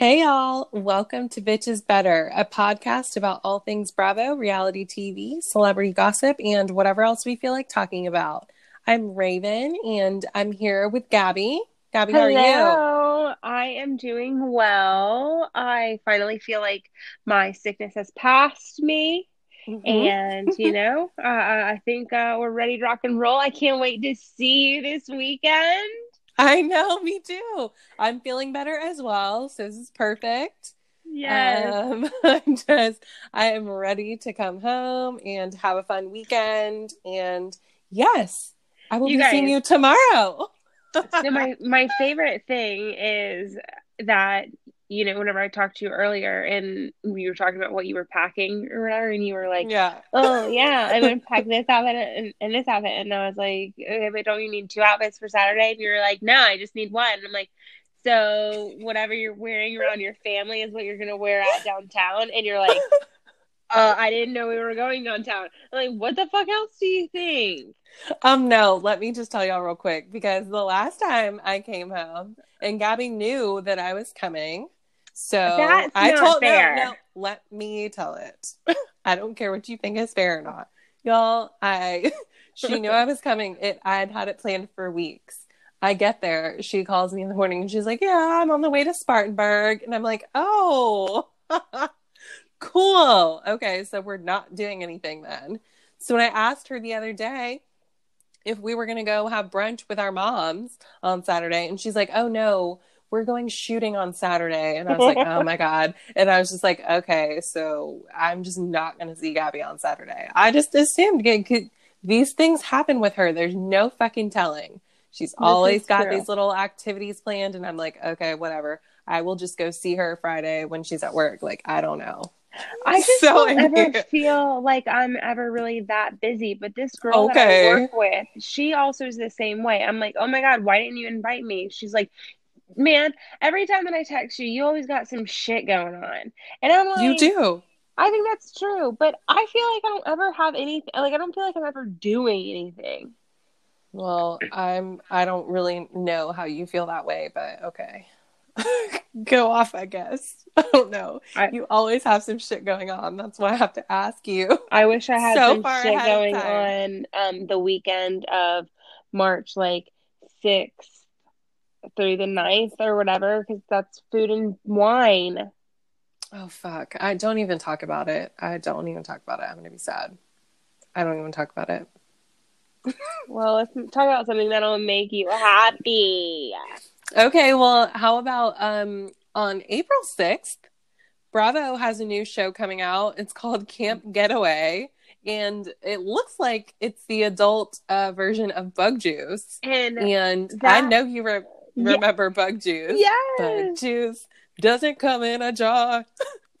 Hey, y'all. Welcome to Bitches Better, a podcast about all things Bravo, reality TV, celebrity gossip, and whatever else we feel like talking about. I'm Raven, and I'm here with Gabby. Gabby, how are you? I am doing well. I finally feel like my sickness has passed me. Mhm. And, you know, uh, I think uh, we're ready to rock and roll. I can't wait to see you this weekend. I know, me too. I'm feeling better as well, so this is perfect. Yes. Um, I'm just, I am ready to come home and have a fun weekend. And yes, I will You be seeing you tomorrow. so my my favorite thing is that you know whenever I talked to you earlier and we were talking about what you were packing or whatever, and you were like, yeah. "Oh yeah, I'm gonna pack this outfit and, and this outfit," and I was like, "Okay, but don't you need two outfits for Saturday?" And you were like, "No, I just need one." And I'm like. So whatever you're wearing around your family is what you're gonna wear out downtown, and you're like, uh, I didn't know we were going downtown. I'm like, what the fuck else do you think? Um, no, let me just tell y'all real quick because the last time I came home and Gabby knew that I was coming. So That's I told fair. no, no, let me tell it. I don't care what you think is fair or not. Y'all, I she knew I was coming. It I'd had it planned for weeks. I get there, she calls me in the morning and she's like, Yeah, I'm on the way to Spartanburg. And I'm like, Oh cool. Okay, so we're not doing anything then. So when I asked her the other day if we were going to go have brunch with our moms on Saturday, and she's like, "Oh no, we're going shooting on Saturday," and I was like, "Oh my god!" And I was just like, "Okay, so I'm just not going to see Gabby on Saturday." I just assumed these things happen with her. There's no fucking telling. She's always got true. these little activities planned, and I'm like, "Okay, whatever." I will just go see her Friday when she's at work. Like, I don't know. I just So don't ever feel like I'm ever really that busy. But this girl that I work with, she also is the same way. I'm like, oh my God, why didn't you invite me? She's like, man, every time that I text you, you always got some shit going on. And I'm like, You do. I think that's true. But I feel like I don't ever have anything. Like, I don't feel like I'm ever doing anything. Well, I'm I don't really know how you feel that way, but okay. Go off, I guess. I don't know. I- you always have some shit going on. That's why I have to ask you. I wish I had So some far shit going on um the weekend of March like 6th through the 9th or whatever because that's food and wine. Oh fuck. I don't even talk about it. I don't even talk about it. I'm gonna be sad. I don't even talk about it. Well, let's talk about something that'll make you happy. Okay, well, how about um on April 6th, Bravo has a new show coming out. It's called Camp Getaway. And it looks like it's the adult uh, version of Bug Juice. And And I know you re- Yeah. remember Bug Juice. Bug Juice doesn't come in a jar.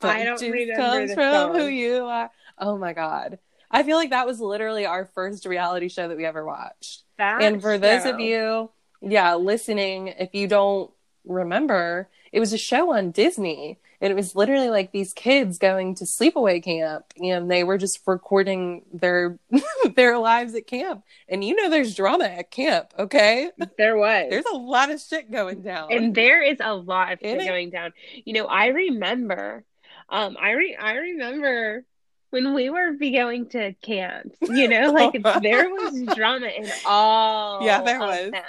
Bug I don't Juice remember comes from song. who you are. Oh my God. I feel like that was literally our first reality show that we ever watched. that and for those of you, yeah, listening, if you don't remember, it was a show on Disney. And it was literally like these kids going to sleepaway camp and they were just recording their their lives at camp. And you know there's drama at camp, okay? there was There's a lot of shit going down. and there is a lot of shit going down. You know, I remember, um, I re- I remember when we were be going to camps. You know, like there was drama in all. Yeah, there was. them.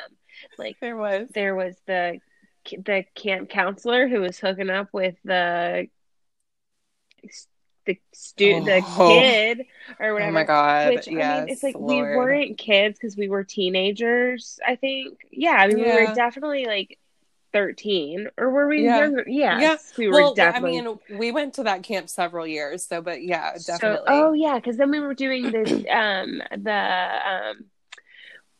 Like there was. there was the the camp counselor who was hooking up with the the stu- the Oh. kid or whatever. Oh my god. Which yes, I mean, it's like we weren't kids because we were teenagers. I think, yeah. I mean, we were definitely like thirteen, or were we Yeah. younger? Yes, Yeah. we were well, definitely. I mean, we went to that camp several years, so but yeah, so- definitely. oh yeah, because then we were doing this um the um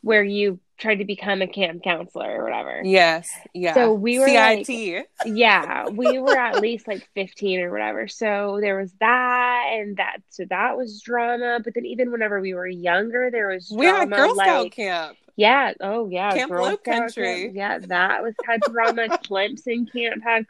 where you tried to become a camp counselor or whatever. Yes, yeah. So we were like- CIT. yeah, we were at least like 15 or whatever. So there was that and that. So that was drama. But then even whenever we were younger, there was drama, we had. Girl Scout like, camp. yeah. Oh, yeah. Camp Girl Scout Country. camp. Yeah, that was had drama. Clemson camp had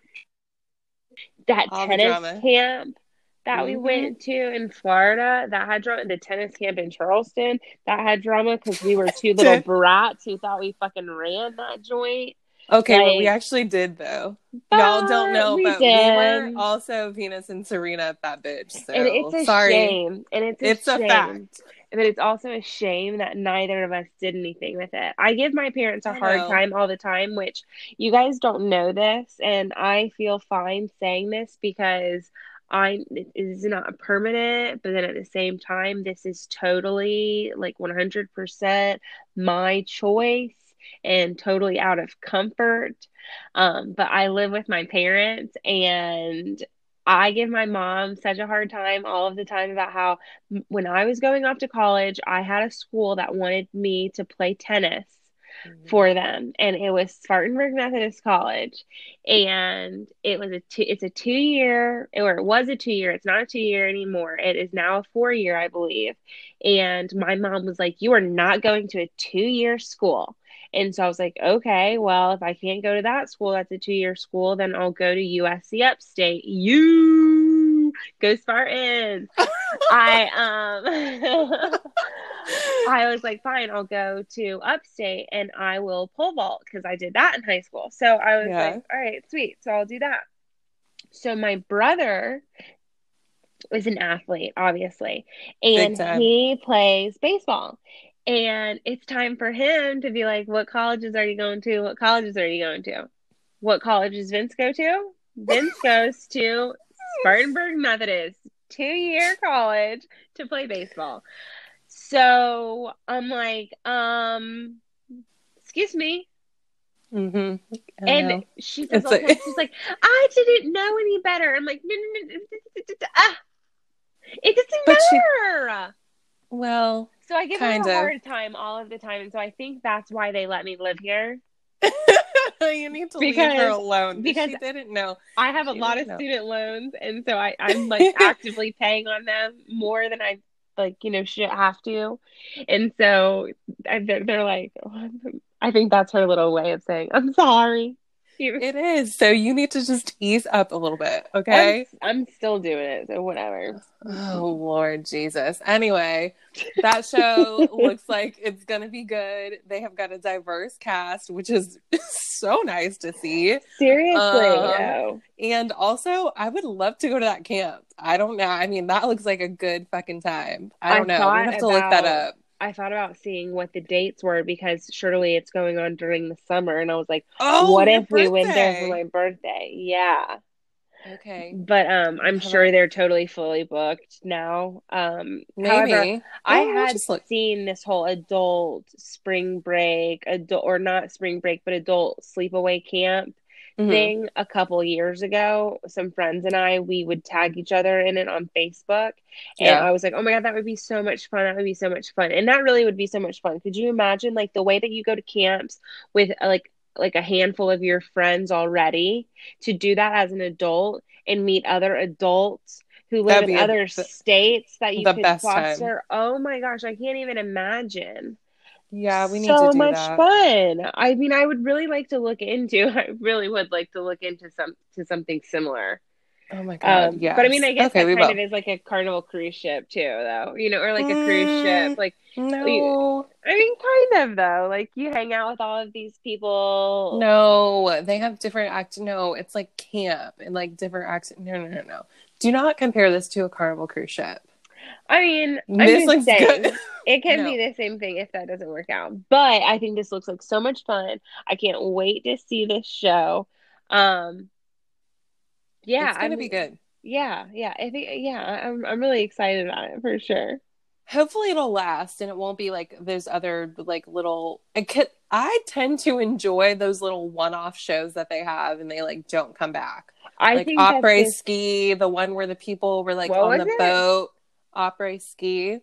that All tennis camp. That we Mhm. went to in Florida that had drama. The tennis camp in Charleston that had drama because we were two little brats who thought we fucking ran that joint. Okay, well, we actually did though. Y'all don't know, we but we were also Venus and Serena at that bitch. So and it's a sorry, shame. And it's a it's a shame. fact. But it's also a shame that neither of us did anything with it. I give my parents a hard time all the time, which you guys don't know this, and I feel fine saying this because I this is not permanent, but then at the same time, this is totally like 100% my choice and totally out of comfort. Um, but I live with my parents and I give my mom such a hard time all of the time about how when I was going off to college, I had a school that wanted me to play tennis Mm-hmm. for them. And it was Spartanburg Methodist College. And it was a two it's a 2 year or it was a 2 year it's not a 2 year anymore. It is now a 4 year I believe. And my mom was like you are not going to a 2 year school. And so I was like okay well if I can't go to that school that's a 2 year school then I'll go to USC Upstate. You go Spartans I um I was like, fine, I'll go to upstate and I will pole vault because I did that in high school. So I was Yeah. like, all right, sweet. So I'll do that. So my brother is an athlete, obviously, and he plays baseball. And it's time for him to be like, what colleges are you going to? What colleges are you going to? What college does Vince go to? Vince goes to Spartanburg Methodist, two year college to play baseball. So I'm like, um, excuse me. hmm And she says, It's all the like- time, she's like, I didn't know any better. I'm like, no, no, no, ah. it doesn't But she- matter. well, so I give her a hard time all of the time. And so I think that's why they let me live here. you need to leave her Because- alone because- she didn't know. I have a lot of know. student loans. And so I, I'm like actively paying on them more than I like, you know, should have to. And so I- they're, they're like, I think that's her little way of saying, I'm sorry. It is. So you need to just ease up a little bit, okay? I'm, I'm still doing it, so whatever. Oh Lord Jesus. Anyway, that show looks like it's gonna be good. They have got a diverse cast, which is so nice to see. Seriously, Um. And also, I would love to go to that camp. I don't know. I mean, that looks like a good fucking time. I I don't know. We have to look that up. I thought about seeing what the dates were because surely it's going on during the summer, and I was like, Oh, what if we went there for my birthday? Yeah, Okay. but um, I'm How sure about- they're totally fully booked now. Um, Maybe. however, I had seen this whole adult spring break, adult or not spring break, but adult sleepaway camp Mhm. thing a couple years ago. Some friends and I, we would tag each other in it on Facebook. And Yeah. I was like, oh my God, that would be so much fun. That would be so much fun. And that really would be so much fun. Could you imagine like the way that you go to camps with uh, like like a handful of your friends already to do that as an adult and meet other adults who live in other the- states that you could best time. foster. Oh my gosh, I can't even imagine Yeah, we need so to do much that. fun. I mean, I would really like to look into. I really would like to look into some to something similar. Oh my god. Um, yeah. but I mean, I guess okay, that kind will. of is like a carnival cruise ship too, though. You know, or like a cruise ship. Mm. Like, No. I mean, kind of though. Like you hang out with all of these people. No, they have different act. No, it's like camp and like different acts. No, no, no, no. Do not compare this to a carnival cruise ship. I mean, I'm this just looks saying, good. it can No. be the same thing if that doesn't work out. But I think this looks like so much fun. I can't wait to see this show. Um, yeah, it's gonna I'm- be good. Yeah, yeah. I think yeah, I'm I'm really excited about it for sure. Hopefully, it'll last and it won't be like those other like little. I could. I tend to enjoy those little one-off shows that they have and they like don't come back. I like think opera this- ski, the one where the people were like What on the it? boat, opera ski.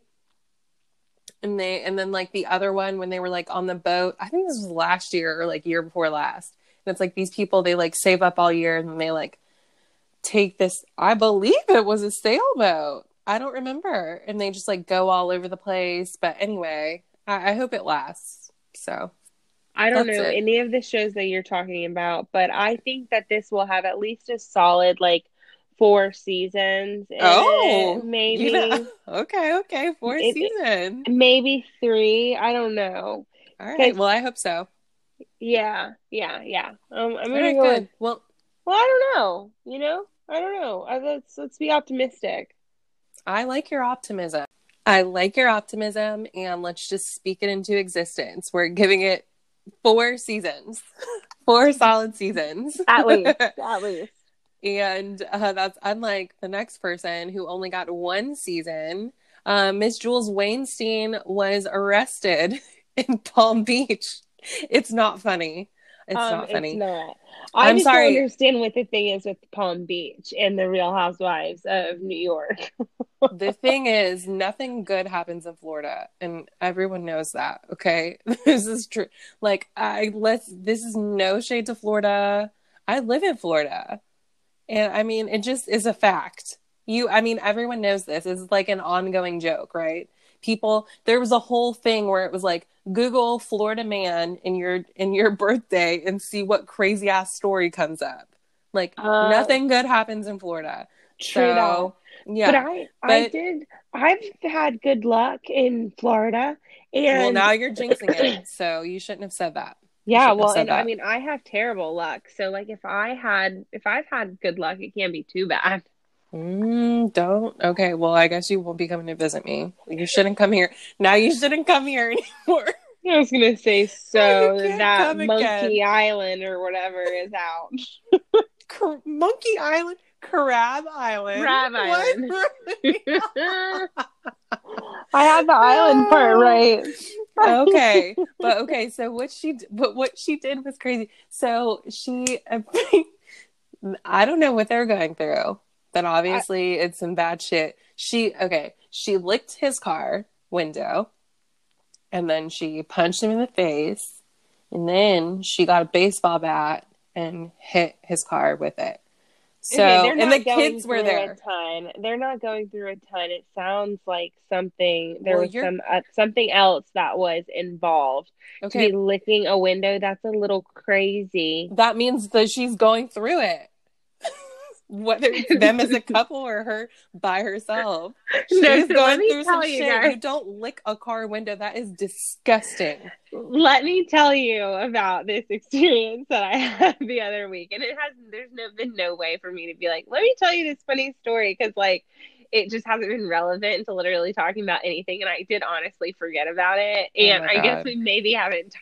And they and then like the other one when they were like on the boat, I think this was last year or like year before last. And it's like these people they like save up all year and then they like take this I believe it was a sailboat. I don't remember. And they just like go all over the place. But anyway, I, I hope it lasts. So I don't know it. any of the shows that you're talking about, but I think that this will have at least a solid like four seasons. Oh, it, maybe Yeah. Okay, okay. Four It- season. maybe three. I don't know. All right. Well, I hope so. Yeah, yeah, yeah. Um, I'm gonna right, go. good. Well, well, I don't know. You know, I don't know. Uh, let's let's be optimistic. I like your optimism. I like your optimism, and let's just speak it into existence. We're giving it four seasons, four solid seasons. At least, at least. and uh, that's unlike the next person who only got one season. Uh, Miss Jules Wainstein was arrested in Palm Beach. It's not funny. It's Um, not funny. It's not. I I'm just sorry. don't understand what the thing is with Palm Beach and the Real Housewives of New York. the thing is, nothing good happens in Florida, and everyone knows that. Okay, this is true. Like, I let's. This is no shade to Florida. I live in Florida, and I mean, it just is a fact. You, I mean, everyone knows this. It's like an ongoing joke, right? People, there was a whole thing where it was like Google Florida man in your in your birthday and see what crazy ass story comes up. Like Uh, nothing good happens in Florida. True so, Yeah. But I, I did. I've had good luck in Florida, and well, now you're jinxing it, so you shouldn't have said that. yeah, well, and I mean, I have terrible luck. So, like, if I had, if I've had good luck, it can't be too bad. Mm, don't. Okay, well, I guess you won't be coming to visit me. You shouldn't come here. Now you shouldn't come here anymore. I was gonna say so that Monkey again. Island or whatever is out. Monkey Island, Crab Island, Crab What? I had the island part right. okay, but okay. So what she, but what she did was crazy. So she, I don't know what they're going through, but obviously it's some bad shit. She, okay, she licked his car window, and then she punched him in the face, and then she got a baseball bat and hit his car with it. So, Okay, and the kids were there. A ton. They're not going through a ton. It sounds like something. There Well, was you're- some uh, something else that was involved. To Okay, be licking a window, that's a little crazy. that means that she's going through it. Whether it's them as a couple or her by herself. She's No, so going through some you shit. guys. You don't lick a car window. That is disgusting. Let me tell you about this experience that I had the other week, and it has. There's no been no way for me to be like, let me tell you this funny story because like. It just hasn't been relevant to literally talking about anything, and I did honestly forget about it. Oh And my I guess we maybe haven't.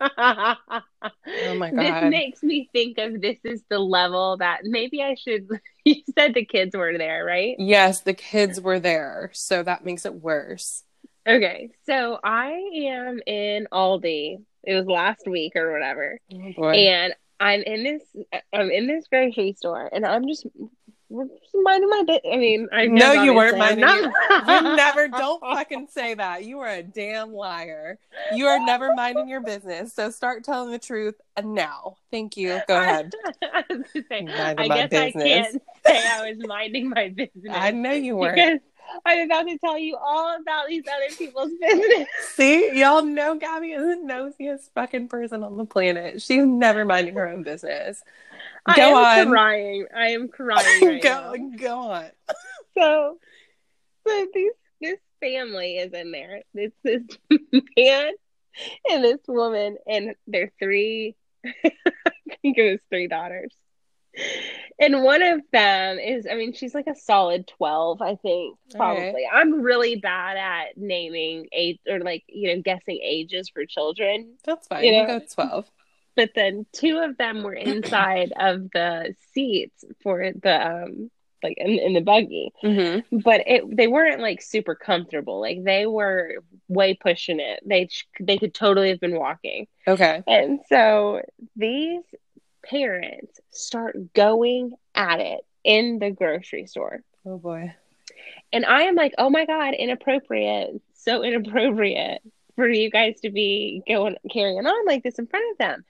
Oh my god. This makes me think of this is the level that maybe I should. You said the kids were there, right? Yes, the kids were there, so that makes it worse. Okay, so I am in Aldi. It was last week or whatever, Oh boy. and I'm in this. I'm in this grocery store, and I'm just minding my bit. I mean, I No, guess you weren't obviously I'm minding not- you never don't fucking say that. You are a damn liar. You are never minding your business. So start telling the truth and now. Thank you. Go ahead. I, was say, I my guess I can't say I was minding my business. I know you weren't. I'm about to tell you all about these other people's business. See, y'all know Gabby is the nosiest fucking person on the planet. She's never minding her own business. I Go am on. crying. I am crying right go now. go on. So, so these this family is in there. It's this man and this woman and their three. I think it was three daughters. And one of them is, I mean, she's like a solid 12, I think, All right. probably. I'm really bad at naming age or like, you know, guessing ages for children. That's fine. You know- go twelve. But then two of them were inside of the seats for the, um, like in, in the buggy. Mm-hmm. but it they weren't like super comfortable. Like they were way pushing it. They they could totally have been walking. Okay. and so these parents start going at it in the grocery store. Oh boy. and i am like oh my god inappropriate. So inappropriate for you guys to be going carrying on like this in front of them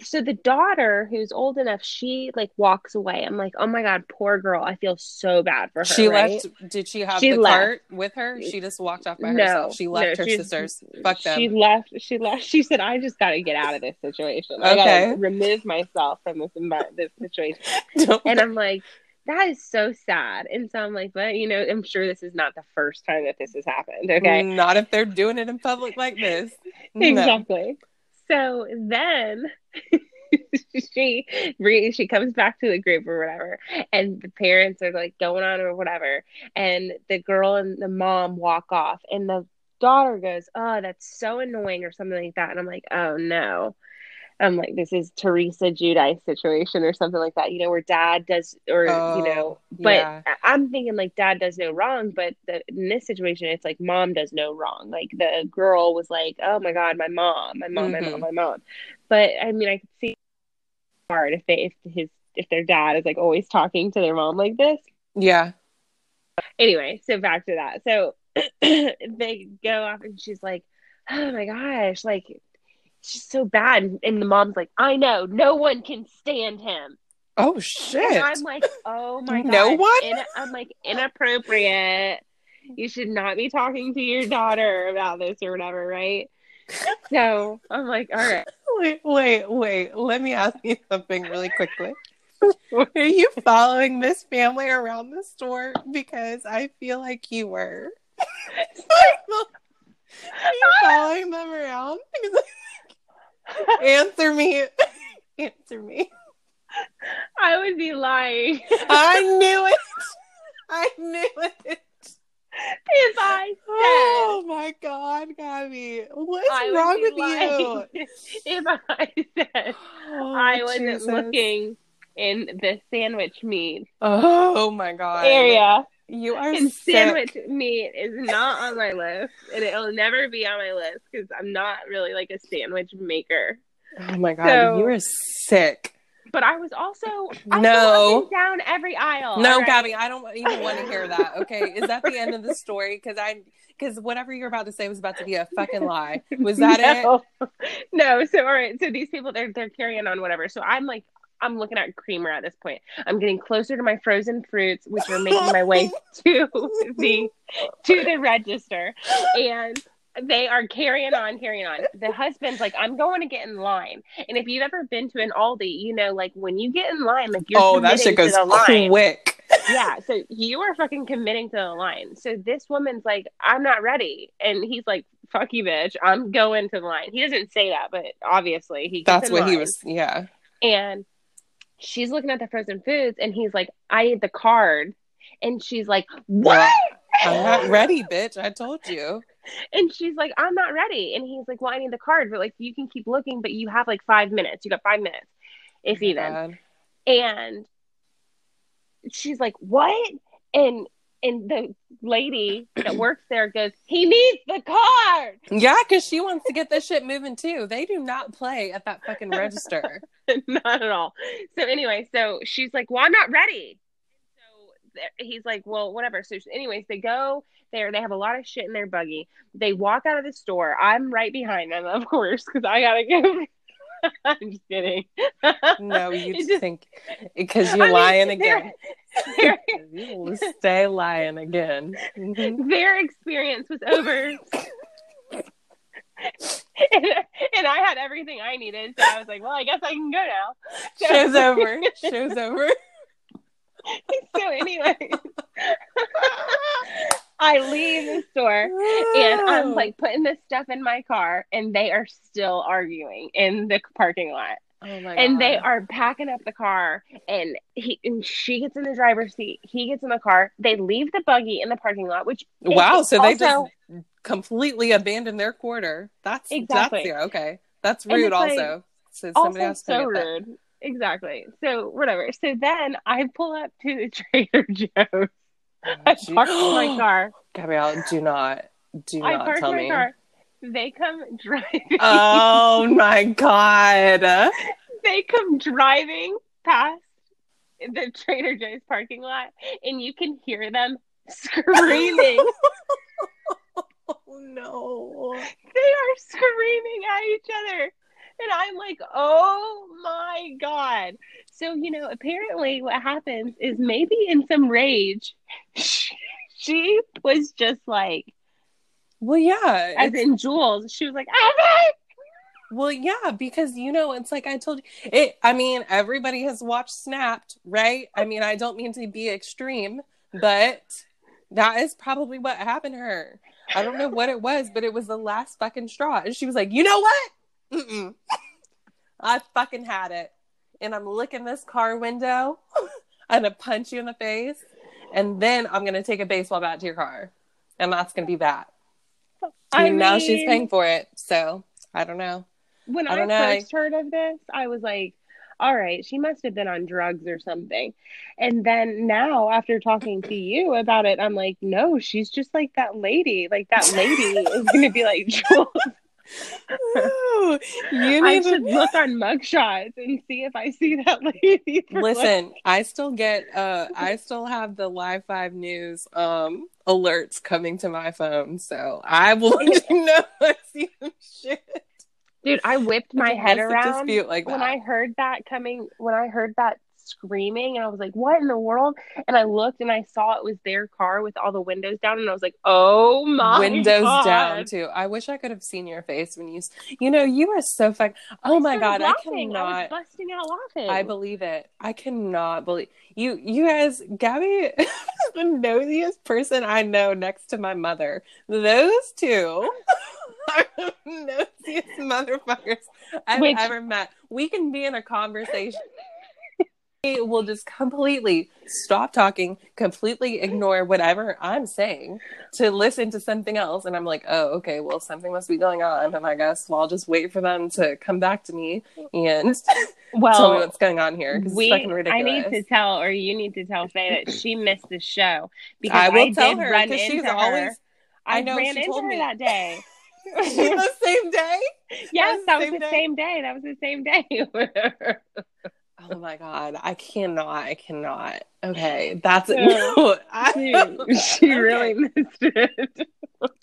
so the daughter who's old enough she like walks away i'm like oh my god poor girl i feel so bad for her She right? left. Did she have She the left. cart with her? She just walked off by No, herself. She left no, her sisters. Fuck them. She left. She left. She said, "I just got to get out of this situation. I Okay. got to remove myself from this this situation." And I'm like, that is so sad. And so I'm like, but you know, I'm sure this is not the first time that this has happened. Okay. Not if they're doing it in public like this. No. Exactly. So then she she comes back to the group or whatever, and the parents are like going on or whatever, and the girl and the mom walk off, and the daughter goes, "Oh, that's so annoying," or something like that, and I'm like, "Oh no." I'm like, this is Teresa Giudice situation or something like that, you know, where dad does, or, Oh, you know, but yeah. I'm thinking like dad does no wrong, but the, in this situation, it's like mom does no wrong. Like the girl was like, oh my God, my mom, my mom, my Mhm. mom, my mom. But I mean, I could see hard if they, if his, if their dad is like always talking to their mom like this. Yeah. Anyway, so back to that. So they go off and she's like, oh my gosh, like, she's so bad. And the mom's like, I know, no one can stand him. Oh shit. And I'm like, oh my god. No one? In- I'm like, inappropriate. You should not be talking to your daughter about this or whatever, right? So I'm like, all right. Wait, wait, wait. Let me ask you something really quickly. Are you following this family around the store? Because I feel like you were. Are you following them around? Answer me. Answer me. I would be lying I knew it. I knew it. if I said Oh my god, Gabby. What's I wrong with you? if I said Oh, I wasn't Jesus. looking in the sandwich meat Oh my god. area. You are And sick. sandwich meat is not on my list, and it'll never be on my list because I'm not really like a sandwich maker. Oh my god, So- you are sick. But I was also I No. down every aisle. No, right? Gabby, I don't even want to hear that. Okay, is that the end of the story? Because I, because whatever you're about to say was about to be a fucking lie. Was that it? no. No. So all right. So these people they're they're carrying on whatever. So I'm like I'm looking at creamer at this point. I'm getting closer to my frozen fruits, which are making my way to the to the register, and they are carrying on, carrying on. The husband's like, I'm going to get in line. And if you've ever been to an Aldi, you know, like when you get in line, like you're oh, that shit goes to quick. yeah, so you are fucking committing to the line. So this woman's like, I'm not ready. And he's like, fuck you, bitch. I'm going to the line. He doesn't say that, but obviously he gets That's in what he was. Yeah. And she's looking at the frozen foods and he's like, I need the card. And she's like, What? I'm not ready, bitch. I told you. And she's like, I'm not ready. And he's like, Well, I need the card, but like you can keep looking, but you have like five minutes. You got five minutes, if oh even. God. and she's like what and and the lady that works there goes he needs the card Yeah, because she wants to get this shit moving too. They do not play at that fucking register. not at all so anyway so she's like well i'm not ready so he's like well whatever so anyways they go there they have a lot of shit in their buggy they walk out of the store i'm right behind them of course because i gotta go i'm just kidding No, you just- think because you're mean, lying again. You stay lying again. Mhm. their experience was over. And, and I had everything I needed, so I was like, "Well, I guess I can go now." So, Show's over. Show's over. so anyway, I leave the store and I'm like putting this stuff in my car, and they are still arguing in the parking lot. oh my and they are packing up the car and he and she gets in the driver's seat he gets in the car they leave the buggy in the parking lot which Wow, so they also- just completely abandon their quarter. That's Exactly. That's, yeah, okay. That's rude. like- Also, so somebody also so to get that. rude exactly so whatever so then i pull up to the trader joe's i park my car Gabrielle, do not, do i not park tell my me. car they come driving Oh my god! they come driving past the trader joe's parking lot and you can hear them screaming Oh no! they are screaming at each other. And I'm like, oh my God. So, you know, apparently what happens is maybe in some rage, she, was just like, Well, yeah. as in Jules, she was like! Well, yeah, because you know, it's like I told you. It. I mean, everybody has watched Snapped, right? I mean, I don't mean to be extreme, but that is probably what happened to her. I don't know what it was, but it was the last fucking straw. And she was like, "You know what? Mm-mm. I fucking had it." And I'm licking this car window. I'm gonna punch you in the face, and then I'm gonna take a baseball bat to your car, and that's gonna be that. I and now she's paying for it. So I don't know. when I I, don't know. first heard of this, I was like, all right, she must have been on drugs or something. And then now, after talking to you about it, I'm like, no, she's just like that lady. Like that lady is going to be like, Jules. Ooh, you I need should to look on mugshots and see if I see that lady. listen. I still get. Uh, I still have the Live Five News um alerts coming to my phone, so I will let you know I see some shit. Dude, I whipped my head around like when? I heard that coming. When I heard that screaming, and I was like, "What in the world?" And I looked and I saw it was their car with all the windows down, and I was like, "Oh my Windows God. down too. I wish I could have seen your face when you. You know, you are so fuck. Oh my started god, I cannot. I was busting out laughing. I believe it. I cannot believe you. You guys, Gabby is the nosiest person I know next to my mother. Those two are the nosiest motherfuckers I've Which- ever met. We can be in a conversation. They will just completely stop talking, completely ignore whatever I'm saying to listen to something else. And I'm like, oh, okay, well, something must be going on. And I guess well, I'll just wait for them to come back to me and well, tell me what's going on here we, it's fucking ridiculous. I need to tell, or you need to tell Faye that she missed the show because I will tell did her because she's her. always. I I, know, ran she into her me. that day. the same day. yes, the that was the day? same day. That was the same day. Oh my god, I cannot. I cannot. Okay, that's it. No, I, she, she Okay. really missed it.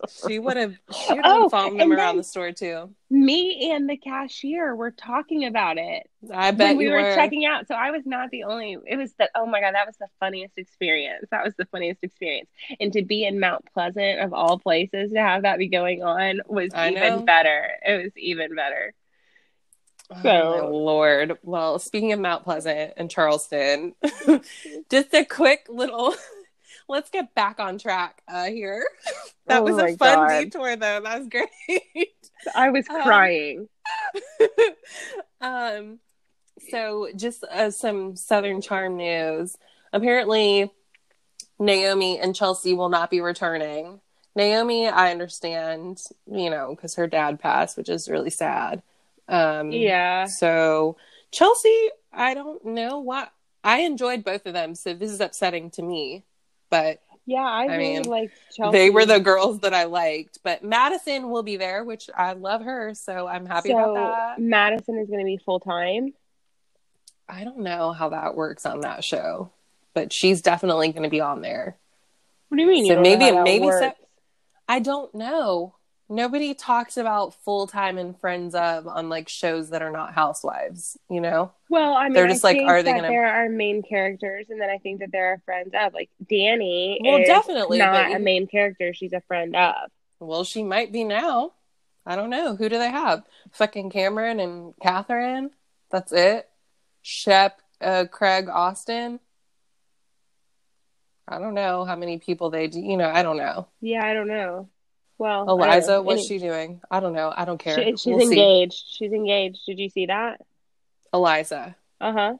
she would have. She would have Oh, following them around the store too. Me and the cashier were talking about it I bet we were, were. checking out. So I was not the only. It was the. Oh my god, that was the funniest experience. That was the funniest experience. And to be in Mount Pleasant of all places to have that be going on was I know. even better. It was even better. Oh, So- my lord. Well, speaking of Mount Pleasant and Charleston, just a quick little. Let's get back on track uh, here. That Oh was a fun God. detour, though. That was great. I was Um, crying. um, so just uh, some Southern Charm news. Apparently, Naomi and Chelsea will not be returning. Naomi, I understand, you know, because her dad passed, which is really sad. Um, Yeah. So Chelsea, I don't know what. I enjoyed both of them, so this is upsetting to me. But Yeah, I, I really mean, liked Chelsea. they were the girls that I liked. But Madison will be there, which I love her, so I'm happy so about that. Madison is going to be full time. I don't know how that works on that show, but she's definitely going to be on there. What do you mean? So you maybe- maybe so-? I don't know. Nobody talks about full time and friends of on like shows that are not housewives, you know? Well, I mean, They're just I like, think are they that gonna- There are main characters, and then I think that there are friends of. Like Danni, Well, is definitely, not but a main character; she's a friend of. Well, she might be now. I don't know. Who do they have? Fucking Cameran and Kathryn? That's it? Shep, uh, Craig Austen? I don't know how many people they do. You know, I don't know. Yeah, I don't know. Well, Eliza, what's Any- she doing? I don't know. I don't care. She, she's We'll see. engaged. She's engaged. Did you see that? Eliza. Uh huh.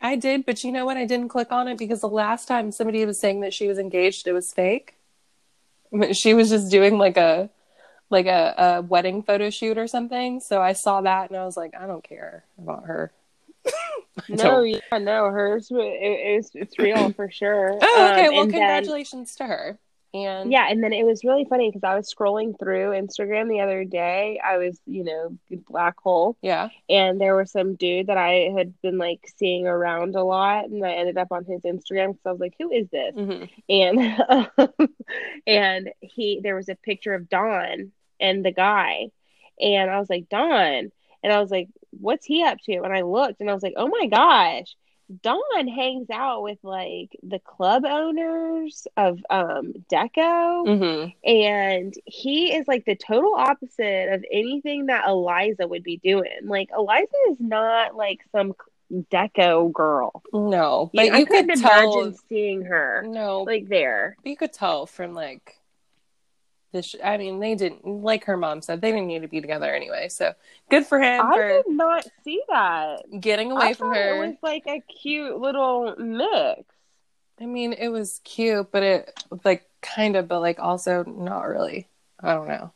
I did, but you know what? I didn't click on it because the last time somebody was saying that she was engaged, it was fake. She was just doing like a like a, a wedding photo shoot or something. So I saw that and I was like, I don't care about her. No, yeah, no, hers. It, it's it's real for sure. Oh, okay. Um, well, and then- congratulations to her. And Yeah, and then it was really funny because I was scrolling through Instagram the other day. I was, you know, black hole, yeah. and there was some dude that I had been like seeing around a lot, and I ended up on his Instagram because I was like, "Who is this?" hmm And and he there was a picture of Don and the guy, and I was like, "Don," and I was like, "What's he up to?" And I looked, and I was like, "Oh my gosh." Dawn hangs out with like the club owners of um Deco hmm and he is like the total opposite of anything that Eliza would be doing. Like Eliza is not like some Deco girl. No, You but know, you I couldn't could tell. imagine seeing her No, like there. you could tell from like this. I mean, they didn't like her mom said they didn't need to be together anyway. So good for him I for did not see that. getting I away from her. it was like a cute little mix. I mean, it was cute, but it like kind of, but like also not really. I don't know.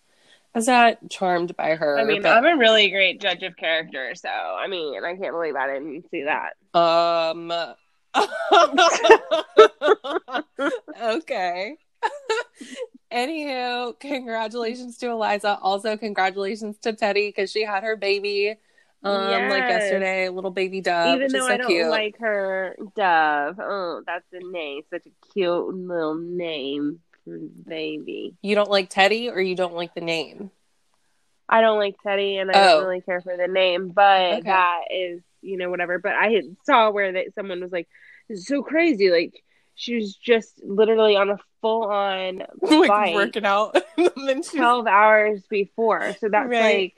I was not charmed by her. I mean, but, I'm a really great judge of character, so I mean, I can't believe I didn't see that. um. okay. Anywho, congratulations to Eliza. Also, congratulations to Teddi because she had her baby. Um, like Yes. yesterday, little baby dove, Even though so I don't cute. like her Dove. Oh, that's a name. Such a cute little name for baby. you don't like Teddi, or you don't like the name. I don't like Teddi, and I Oh. don't really care for the name, but Okay. that is, you know, whatever. But I saw where that someone was like, "This so crazy!" Like she was just literally on a full on like bike working out, and then she's twelve hours before. So that's Right.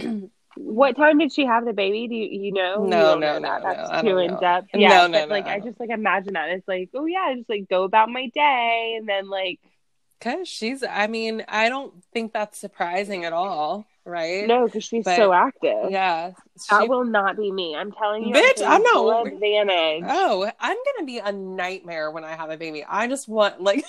like. What time did she have the baby? Do you, you know? No, You no, know no, that. no, That's I too in depth. Yeah, no, but no, like I just like imagine that. It's like, oh yeah, I just like go about my day, and then like Cause she's, I mean, I don't think that's surprising at all, right? no, because she's But- so active. Yeah. That She- will not be me. I'm telling you, Bitch, taking I'm not advantage. oh, I'm gonna be a nightmare when I have a baby. I just want like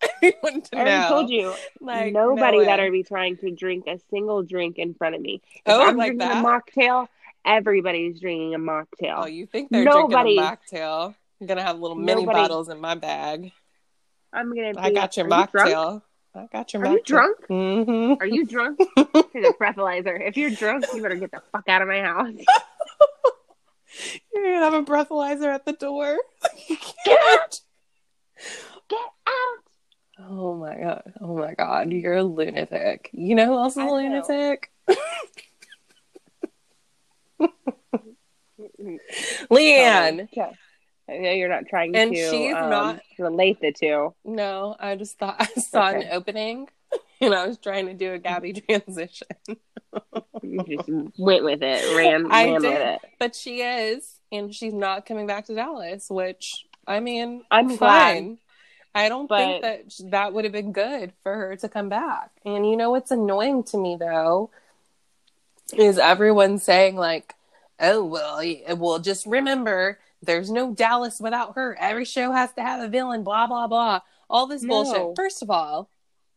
I already told you, like nobody no that are be trying to drink a single drink in front of me. If Oh, I'm like drinking that? a mocktail, everybody's drinking a mocktail. Oh, you think they're Nobody- drinking a mocktail? I'm gonna have little mini Nobody- bottles in my bag. I'm gonna. Be, I got your are you mocktail. I got your Are you drunk? Mm-hmm. Are you drunk? Here's a breathalyzer. If you're drunk, you better get the fuck out of my house. You're gonna have a breathalyzer at the door. You Get can't. Get out! Oh my god. Oh my god. You're a lunatic. You know who else is I a lunatic? LeeAnne. Okay. I know you're not trying And to she's um, not- relate the two. No, I just thought I saw an opening and I was trying to do a Gabby transition. Just went with it, ran, I ran with it. But she is, and she's not coming back to Dallas, which I mean, I'm fine. I don't think that that would have been good for her to come back. And you know what's annoying to me though is everyone saying like, "Oh well, well just remember, there's no Dallas without her. Every show has to have a villain." Blah blah blah. All this No. bullshit. First of all,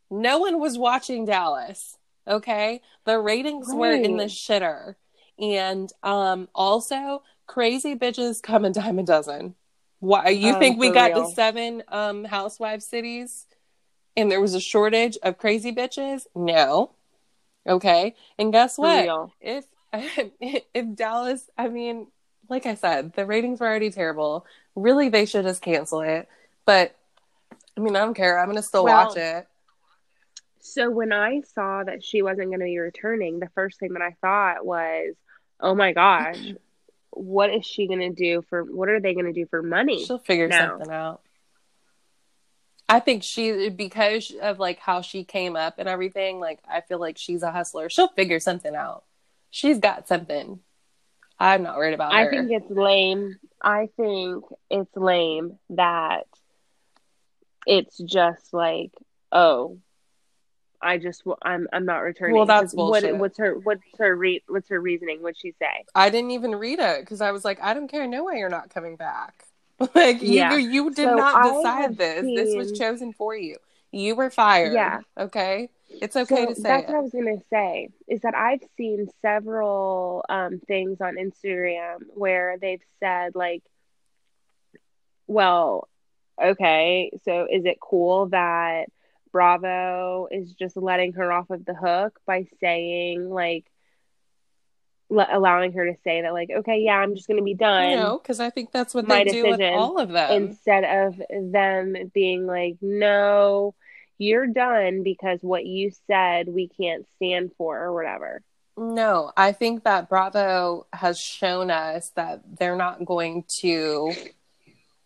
no one was watching Dallas. Okay, the ratings were in the shitter, and um, also crazy bitches come a dime a dozen. Why you Oh, think we got real. to seven um housewives cities, and there was a shortage of crazy bitches? No. Okay, and guess what? If if Dallas, I mean, like I said, the ratings were already terrible. Really, they should just cancel it. But I mean, I don't care. I'm gonna still Well, watch it. So when I saw that she wasn't going to be returning, the first thing that I thought was, "Oh my gosh, what is she going to do for? What are they going to do for money?" She'll figure now. something out. I think she because of like how she came up and everything, like I feel like she's a hustler. She'll figure something out. She's got something. I'm not worried about that. I her. think it's lame. I think it's lame that it's just like, oh, I just I'm I'm not returning. Well, that's 'Cause what, bullshit. what's her what's her re- what's her reasoning? What'd she say? I didn't even read it because I was like, I don't care. No way you're not coming back. like Yeah. you, you did So not I decide this. This was chosen for you. You were fired. Yeah. Okay. It's okay so to say that's it. what I was gonna say. Is that I've seen several um, things on Instagram where they've said like, well, okay, so is it cool that Bravo is just letting her off of the hook by saying like, l- allowing her to say that like, okay, yeah, I'm just gonna be done. No, because I think that's what my they do with all of them. instead of them being like, no, you're done because what you said we can't stand for or whatever. No, I think that Bravo has shown us that they're not going to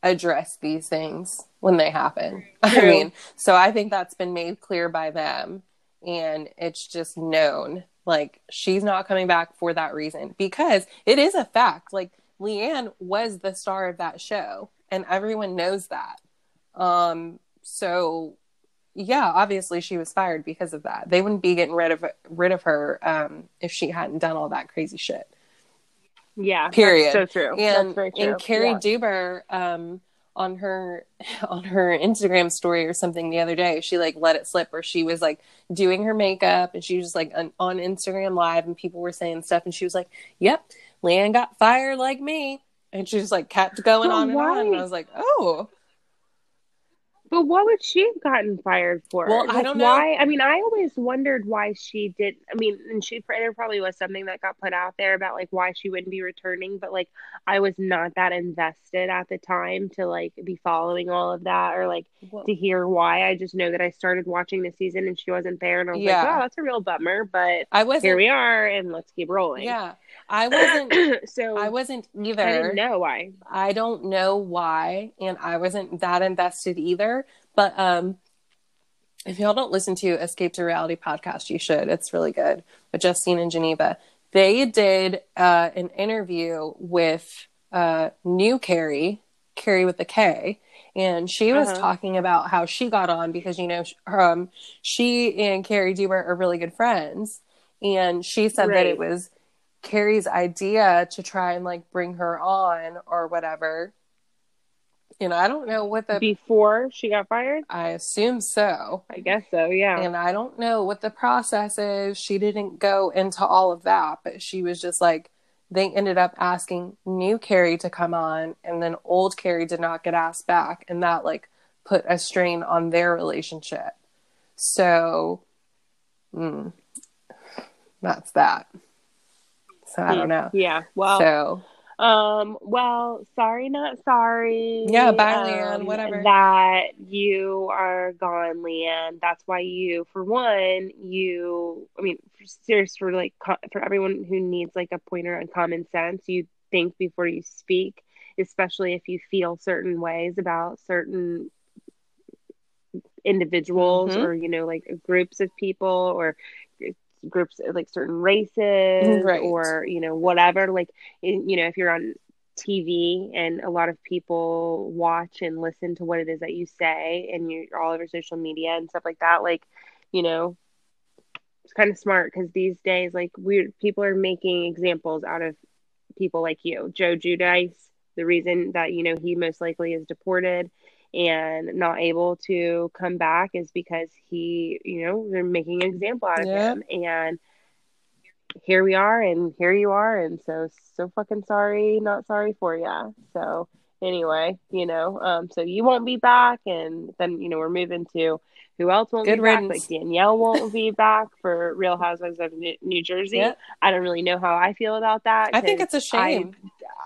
address these things when they happen. I mean, so I think that's been made clear by them and it's just known like she's not coming back for that reason because it is a fact. Like LeeAnne was the star of that show and everyone knows that. Um so yeah, obviously she was fired because of that. They wouldn't be getting rid of rid of her um if she hadn't done all that crazy shit. Yeah. Period. That's so true. And that's very true. and Cary Yeah. Deuber um on her on her Instagram story or something the other day, she like let it slip where she was like doing her makeup and she was just like on, on Instagram live and people were saying stuff and she was like, "Yep, LeeAnne got fired like me." And she just like kept going But on and on. And? I was like, "Oh, But what would she have gotten fired for? Well, I don't know. Why? I mean, I always wondered why she did. I mean, and she there probably was something that got put out there about like why she wouldn't be returning. But like, I was not that invested at the time to like be following all of that or like well, to hear why. I just know that I started watching the season and she wasn't there, and I was Yeah. like, oh, that's a real bummer. But I wasn't here we are, and let's keep rolling. Yeah. I wasn't so I wasn't either. I didn't know why. I don't know why, and I wasn't that invested either. But um, if y'all don't listen to Escape to Reality podcast, you should. It's really good with Justine and Geneva. They did uh, an interview with uh, new Carrie, Carrie with the K, and she was Uh-huh. talking about how she got on because you know sh- um, she and Cary Deuber are really good friends, and she said that it was Carrie's idea to try and like bring her on or whatever. And I don't know what the Before she got fired, I assume so. I guess so. Yeah. And I don't know what the process is. She didn't go into all of that, but she was just like they ended up asking new Carrie to come on and then old Carrie did not get asked back and that like put a strain on their relationship. So mm, that's that. So I don't know. Yeah. Well, so Um, well, sorry, not sorry. Yeah, bye, um, LeeAnne, whatever. That you are gone, LeeAnne. That's why you, for one, you, I mean, serious for like, for everyone who needs like a pointer on common sense, you think before you speak, especially if you feel certain ways about certain individuals Mhm. or, you know, like groups of people or groups uh, like certain mm-hmm. races Right. or you know whatever like you know if you're on TV and a lot of people watch and listen to what it is that you say and you're all over social media and stuff like that like you know it's kind of smart because these days like weird people are making examples out of people like you Joe Giudice the reason that you know he most likely is deported and not able to come back is because he, you know, they're making an example out of Yeah. him. And here we are, and here you are, and so so fucking sorry, not sorry for ya. So anyway, you know, um, so you won't be back, and then you know we're moving to who else won't Good be back? Like Danielle won't be back for Real Housewives of New, Jersey. Yeah. I don't really know how I feel about that. I think it's a shame.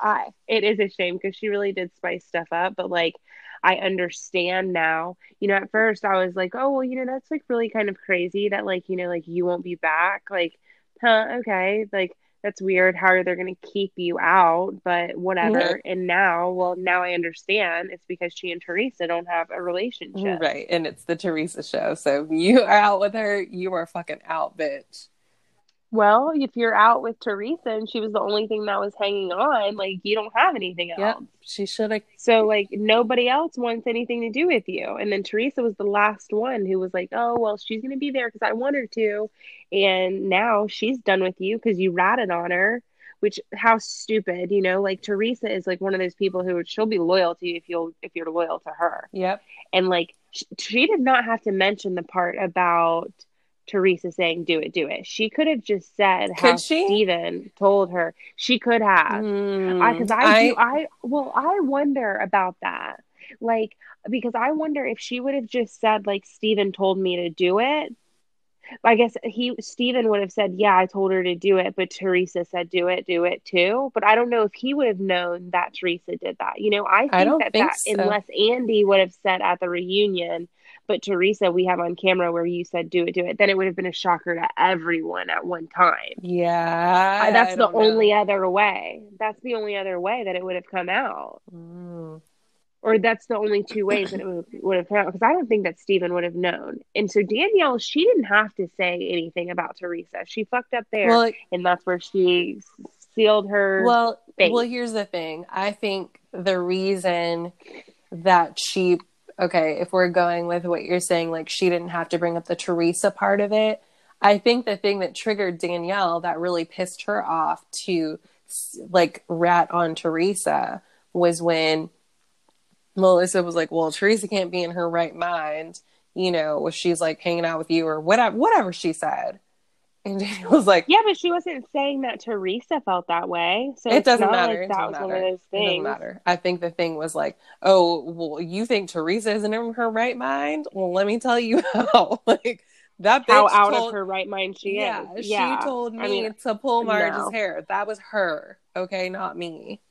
I it is a shame because she really did spice stuff up, but like I understand now. You know, at first I was like, oh well, you know, that's like really kind of crazy that like you know like you won't be back. Like, huh? Okay, like that's weird. How are they going to keep you out? But whatever. Right. And now, well, now I understand. It's because she and Teresa don't have a relationship. Right. And it's the Teresa show. So you are out with her, you are fucking out, bitch. Well, if you're out with Teresa and she was the only thing that was hanging on, like you don't have anything else. Yep. She should have. So like nobody else wants anything to do with you. And then Teresa was the last one who was like, "Oh, well, she's going to be there because I want her to." And now she's done with you because you ratted on her, which how stupid, you know? Like Teresa is like one of those people who she'll be loyal to you if you'll if you're loyal to her. Yep. And like she, she did not have to mention the part about Teresa saying do it, do it. She could have just said how Could she? Steven told her. She could have. Mm, I because I, do I well I wonder about that like because I wonder if she would have just said like Steven told me to do it I guess he Steven would have said yeah I told her to do it but Teresa said do it do it too but I don't know if he would have known that Teresa did that you know I think I don't that, think that so. unless Andy would have said at the reunion but Teresa, we have on camera where you said do it, do it. Then it would have been a shocker to everyone at one time. Yeah, Uh, that's I the don't know. only other way. That's the only other way that it would have come out, Mm. or that's the only two ways that it would, would have come out. Because I don't think that Stephen would have known. And so Danielle, she didn't have to say anything about Teresa. She fucked up there, Well, and that's where she sealed her. well, fate. well. Here's the thing. I think the reason that she, okay, if we're going with what you're saying, like she didn't have to bring up the Teresa part of it. I think the thing that triggered Danielle that really pissed her off to like rat on Teresa was when Melissa was like, "Well, Teresa can't be in her right mind." You know, if she's like hanging out with you or whatever, whatever she said. And Danielle was like, yeah, but she wasn't saying that Teresa felt that way. So it it's doesn't not matter. Like it that doesn't was matter. one of those It doesn't matter. I think the thing was like, oh, well, you think Teresa isn't in her right mind? Well, let me tell you how. like that bitch How out told, of her right mind she yeah, is. Yeah, she told me I mean, to pull Marge's no. hair. That was her, okay, not me.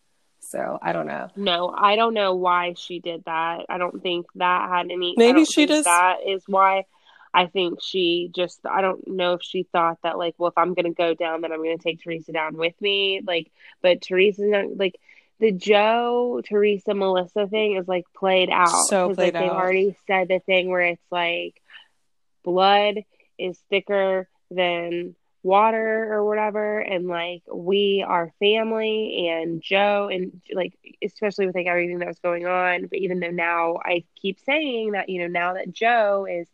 So I don't know. No, I don't know why she did that. I don't think that had any. Maybe she just- That is why. I think she just. I don't know if she thought that like, well, if I'm gonna go down, then I'm gonna take Teresa down with me. Like, but Teresa's not like the Joe Teresa Melissa thing is like played out. So played like, They've already said the thing where it's like blood is thicker than water or whatever and like we are family and joe and like especially with like everything that was going on but even though now i keep saying that you know now that joe is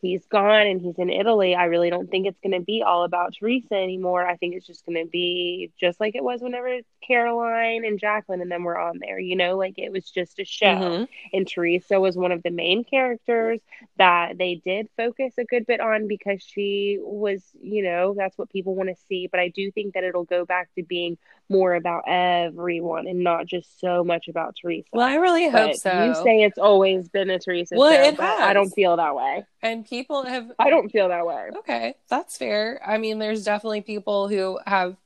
he's gone and he's in italy i really don't think it's going to be all about teresa anymore i think it's just going to be just like it was whenever caroline and jacqueline and them were on there you know like it was just a show Mhm. and Teresa was one of the main characters that they did focus a good bit on because she was, you know, that's what people want to see. But I do think that it'll go back to being more about everyone and not just so much about Teresa. Well, I really hope so. You say it's always been a Teresa Well, show, it but I don't feel that way. and people have I don't feel that way. Okay, that's fair. I mean, there's definitely people who have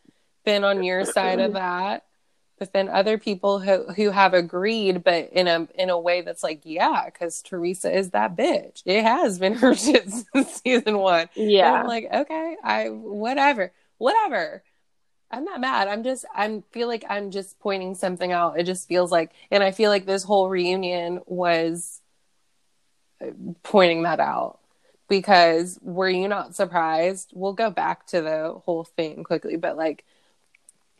been on your side of that, but then other people who who have agreed, but in a in a way that's like, yeah, because Teresa is that bitch. It has been her shit since season one. And Yeah. I'm like, okay, I whatever, whatever. I'm not mad. I'm just I'm feel like I'm just pointing something out. It just feels like, and I feel like this whole reunion was uh, pointing that out because were you not surprised? We'll go back to the whole thing quickly, but like,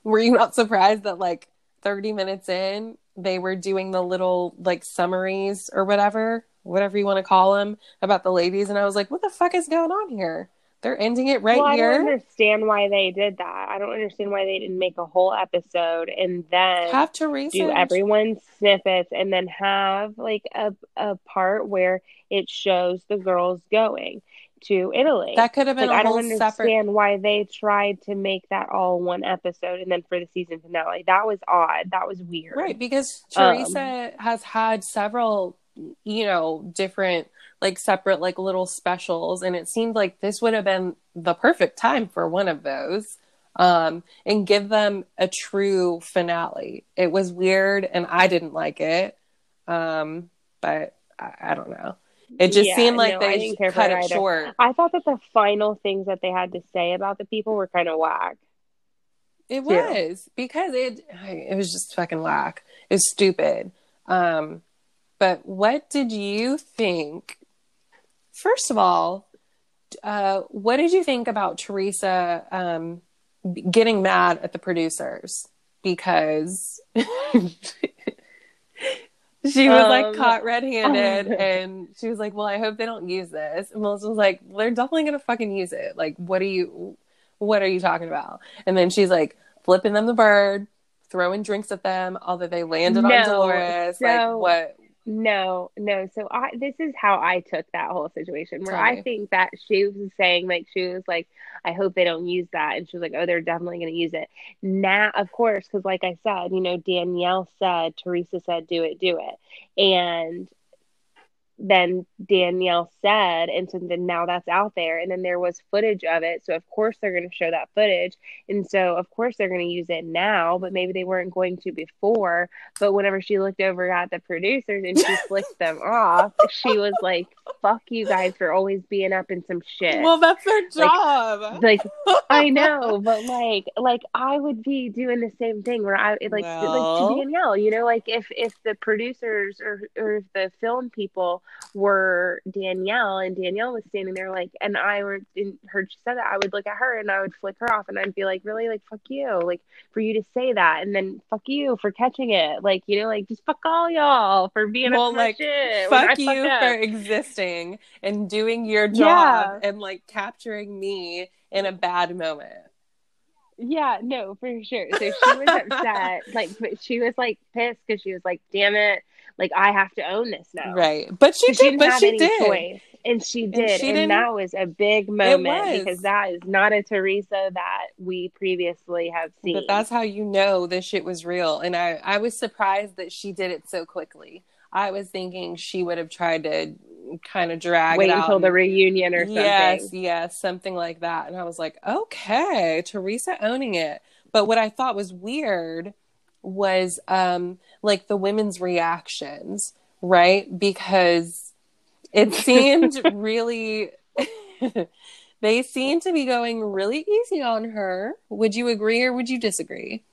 were you not surprised that like 30 minutes in they were doing the little like summaries or whatever, whatever you want to call them about the ladies, and I was like, what the fuck is going on here? They're ending it right well, I here. don't understand why they did that. I don't understand why they didn't make a whole episode and then Have Teresa do everyone's snippets and then have like a, a part where it shows the girls going to Italy. that could have been like, I don't understand separate why they tried to make that all one episode and then for the season finale. That was odd. That was weird. Right, because Um, Teresa has had several, you know, different like separate like little specials and it seemed like this would have been the perfect time for one of those. Um and give them a true finale. It was weird and I didn't like it. Um but I, I don't know. It just Yeah, seemed like no, they cut it short. I thought that the final things that they had to say about the people were kind of whack. It was because it it was just fucking whack. It was stupid. Um, but what did you think? First of all, uh, what did you think about Teresa um, getting mad at the producers because she was like Um, caught red-handed and she was like, "Well, I hope they don't use this." And Melissa was like, "They're definitely gonna fucking use it. Like, what are you, what are you talking about?" And then she's like flipping them the bird, throwing drinks at them, although they landed on No, Dolores. so- like, what? No, no. So I this is how I took that whole situation where Tell I think that she was saying like she was like I hope they don't use that and she was like oh they're definitely going to use it. Now of course cuz like I said, you know Danielle said Teresa said do it do it. And then Danielle said. And so then now that's out there. And then there was footage of it. So of course they're going to show that footage. And so of course they're going to use it now, but maybe they weren't going to before. But whenever she looked over at the producers and she flicked them off, she was like, fuck you guys for always being up in some shit. Well, that's their job. Like, like I know, but like, like I would be doing the same thing where I like, well. like to Danielle, you know, like if if the producers or or if the film people were Danielle and Danielle was standing there like, and I were in, heard she said that, I would look at her and I would flick her off and I'd be like, really, like fuck you, like for you to say that, and then fuck you for catching it, like you know, like just fuck all y'all for being well, like shit fuck you for existing and doing your job yeah. and like capturing me in a bad moment. Yeah, no, for sure. So she was upset, like, but she was like pissed because she was like, "Damn it, like I have to own this now." Right, but she did. But she did. Choice. And she did, and, she and that was a big moment because that is not a Teresa that we previously have seen. But that's how you know this shit was real. And I, I was surprised that she did it so quickly. I was thinking she would have tried to kind of drag wait until the reunion or something. Yes, yes, something like that. And I was like, okay, Teresa owning it. But what I thought was weird was um like the women's reactions, right? Because it seemed really they seemed to be going really easy on her. Would you agree or would you disagree?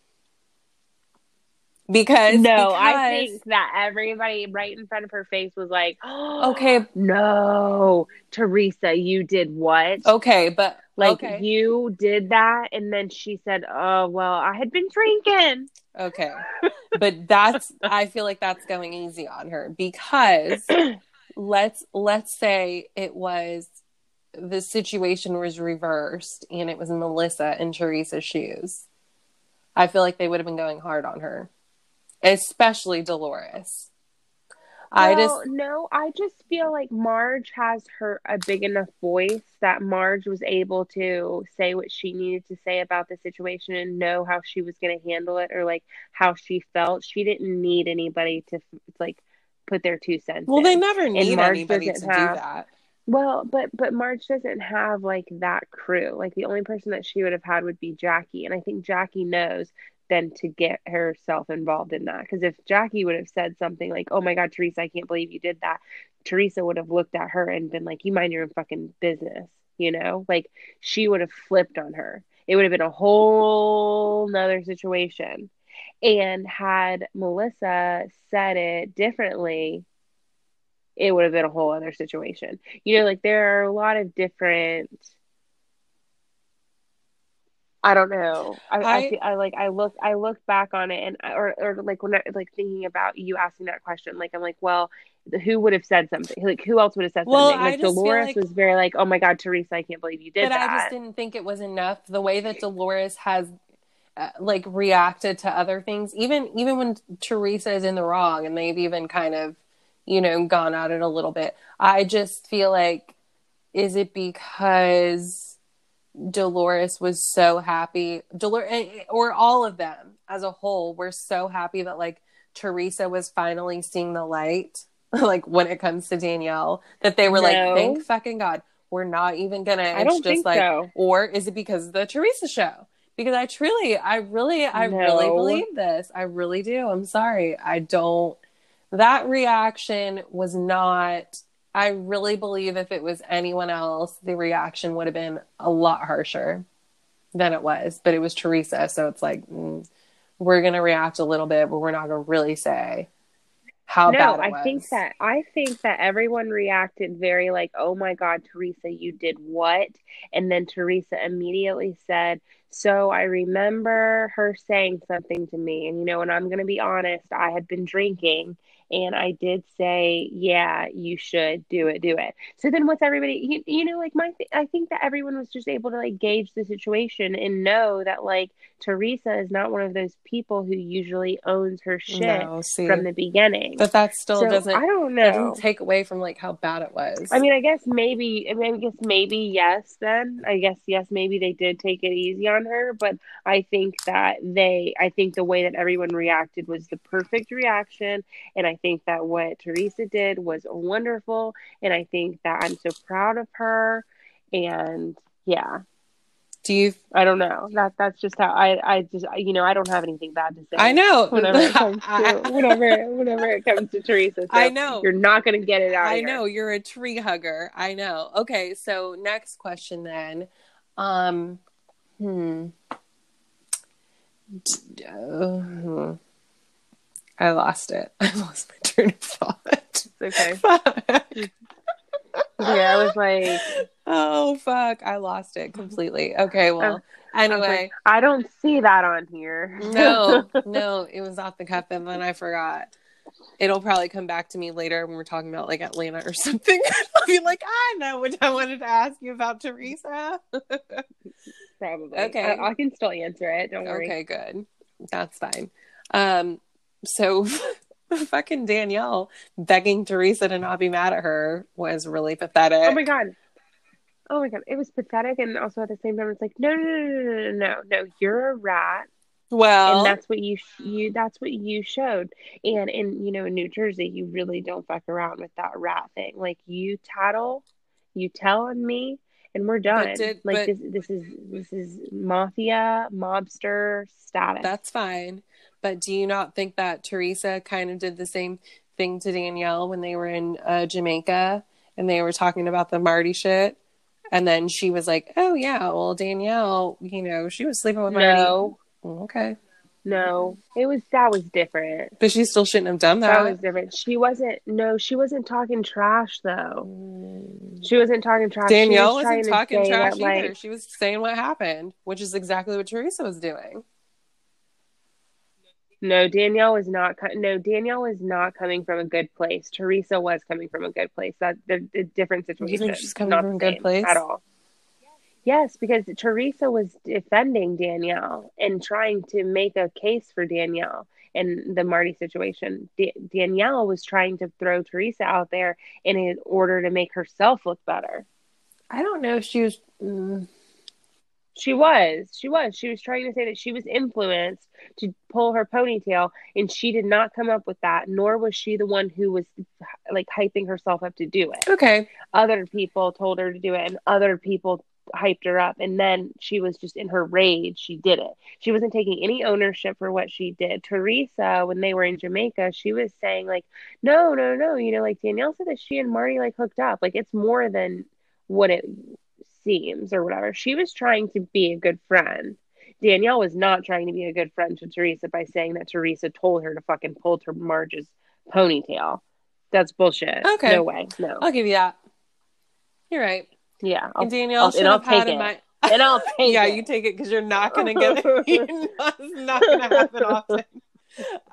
because no, because... I think that everybody right in front of her face was like, oh, "Okay, no, Teresa, you did what?" Okay, but like okay. you did that, and then she said, "Oh, well, I had been drinking." Okay, but that's I feel like that's going easy on her because let's let's say it was the situation was reversed and it was Melissa in Teresa's shoes. I feel like they would have been going hard on her especially Dolores. Well, I just no, I just feel like Marge has her a big enough voice that Marge was able to say what she needed to say about the situation and know how she was going to handle it or like how she felt. She didn't need anybody to like put their two cents. Well, in. they never need anybody to have, do that. Well, but but Marge doesn't have like that crew. Like the only person that she would have had would be Jackie, and I think Jackie knows than to get herself involved in that. Because if Jackie would have said something like, "Oh my God, Teresa, I can't believe you did that," Teresa would have looked at her and been like, "You mind your own fucking business," you know? Like she would have flipped on her. It would have been a whole nother situation. And had Melissa said it differently, it would have been a whole other situation. You know, like there are a lot of different I don't know. I, I, I, I, like I look I look back on it and or or like when I like thinking about you asking that question, like I'm like, well, who would have said something? Like who else would have said well, something? Like Dolores like, was very like, oh my god, Teresa, I can't believe you did but that. I just didn't think it was enough. The way that Dolores has uh, like reacted to other things, even even when Teresa is in the wrong, and they've even kind of you know gone at it a little bit. I just feel like, is it because Dolores was so happy. Dolores, eh, eh, or all of them as a whole, were so happy that like Teresa was finally seeing the light. like when it comes to Danielle, that they were no. like, "Thank fucking god, we're not even gonna." I don't just think like, so. or is it because of the Teresa show? Because I truly, I really, I no. really believe this. I really do. I'm sorry, I don't. That reaction was not I really believe if it was anyone else, the reaction would have been a lot harsher than it was. But it was Teresa, so it's like mm, we're gonna react a little bit, but we're not gonna really say how no, bad I think that I think that everyone reacted very like, "Oh my God, Teresa, you did what?" And then Teresa immediately said, "So I remember her saying something to me, and you know, and I'm gonna be honest, I had been drinking." And I did say, yeah, you should do it, do it. So then what's everybody, you, you know, like my, I think that everyone was just able to like gauge the situation and know that like Teresa is not one of those people who usually owns her shit no, from the beginning. But that still so, doesn't, I don't know, doesn't take away from like how bad it was. I mean, I guess maybe, I, mean, I guess maybe yes, then I guess yes, maybe they did take it easy on on her, but I think that they, I think the way that everyone reacted was the perfect reaction. And I think that what Teresa did was wonderful. And I think that I'm so proud of her. And yeah, Do you? I don't know. That that's just how I I just you know I don't have anything bad to say. I know. Whenever it comes to whenever whenever it comes to Teresa, so I know. you're not gonna get it out. I here. know you're a tree hugger. I know. Okay, so next question then. Um, hmm. I lost it. I lost my train of thought. It's okay. Yeah, I was like, oh fuck! I lost it completely. Okay, well, I anyway, like, I don't see that on here. no, no, it was off the cuff, and then I forgot. It'll probably come back to me later when we're talking about like Atlanta or something. I'll be like, I know what I wanted to ask you about Teresa. Probably. Okay. I, I can still answer it. Don't worry. Okay, good. That's fine. Um, so fucking Danielle begging Teresa to not be mad at her was really pathetic. Oh my god oh my god, it was pathetic. And also at the same time, it's like, no, no, no, no, no, no, no, you're a rat. Well, and that's what you you that's what you showed. And in you know in New Jersey, you really don't fuck around with that rat thing. Like you tattle, you tell on me, and we're done. Did, like but, this this is this is mafia mobster status. That's fine. But do you not think that Teresa kind of did the same thing to Danielle when they were in uh, Jamaica and they were talking about the Marty shit? And then she was like, "Oh yeah, well Danielle, you know, she was sleeping with my no. Oh, okay, no. It was that was different. But she still shouldn't have done that. That. was different. She wasn't no she wasn't talking trash though. Mm. She wasn't talking trash. Danielle was wasn't talking trash that, like. She was saying what happened, which is exactly what Teresa was doing. No, Danielle was not. No, Danielle was not coming from a good place. Teresa was coming from a good place. That they're, they're different situations. she's coming not from a good place? at all? Yes, because Teresa was defending Danielle and trying to make a case for Danielle in the Marty situation. Da- Danielle was trying to throw Teresa out there in order to make herself look better. I don't know if she was. Mm, She was. She was. She was trying to say that she was influenced to pull her ponytail, and she did not come up with that, nor was she the one who was like hyping herself up to do it. okay, Other people told her to do it, and other people hyped her up, and then she was just in her rage. She did it. She wasn't taking any ownership for what she did. Teresa, when they were in Jamaica, she was saying, like, no, no, no, you know, like Danielle said that she and Marty like hooked up. Like, it's more than what it seems or whatever. She was trying to be a good friend. Danielle was not trying to be a good friend to Teresa by saying that Teresa told her to fucking pull to Marge's ponytail. That's bullshit. Okay. No way. No. I'll give you that. You're right. Yeah. I'll, And Danielle I'll- should and I'll have had take in it. mind. and I'll take yeah, it. you take it because you're not gonna get it. it's not gonna happen often.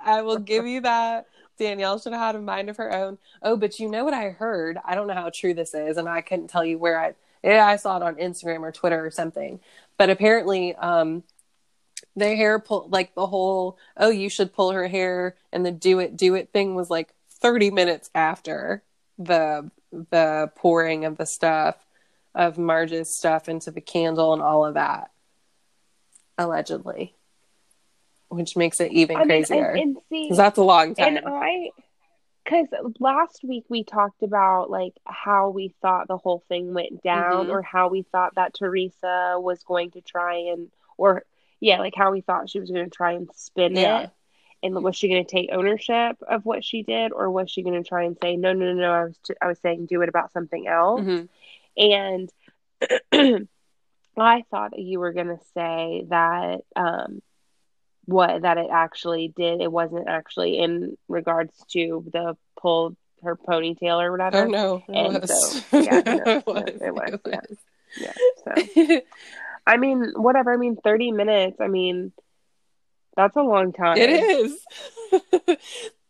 I will give you that. Danielle should have had a mind of her own. Oh, but you know what I heard? I don't know how true this is, and I couldn't tell you where I. Yeah, I saw it on Instagram or Twitter or something. But apparently, um, the hair pull like the whole oh you should pull her hair and the do it do it thing was like 30 minutes after the the pouring of the stuff of Marge's stuff into the candle and all of that allegedly which makes it even I mean, crazier and, and see, 'Cause that's a long time and I, because last week we talked about like how we thought the whole thing went down, Mhm. or how we thought that Teresa was going to try and, or yeah, like how we thought she was going to try and spin Yeah. it. And was she going to take ownership of what she did, or was she going to try and say, no, no, no, no, I was, I was saying do it about something else. Mhm. And I thought that you were going to say that um, what that it actually did. It wasn't actually in regards to the pull her ponytail or whatever. oh no it And was. so, yeah, no, It no, was. it was, yeah. Yeah. So. I mean, whatever. I mean, thirty minutes. I mean, that's a long time. It is.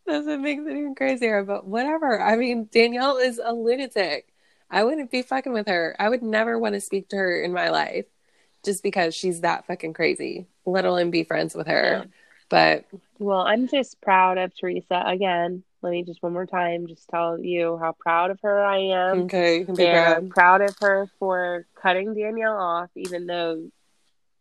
Doesn't make it even crazier, but whatever. I mean, Danielle is a lunatic. I wouldn't be fucking with her. I would never want to speak to her in my life just because she's that fucking crazy, let alone be friends with her. Yeah. But Well, I'm just proud of Teresa again. Let me just one more time just tell you how proud of her I am. okay, you can be and proud. I'm proud of her for cutting Danielle off, even though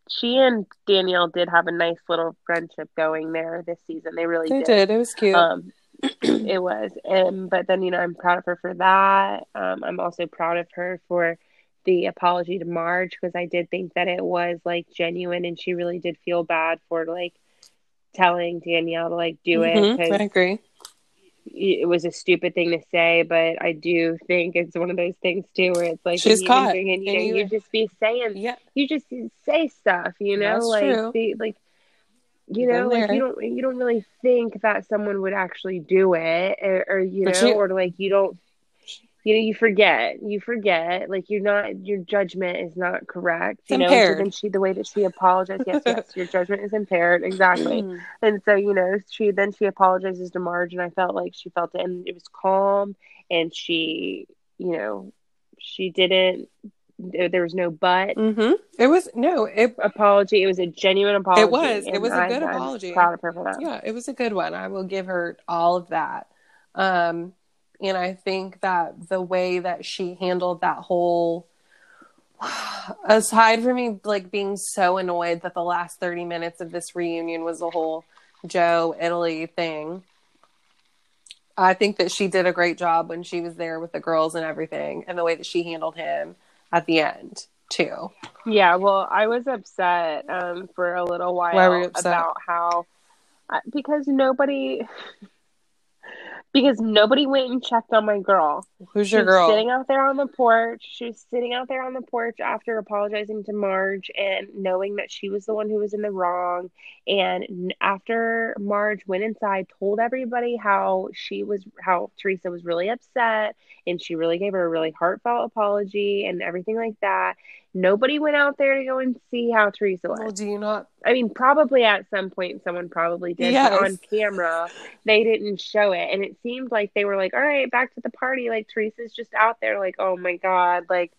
she and Danielle did have a nice little friendship going there this season. They really They did. did. It was cute. Um, it was, and but then you know I'm proud of her for that. Um, I'm also proud of her for the apology to Marge because I did think that it was like genuine, and she really did feel bad for like telling Danielle to like do it Mhm, because I agree. it was a stupid thing to say, but I do think it's one of those things too where it's like She's you caught, and you know you- you just be saying Yeah. you just say stuff, you know, That's like the like you know, like you don't you don't really think that someone would actually do it, or, or you But know, she- or like you don't, you know, you forget, you forget, like you're not, your judgment is not correct, It's you know. impaired. So then she, the way that she apologized, yes, yes, your judgment is impaired, exactly. Mm. And so, you know, she then she apologizes to Marge, and I felt like she felt it, and it was calm, and she, you know, she didn't. There was no but mm-hmm. It was no. It apology. It was a genuine apology. It was. It was a I- good I'm apology. proud of her for that. yeah, it was a good one. I will give her all of that. Um, and I think that the way that she handled that whole, aside from me like being so annoyed that the last thirty minutes of this reunion was the whole Joe Italy thing. I think that she did a great job when she was there with the girls and everything, and the way that she handled him at the end too. Yeah, well, I was upset um, for a little while Why were you upset? about how because nobody because nobody went and checked on my girl. Who's your was girl? sitting out there on the porch. She was sitting out there on the porch after apologizing to Marge and knowing that she was the one who was in the wrong. And after Marge went inside, told everybody how she was, how Teresa was really upset, and she really gave her a really heartfelt apology and everything like that. Nobody went out there to go and see how Teresa was. Well, do you not? I mean, probably at some point someone probably did, Yes. but on camera they didn't show it, and it seemed like they were like, "All right, back to the party." Like Teresa's just out there, like, "Oh my god, like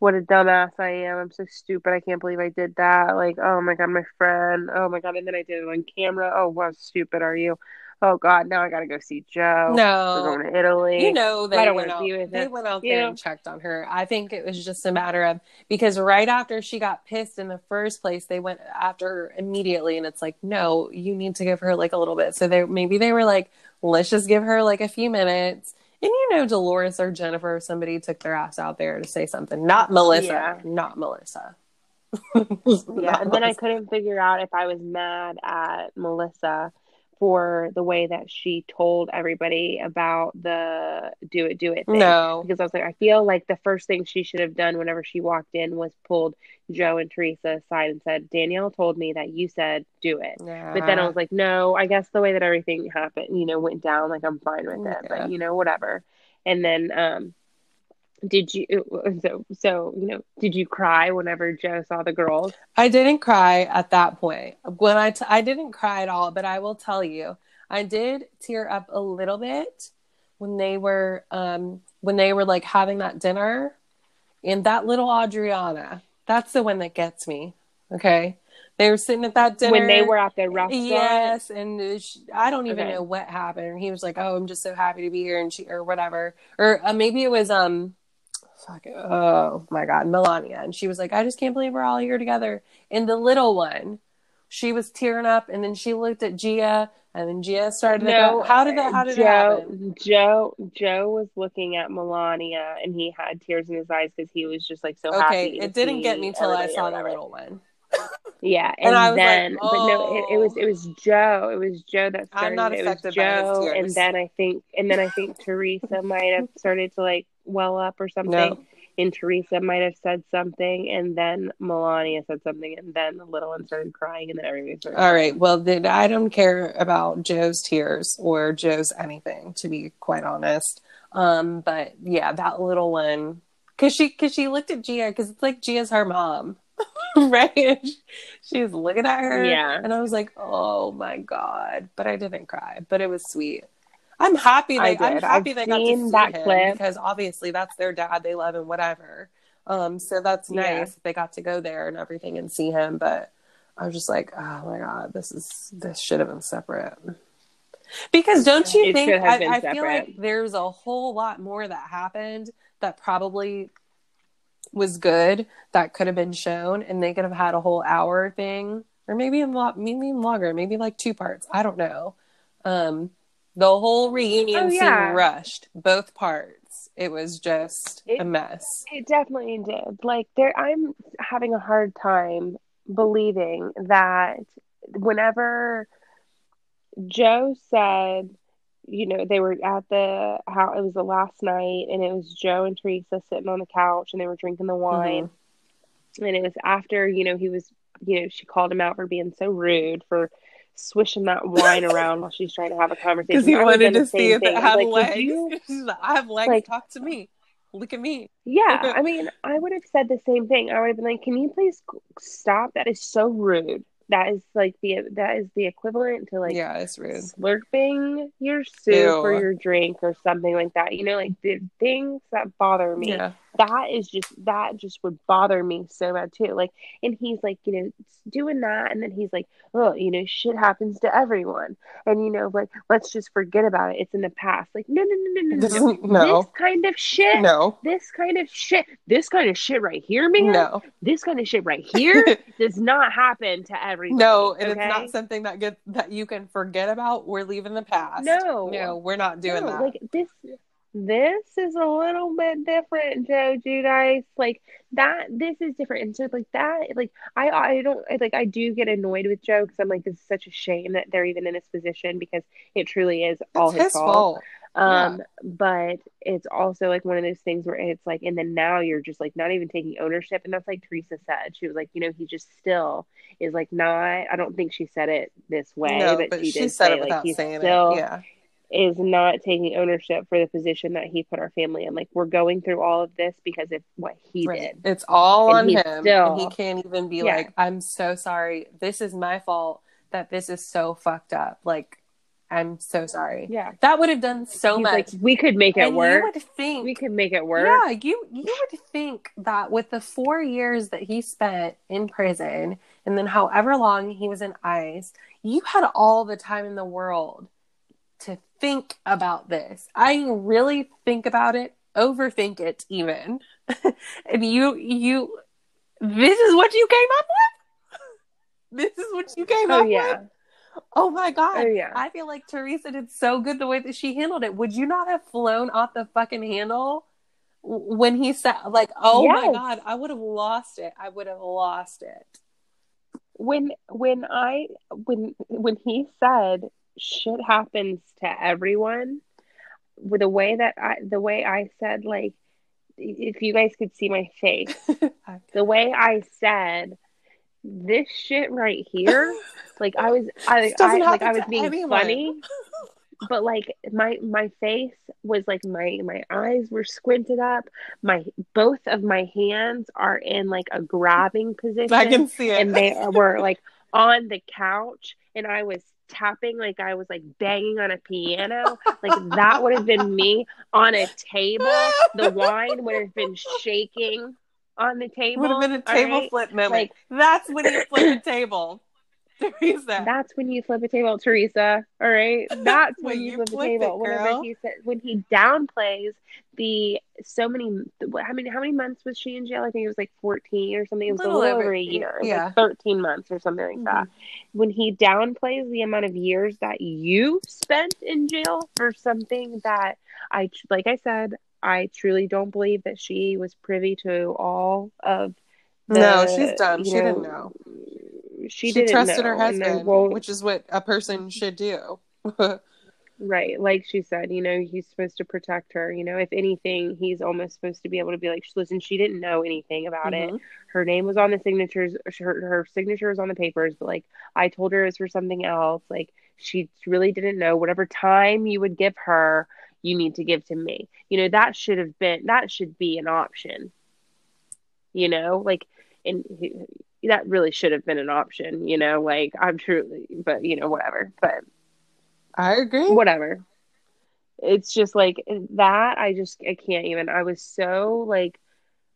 what a dumbass I am. I'm so stupid. I can't believe I did that. Like, oh my god, my friend. Oh my god, and then I did it on camera. Oh, how stupid are you? Oh god, now I gotta go see Joe. No, We're going to Italy. you know they I don't went out. be with They went out there know? and checked on her. I think it was just a matter of because right after she got pissed in the first place, they went after her immediately, and it's like, no, you need to give her like a little bit. So they maybe they were like, let's just give her like a few minutes. And you know, Dolores or Jennifer, or somebody took their ass out there to say something. Not Melissa. Yeah. Not Melissa. Yeah, and then I couldn't figure out if I was mad at Melissa for the way that she told everybody about the do it, do it thing. No. Because I was like, I feel like the first thing she should have done whenever she walked in was pulled Joe and Teresa aside and said, Danielle told me that you said do it. But then I was like, no, I guess the way that everything happened, you know, went down, like I'm fine with it, Yeah. but you know, whatever. And then, um, did you so so you know did you cry whenever Joe saw the girls? I didn't cry at that point. When I t- I didn't cry at all, but I will tell you, I did tear up a little bit when they were um when they were like having that dinner and that little Audriana. That's the one that gets me. Okay. They were sitting at that dinner when they were at the restaurant. Yes, and was- I don't even Okay. know what happened. He was like, "Oh, I'm just so happy to be here," and she or whatever, or uh, maybe it was um, fuck, oh my god, Milania, and she was like, "I just can't believe we're all here together." And the little one, she was tearing up, and then she looked at Gia, and then Gia started. to No, go, how did that? How did Joe, it happen? Joe, Joe was looking at Milania, and he had tears in his eyes because he was just like so happy. Okay, it didn't get me till I saw the little one. Yeah, And and, was like, then, but no, it, it was oh. it was oh. Joe. It was Joe that started. I'm not it was affected by his Joe, tears. and then I think, and then I think Teresa might have started to like well up or something. No. And Teresa might have said something, and then Milania said something, and then the little one started crying, and then everybody started. All right. Well, then I don't care about Joe's tears or Joe's anything, to be quite honest. Um, but yeah, that little one, because she because she looked at Gia because it's like Gia's her mom, right? She's looking at her, Yeah. and I was like, oh my god. But I didn't cry, but it was sweet. I'm happy I they I'm happy I've they got to see that him clip. because obviously that's their dad. They love him, whatever. Um, so that's Yeah. nice. They got to go there and everything and see him, but. I was just like, oh my god, this is this should have been separate. Because don't you It think I, I feel like there's a whole lot more that happened that probably was good that could have been shown, and they could have had a whole hour thing, or maybe a lot, maybe even longer, maybe like two parts. I don't know. Um, the whole reunion Oh, yeah. seemed rushed, both parts. It was just It- a mess. It definitely did. Like there I'm having a hard time believing that whenever Joe said, you know, they were at the how it was the last night and it was Joe and Teresa sitting on the couch and they were drinking the mm-hmm. wine. And it was after, you know, he was you know, she called him out for being so rude for swishing that wine around while she's trying to have a conversation. Because he I wanted to see if it had Like, legs. you- like, I have legs. Like- Talk to me. Look at me. Yeah, I mean, I would have said the same thing. I would have been like, "Can you please stop? That is so rude. That is like the that is the equivalent to like yeah, it's rude. slurping your soup Ew. or your drink or something like that. You know, like the things that bother me. Yeah. That is just that just would bother me so bad too. Like, and he's like, you know, doing that, and then he's like, oh, you know, shit happens to everyone, and you know, like let's just forget about it. It's in the past. Like, no, no, no, no, no, no, no. No. This kind of shit No. this kind of shit, this kind of shit right here, man. No. This kind of shit right here does not happen to everybody. No, and okay? it's not something that get that you can forget about. We're leaving the past. No. no, we're not doing No, that. Like this, this is a little bit different, Joe Giudice. Like that, this is different. And so, like that, like I, I don't I, like. I do get annoyed with Joe because I'm like, this is such a shame that they're even in this position because it truly is all it's his, fault. Yeah. Um, but it's also like one of those things where it's like, and then now you're just like not even taking ownership. And that's like Teresa said. She was like, you know, he just still is like not. I don't think she said it this way, no, but, but she, she, did said it like without saying still it. Yeah, is not taking ownership for the position that he put our family in. Like we're going through all of this because of what he right. did. It's all And on him, still- and he can't even be Yeah. like, "I'm so sorry. This is my fault. That this is so fucked up. Like, I'm so sorry." Yeah. That would have done so He's much. like, we could make it and work. you would think We could make it work. Yeah, you you would think that with the four years that he spent in prison and then however long he was in ICE, you had all the time in the world to think about this. I really think about it, overthink it even. and you you this is what you came up with? This is what you came Oh up yeah. with? Oh my god. Oh yeah. I feel like Teresa did so good the way that she handled it. Would you not have flown off the fucking handle when he said, like, oh my god, I would have lost it. I would have lost it. when when I when when he said shit happens to everyone with the way that I the way I said like if you guys could see my face the way I said this shit right here like I was I, I like I was being anyone. funny but like my my face was like my my eyes were squinted up my both of my hands are in like a grabbing position I can see it. and they were like on the couch and I was tapping like I was like banging on a piano. Like that would have been me on a table. The wine would have been shaking on the table. would have been a table right? flip moment. Like- That's when you flip a table. Teresa. That's when you flip a table, Teresa. All right. That's when, When you, you flip a table. it, Whenever he said when he downplays the so many how many how many months was she in jail? I think it was like fourteen or something. It was a Little little over- over a year. Yeah. like thirteen months or something like that. Mm-hmm. When he downplays the amount of years that you spent in jail for something that I like I said, I truly don't believe that she was privy to all of the, no, she's done. She didn't know. She, She, didn't trusted know. her husband, which is what a person should do. Right. Like she said, you know, he's supposed to protect her. You know, if anything, he's almost supposed to be able to be like, listen, she didn't know anything about it. Mhm. Her name was on the signatures, her, her signature was on the papers, but like I told her it was for something else. Like she really didn't know. Whatever time you would give her, you need to give to me. You know, that should have been, that should be an option. You know, like, and that really should have been an option, you know, like I'm truly, but you know, whatever. But I agree. whatever. It's just like that. I just I can't even. I was so like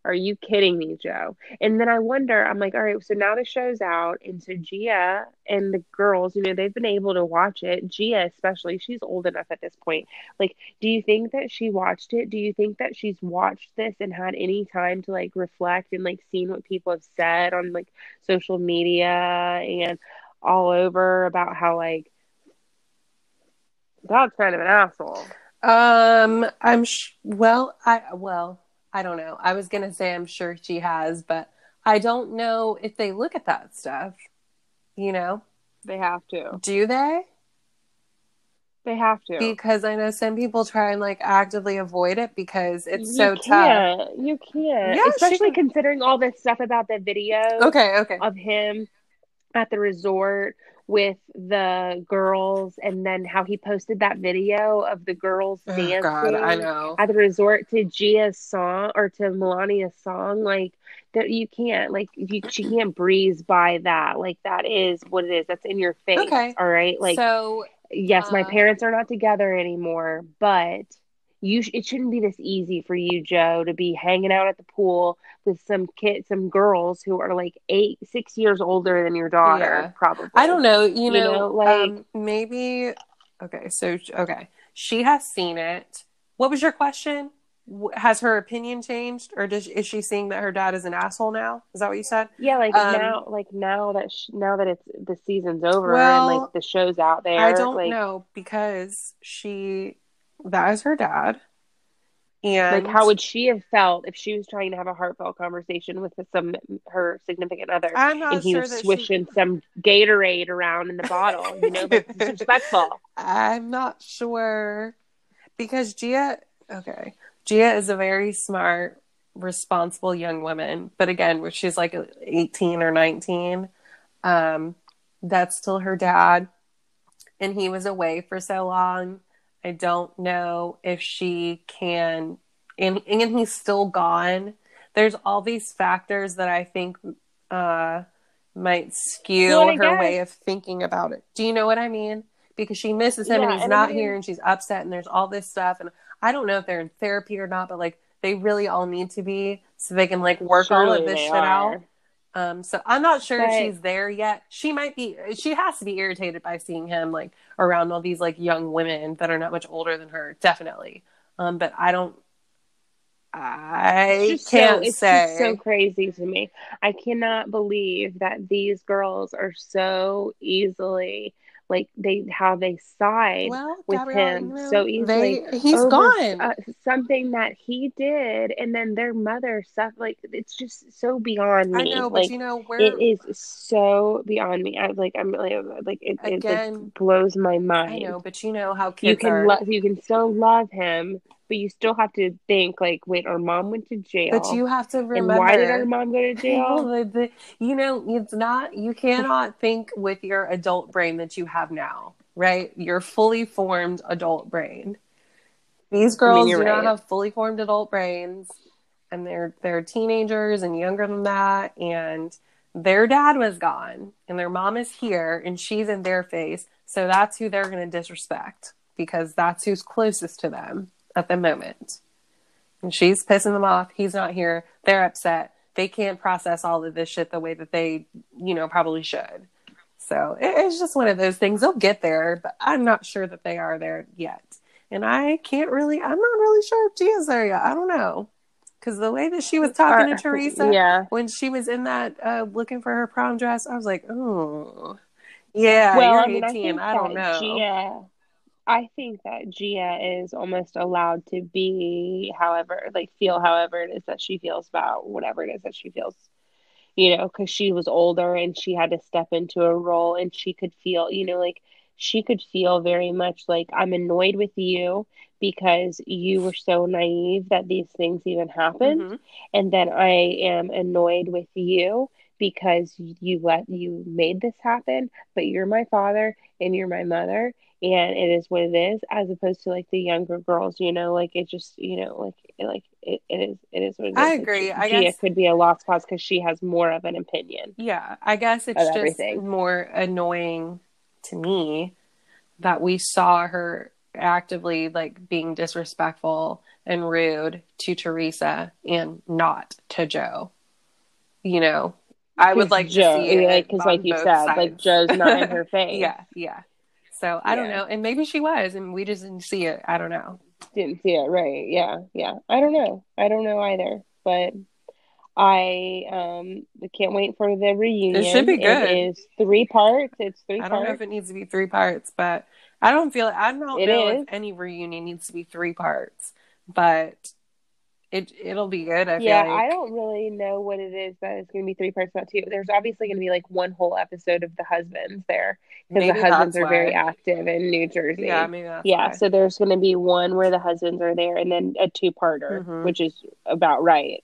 Are you kidding me, Joe? And then I wonder, I'm like, all right, so now the show's out, and so Gia and the girls, you know, they've been able to watch it. Gia, especially, she's old enough at this point. Like, do you think that she watched it? Do you think that she's watched this and had any time to like reflect and like seen what people have said on like social media and all over about how like God's kind of an asshole? Um, I'm sh- well, I well, I don't know. I was gonna say I'm sure she has, but I don't know if they look at that stuff. You know, They have to. do they? They have to. Because I know some people try and like actively avoid it because it's you so tough. can't. You can't. Yeah, Especially can- considering all this stuff about the video Okay, okay. of him at the resort with the girls and then how he posted that video of the girls Oh, dancing God, I know. at the resort to Gia's song or to Milania's song. Like that you can't like you she can't breeze by that. Like that is what it is. That's in your face. Okay. All right. Like so yes, my uh, parents are not together anymore, but you sh- it shouldn't be this easy for you, Joe, to be hanging out at the pool with some kids, some girls who are like eight, six years older than your daughter, Yeah. probably. I don't know. You You know, know, like- um, maybe. Okay, so okay, she has seen it. What was your question? Has her opinion changed, or does is she seeing that her dad is an asshole now? Is that what you said? Yeah, like Um, now, like now that sh- now that it's the season's over Well, and like the show's out there. I don't like, know because she that is her dad, and Like, how would she have felt if she was trying to have a heartfelt conversation with some her significant other, I'm not and he sure was that she- swishing some Gatorade around in the bottle? You know, that's disrespectful. I'm not sure because Gia, okay, Gia is a very smart, responsible young woman, but again, when she's like 18 or 19, um, that's still her dad, and he was away for so long. I don't know if she can, and and he's still gone. There's all these factors that I think uh, might skew her guess- way of thinking about it. Do you know what I mean? Because she misses him Yeah, and he's and I not mean- here, and she's upset, and there's all this stuff, and I don't know if they're in therapy or not, but like they really all need to be so they can like work all of this shit are. out. Um, so I'm not sure if she's there yet. She might be. She has to be irritated by seeing him like around all these like young women that are not much older than her. Definitely. Um, but I don't. I can't so, it's say. so crazy to me. I cannot believe that these girls are so easily like they how they side well, with Gabrielle, him so easily. They, he's gone. uh, something that he did, and then their mother stuff. Like it's just so beyond me. I know, but you know where it is so beyond me. I like I'm like like it, it Again, like blows my mind. I know, but you know how kids you can are. lo- you can still love him, but you still have to think like, wait, our mom went to jail. but you have to remember. and why did our mom go to jail? The, the, you know, it's not, you cannot think with your adult brain that you have now, right? Your fully formed adult brain. These girls you're do not have fully formed adult brains, and they're they're teenagers and younger than that, and their dad was gone, and their mom is here, and she's in their face, so that's who they're going to disrespect because that's who's closest to them at the moment. And she's pissing them off. He's not here. They're upset. They can't process all of this shit the way that they, you know, probably should. So it- it's just one of those things. They'll get there, but I'm not sure that they are there yet. And I can't really, I'm not really sure if Gia's there yet. I don't know. Because the way that she was talking Or- to Teresa Yeah. when she was in that, uh, looking for her prom dress, I was like, oh, yeah, well, you're I mean, 18. I I, don't know. Gia, I think that Gia is almost allowed to be, however, like feel however it is that she feels about whatever it is that she feels. You know, because she was older and she had to step into a role, and she could feel, you know, like she could feel very much like I'm annoyed with you because you were so naive that these things even happened. Mhm. and then I am annoyed with you because you let you made this happen, but you're my father and you're my mother and it is what it is as opposed to like the younger girls, you know, like it just, you know, like it, like it, it is it is what it is. I Like, agree. I Gia guess- it could be a lost cause because she has more of an opinion. Yeah, I guess it's just everything. more annoying to me that we saw her actively like being disrespectful and rude to Teresa and not to Joe. You know, I would like Joe, to see because like you said, like. Joe's not in her face. yeah, yeah. So I don't know, and maybe she was, and we just didn't see it. I don't know. didn't see it right. Yeah, yeah. I don't know. I don't know either, but I um can't wait for the reunion. It should be good. It is three parts. It's three I don't know if it needs to be three parts, but I don't feel I don't It know is. if any reunion needs to be three parts, but it it'll be good. I feel yeah, like. I don't really know what it is that it's going to be three parts about two. There's obviously going to be like one whole episode of the husbands there because the husbands are very active in New Jersey. Yeah, maybe Yeah, why. so there's going to be one where the husbands are there, and then a two-parter, Mhm. which is about right.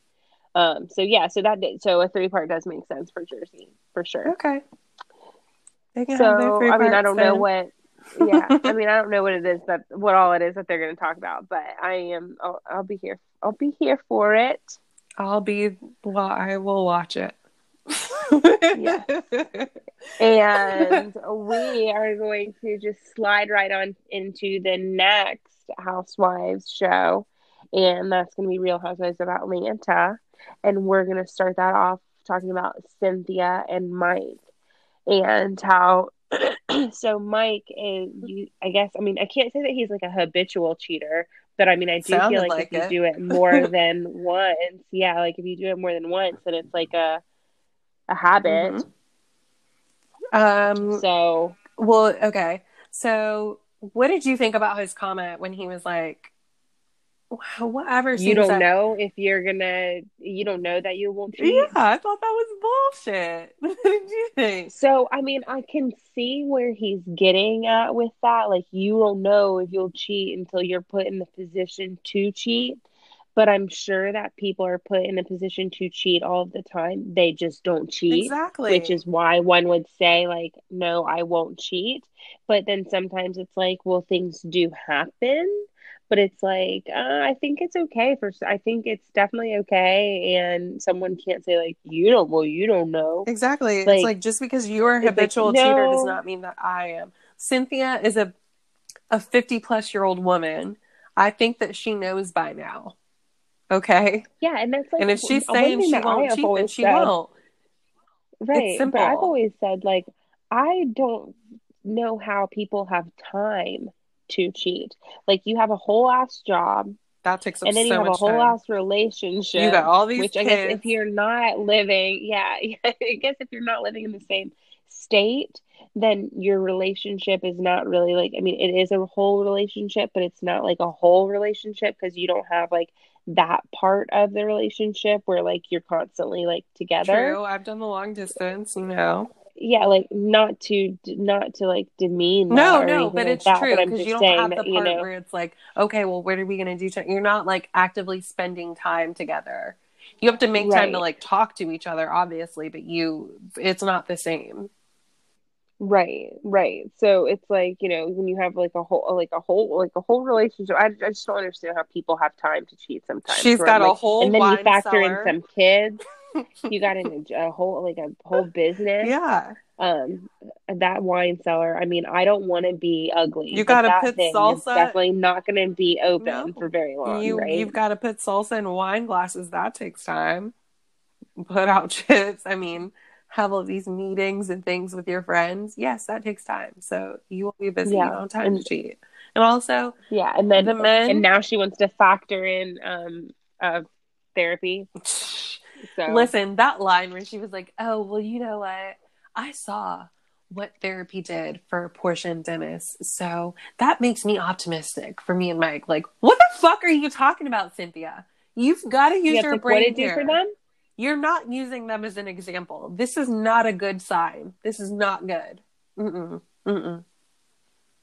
Um, so yeah, so that so a three-part does make sense for Jersey for sure. okay. They can have their So three I mean, I don't know what. Yeah, I mean, I don't know what it is that what all it is that they're going to talk about, but I am. I'll, I'll be here. I'll be here for it. I'll be. Well, I will watch it. Yeah. And we are going to just slide right on into the next Housewives show. And that's going to be Real Housewives of Atlanta. And we're going to start that off talking about Cynthia and Mike and how. so Mike is, you, I guess, I mean, I can't say that he's like a habitual cheater, but I mean, I do Sounded feel like, like if you do it more than once, yeah, like if you do it more than once, then it's like a a habit. Mhm. Um. So Well, okay. So, what did you think about his comment when he was like, "Wow, "Whatever"? you don't that- know if you're gonna you don't know that you won't cheat Yeah, I thought that was bullshit. what did you think? so i mean i can see where he's getting at with that like you don't know if you'll cheat until you're put in the position to cheat but i'm sure that people are put in a position to cheat all of the time they just don't cheat Exactly. which is why one would say like no i won't cheat but then sometimes it's like well things do happen but it's like uh, i think it's okay for i think it's definitely okay and someone can't say like you don't well you don't know Exactly. Like- it's like just because you're a it's like, habitual cheater does not mean that I am. Cynthia is a a 50 plus year old woman. I think that she knows by now. Okay. yeah and that's like and if she's saying she won't cheat, then she said- won't. right simple. but i've always said like i don't know how people have time to cheat like you have a whole ass job That takes up and then you have a whole time. ass relationship You got all these which I guess if you're not living, yeah, I guess if you're not living in the same state, then your relationship is not really like, I mean, it is a whole relationship, but it's not like a whole relationship because you don't have like that part of the relationship where like you're constantly like together. True. I've done the long distance, you know. Yeah, like not to not to like demean No, no, but it's that, true because you don't have the that, part you know, where it's like, okay, well, what are we going to do? To-? You're not like actively spending time together. You have to make time to like talk to each other, obviously, but you, it's not the same. Right, right. So it's like, you know, when you have like a whole like a whole like a whole relationship, I, I just don't understand how people have time to cheat sometimes. She's got a like- whole and then you factor in some kids. You got in a, a whole like a whole business. Yeah, Um, that wine cellar. I mean, I don't want to be ugly. You but gotta put salsa- definitely not going to be open No. for very long, you right? you've got to put salsa in wine glasses. That takes time. Put out chips. I mean, have all these meetings and things with your friends. Yes, that takes time. So you will be busy. Yeah, You don't have time and- to cheat. And also, yeah, and then the men. and now she wants to factor in um uh therapy. So Listen, that line where she was like, "Oh, well, you know what? I saw what therapy did for Porsha and Dennis, so that makes me optimistic for me and Mike." Like, what the fuck are you talking about, Cynthia? You've got to use yeah, your like, brain what did it do here. for them? You're not using them as an example. This is not a good sign. This is not good. Mm-mm. Mm-mm.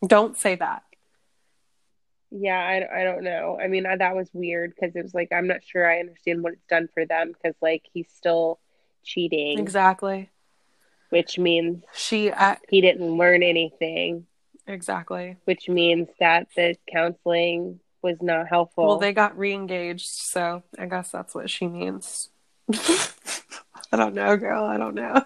Don't say that. Yeah, I, I don't know. I mean, I, that was weird because it was like, I'm not sure I understand what it's done for them because, like, he's still cheating, Exactly. which means She. Uh, he didn't learn anything, exactly. which means that the counseling was not helpful. Well, they got re-engaged, so I guess that's what she means. I don't know, girl. I don't know.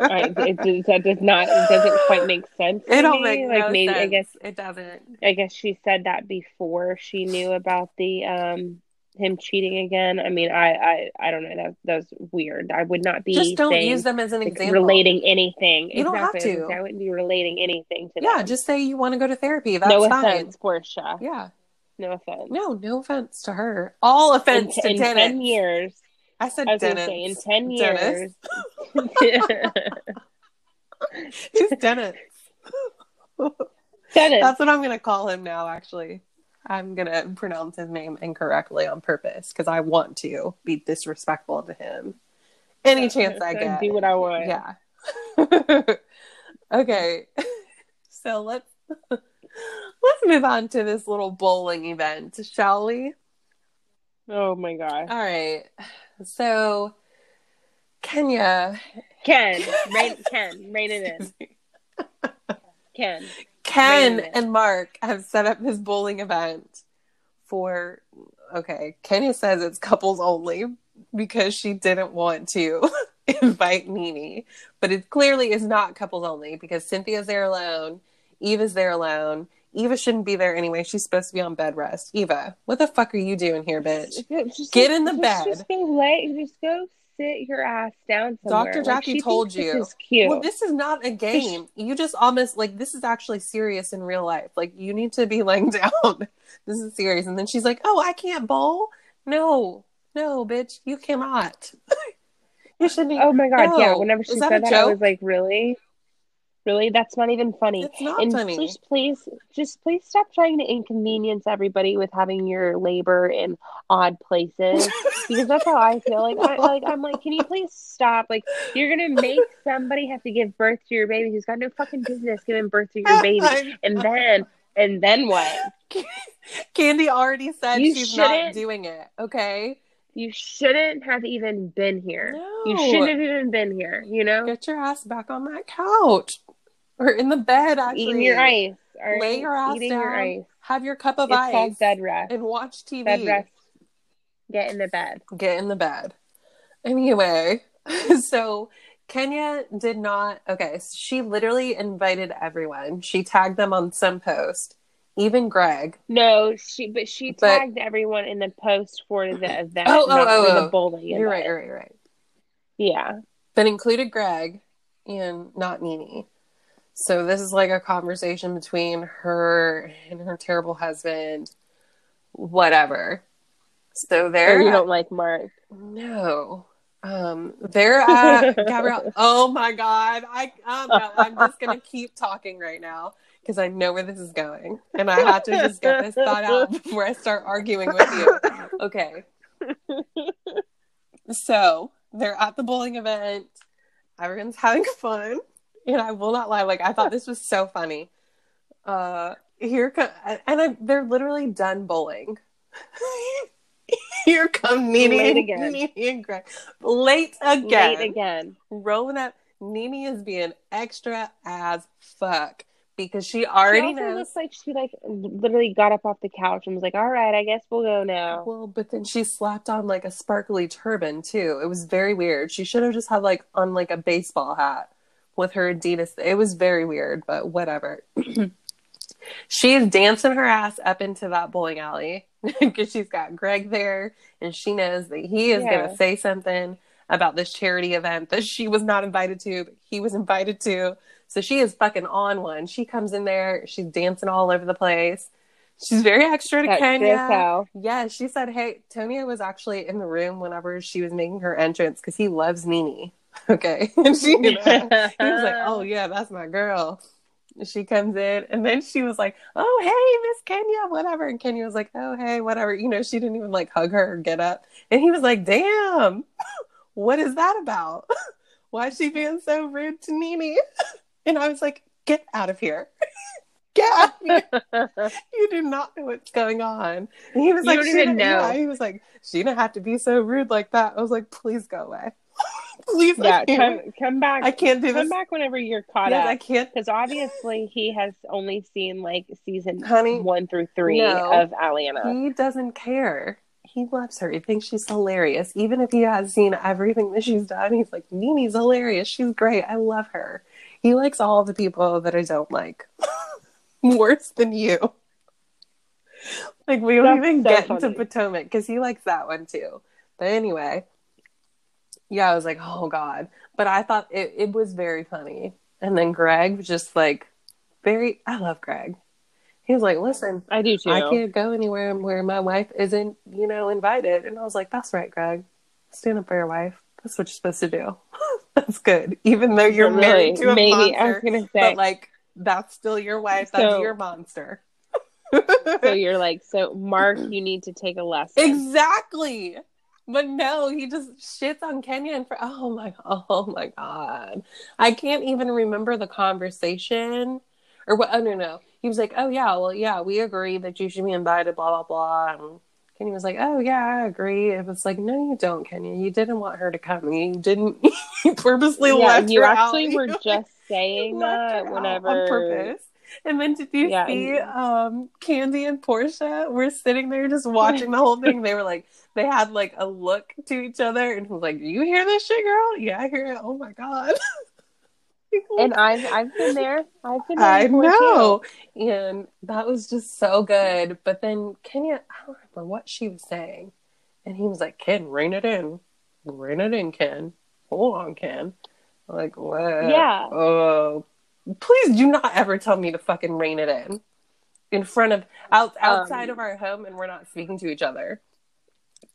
I, it, it, that does not it doesn't quite make sense. It don't me. make like no maybe sense. I guess it doesn't. I guess she said that before she knew about the um him cheating again. I mean, I I, I don't know. That that's weird. I would not be Just don't saying, use them as an like, example. relating anything. You don't have exactly. I was to. I wouldn't be relating anything to Yeah, them. just say you want to go to therapy. That's no fine. offense, Porsha. Yeah. No offense. No, no offense to her. All In, offense to in Dennis. ten years, I said I was Dennis. say in ten Dennis. years. Who's Dennis? Dennis. That's what I'm going to call him now, actually. I'm going to pronounce his name incorrectly on purpose because I want to be disrespectful to him. Any chance I get. do what I want. Yeah. okay. So let's let's move on to this little bowling event, shall we? Oh my god. All right. So Kenya Ken, rein, Ken, rein it in. Ken. Ken and Marc have set up this bowling event for okay. Kenya says it's couples only because she didn't want to invite Nene, but it clearly is not couples only because Cynthia's there alone, Eve is there alone. Eva shouldn't be there anyway. She's supposed to be on bed rest. Eva, what the fuck are you doing here, bitch? Just, Get in the just, bed. Just go lay. Just go sit your ass down somewhere. Dr. Jackie she told you. This is cute. Well, this is not a game. You just almost like this is actually serious in real life. Like you need to be laying down. this is serious. And then she's like, "Oh, I can't bowl." No, no, bitch, you cannot. you shouldn't. Be- oh my god, No. yeah. Whenever she that said that, I was like, really, really? That's not even funny. It's not and funny. just please, just please stop trying to inconvenience everybody with having your labor in odd places because that's how I feel. Like, I, like I'm like, can you please stop? Like, you're gonna make somebody have to give birth to your baby who's got no fucking business giving birth to your baby, and then, and then what? Kandi already said You she's not doing it. Okay, You shouldn't have even been here. no, You shouldn't have even been here. You know, get your ass back on that couch or in the bed. Actually, eating your ice. Right? Lay your ass eating down. your ice. Have your cup of It's ice called bed rest. and watch TV. Bed rest. Get in the bed. get in the bed. Anyway, so Kenya did not. Okay, so she literally invited everyone. She tagged them on some post, even Greg. No, she but she But- tagged everyone in the post for the oh, event, Oh, oh, oh, for oh. the bowling. You're right, you're right, you're right. Yeah. But included Greg and not Nene. So this is like a conversation between her and her terrible husband, whatever. So there, they're you don't like Marc. No. Um, they're at Gabrielle. Oh my god! I um, no, I'm just gonna keep talking right now because I know where this is going, and I have to just get this thought out before I start arguing with you. Okay. So they're at the bowling event. Everyone's having fun, and I will not lie. Like I thought this was so funny. Uh, here come, and I, they're literally done bowling. Here come Nene Late and, again. Nene and Greg. Late again. Late again. Rolling up. Nene is being extra as fuck because she already she also knows. looks like she like literally got up off the couch and was like, "All right, I guess we'll go now." Well, but then she slapped on like a sparkly turban too. It was very weird. She should have just had like on like a baseball hat with her Adidas. It was very weird, but whatever. She's dancing her ass up into that bowling alley because she's got Greg there and she knows that he is Yeah. going to say something about this charity event that she was not invited to, but he was invited to. So she is fucking on one. She comes in there, she's dancing all over the place. She's very extra to That's Kenya. Yeah, she said, "Hey, Tonya was actually in the room whenever she was making her entrance because he loves Nene." Okay, and she, you know, he was like, "Oh yeah, that's my girl." She comes in, and then she was like, "Oh hey, Miss Kenya, whatever." And Kenya was like, "Oh hey, whatever." You know, she didn't even like hug her or get up, and he was like, "Damn, what is that about? Why is she being so rude to Nene? And I was like, "Get out of here." Get out of here you do not know what's going on. And he was You like, don't she didn't- know. yeah, he was like, she didn't have to be so rude like that. I was like, please go away. Please, yeah, come come back. I can't do come this. back whenever you're caught Yes, up. I can't. Because obviously he has only seen like season Honey, one through three no. of Atlanta. He doesn't care. he loves her. He thinks she's hilarious. Even if he has seen everything that she's done, he's like, Nene's hilarious. She's great. I love her. He likes all the people that I don't like. Worse than you. Like we don't That's even so get funny. into Potomac because he likes that one too. But anyway, yeah, I was like, oh god. But I thought it, it was very funny. And then Greg was just like very I love Greg. He was like, listen, I do too. I can't go anywhere where my wife isn't, you know, invited. And I was like, that's right, Greg. Stand up for your wife. That's what you're supposed to do. that's good. Even though you're But married to a maybe monster. I was gonna say. but like that's still your wife. That's So- your monster. so you're like, so Marc, you need to take a lesson. Exactly. But no, he just shits on Kenya and for oh my oh my god. I can't even remember the conversation. Or what oh no no. He was like, Oh yeah, well yeah, we agree that you should be invited, blah blah blah. And Kenya was like, Oh yeah, I agree. It was like, No, you don't, Kenya. You didn't want her to come. You didn't you purposely yeah, left you her actually out. were just saying that whenever on purpose. And then did you Yeah, see and- um Kandi and Porsha were sitting there just watching the whole thing. They were like they had like a look to each other and was like, You hear this shit, girl? Yeah, I hear it. Oh my god. and I've I've been there. I've been there I know. And that was just so good. But then Kenya I don't remember what she was saying. And he was like, Ken, rein it in. Rein it in, Ken. Hold on, Ken. I'm like, what? Yeah. Oh, please do not ever tell me to fucking rein it in in front of out outside Um, of our home and we're not speaking to each other.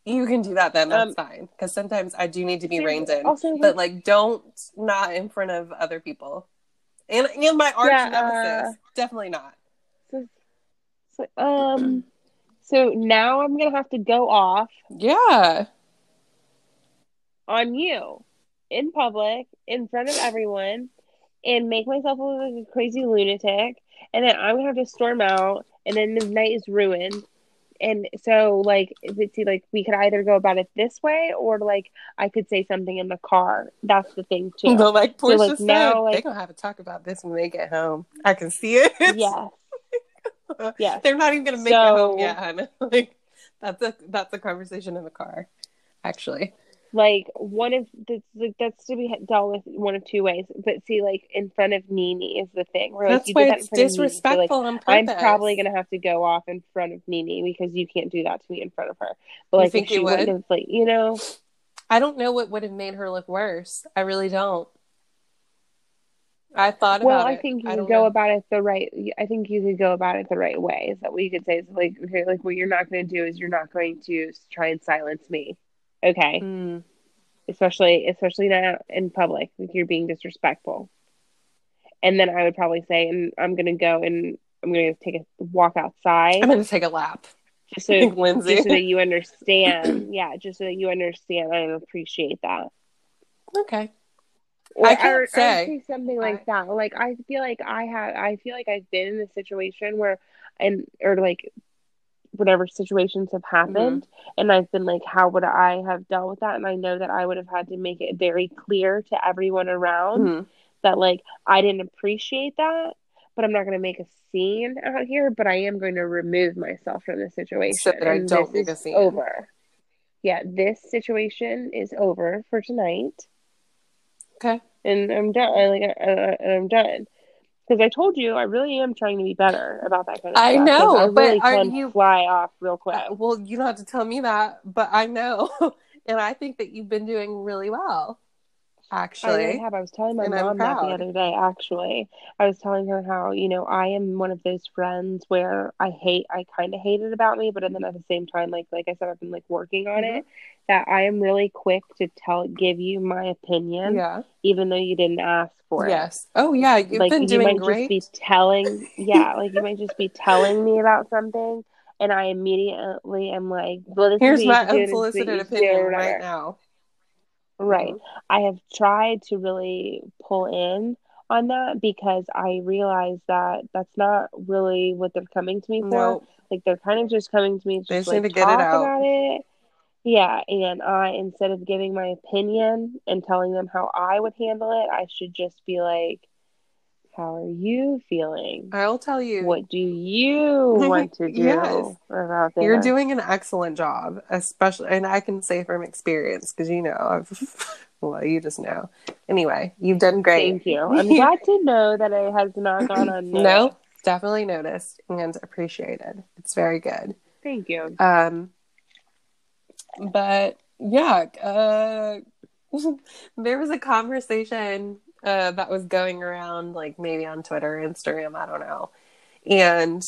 You can do that then. That's Um, fine. Because sometimes I do need to be reined in, also, but like, don't not in front of other people. And and my arch Yeah, nemesis, uh, definitely not. So, so, um, so now I'm gonna have to go off Yeah. on you in public in front of everyone and make myself look like a crazy lunatic, and then I'm gonna have to storm out, and then the night is ruined. And so, like, it's like we could either go about it this way, or like I could say something in the car. That's the thing too. But like So, like, said, now, they're like- gonna have to talk about this when they get home. I can see it. yes, yes. They're not even gonna make it So- home yet. Like that's a that's a conversation in the car. Actually. Like one of that's like that's to be dealt with one of two ways. But see, like in front of Nene is the thing where That's you why that it's of Nene, so, like, disrespectful. I'm probably gonna have to go off in front of Nene because you can't do that to me in front of her. But You like think if she you wouldn't have like you know I don't know what would have made her look worse. I really don't. I thought about well, it. I think you don't could go know. about it the right. I think you could go about it the right way. Is that what you could say? Is like okay, like what you're not going to do is you're not going to try and silence me. Okay, Mm. especially especially not in public. Like you're being disrespectful. And then I would probably say, and I'm going to go and I'm going to take a walk outside I'm gonna take a lap. just so Lindsay. just so that you understand. yeah, just so that you understand and appreciate that. okay. Or, I can't or- or say. something like that. Like I feel like I have. I feel like I've been in a situation where, and or like, whatever situations have happened, Mm-hmm. and I've been like, how would I have dealt with that? And I know that I would have had to make it very clear to everyone around Mhm. that like I didn't appreciate that, but I'm not going to make a scene out here. But I am going to remove myself from the situation. So that I don't make a scene. Over. Yeah, this situation is over for tonight Okay. and I'm done. I, like, I, I, I'm done. Because I told you, I really am trying to be better about that kind of thing. I stuff. know, I but really are can you- fly off real quick. Uh, well, you don't have to tell me that, but I know, and I think that you've been doing really well. I Actually, really have. I was telling my And mom that the other day. Actually, I was telling her how you know I am one of those friends where I hate. I kind of hate it about me, but then at the same time, like like I said, I've been like working on Mm-hmm. it. That I am really quick to tell, give you my opinion, yeah, even though you didn't ask for it. yes. Oh, yeah, you've like been you doing might great. just be telling yeah like you might just be telling me about something and i immediately am like well this Here's is my you should do, this is what unsolicited you should do, opinion right now. right mm-hmm. i have tried to really pull in on that because i realize that that's not really what they're coming to me for No, like they're kind of just coming to me They just need like to get it out. about it yeah and i instead of giving my opinion and telling them how i would handle it i should just be like How are you feeling? I'll tell you. What do you want to do Yes. about this? You're doing an excellent job, especially, and I can say from experience because you know, I've, well, you just know. Anyway, you've done great. Thank you. I'm glad to know that it has not gone unnoticed. No, definitely noticed and appreciated. It's very good. Thank you. Um, but yeah, uh, there was a conversation uh, that was going around, like maybe on Twitter, Instagram, I don't know, and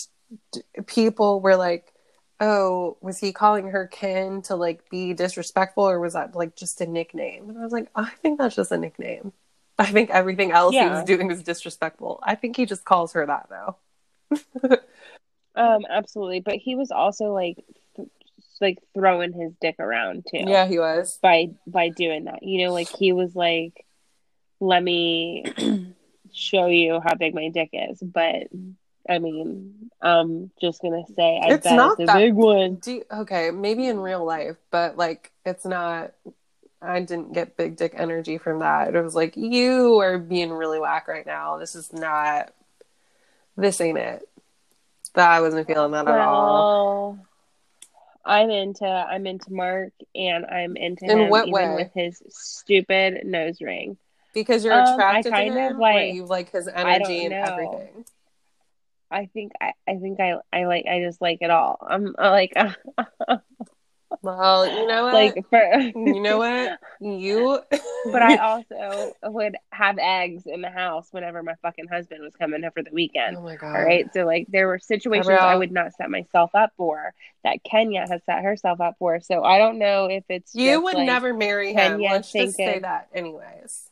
d- people were like, "Oh, was he calling her Ken to like be disrespectful, or was that like just a nickname?" And I was like, "I think that's just a nickname. I think everything else he was doing was disrespectful. I think he just calls her that though." Um, absolutely. But he was also like, th- like throwing his dick around too. Yeah, he was. By by doing that, you know, like he was like, "Let me show you how big my dick is." But I mean, I'm just gonna say, I It's bet not it's a that- big one. Do okay, maybe in real life, but like it's not. I didn't get big dick energy from that. It was like you are being really whack right now. This is not. This ain't it. That I wasn't feeling that at all. I'm into I'm into Marc, and I'm into In him what even way? with his stupid nose ring. Because you're Um, I attracted kind to of him, like- or you like his energy and know. everything. I think I, I think I I like I just like it all. I'm I like Well, you know what? like for you know what? You. but I also would have eggs in the house whenever my fucking husband was coming for the weekend. Oh my god. All right. So like there were situations I would not set myself up for that Kenya has set herself up for. So I don't know if it's You would like- never marry him. Kenya Let's just say that, anyways,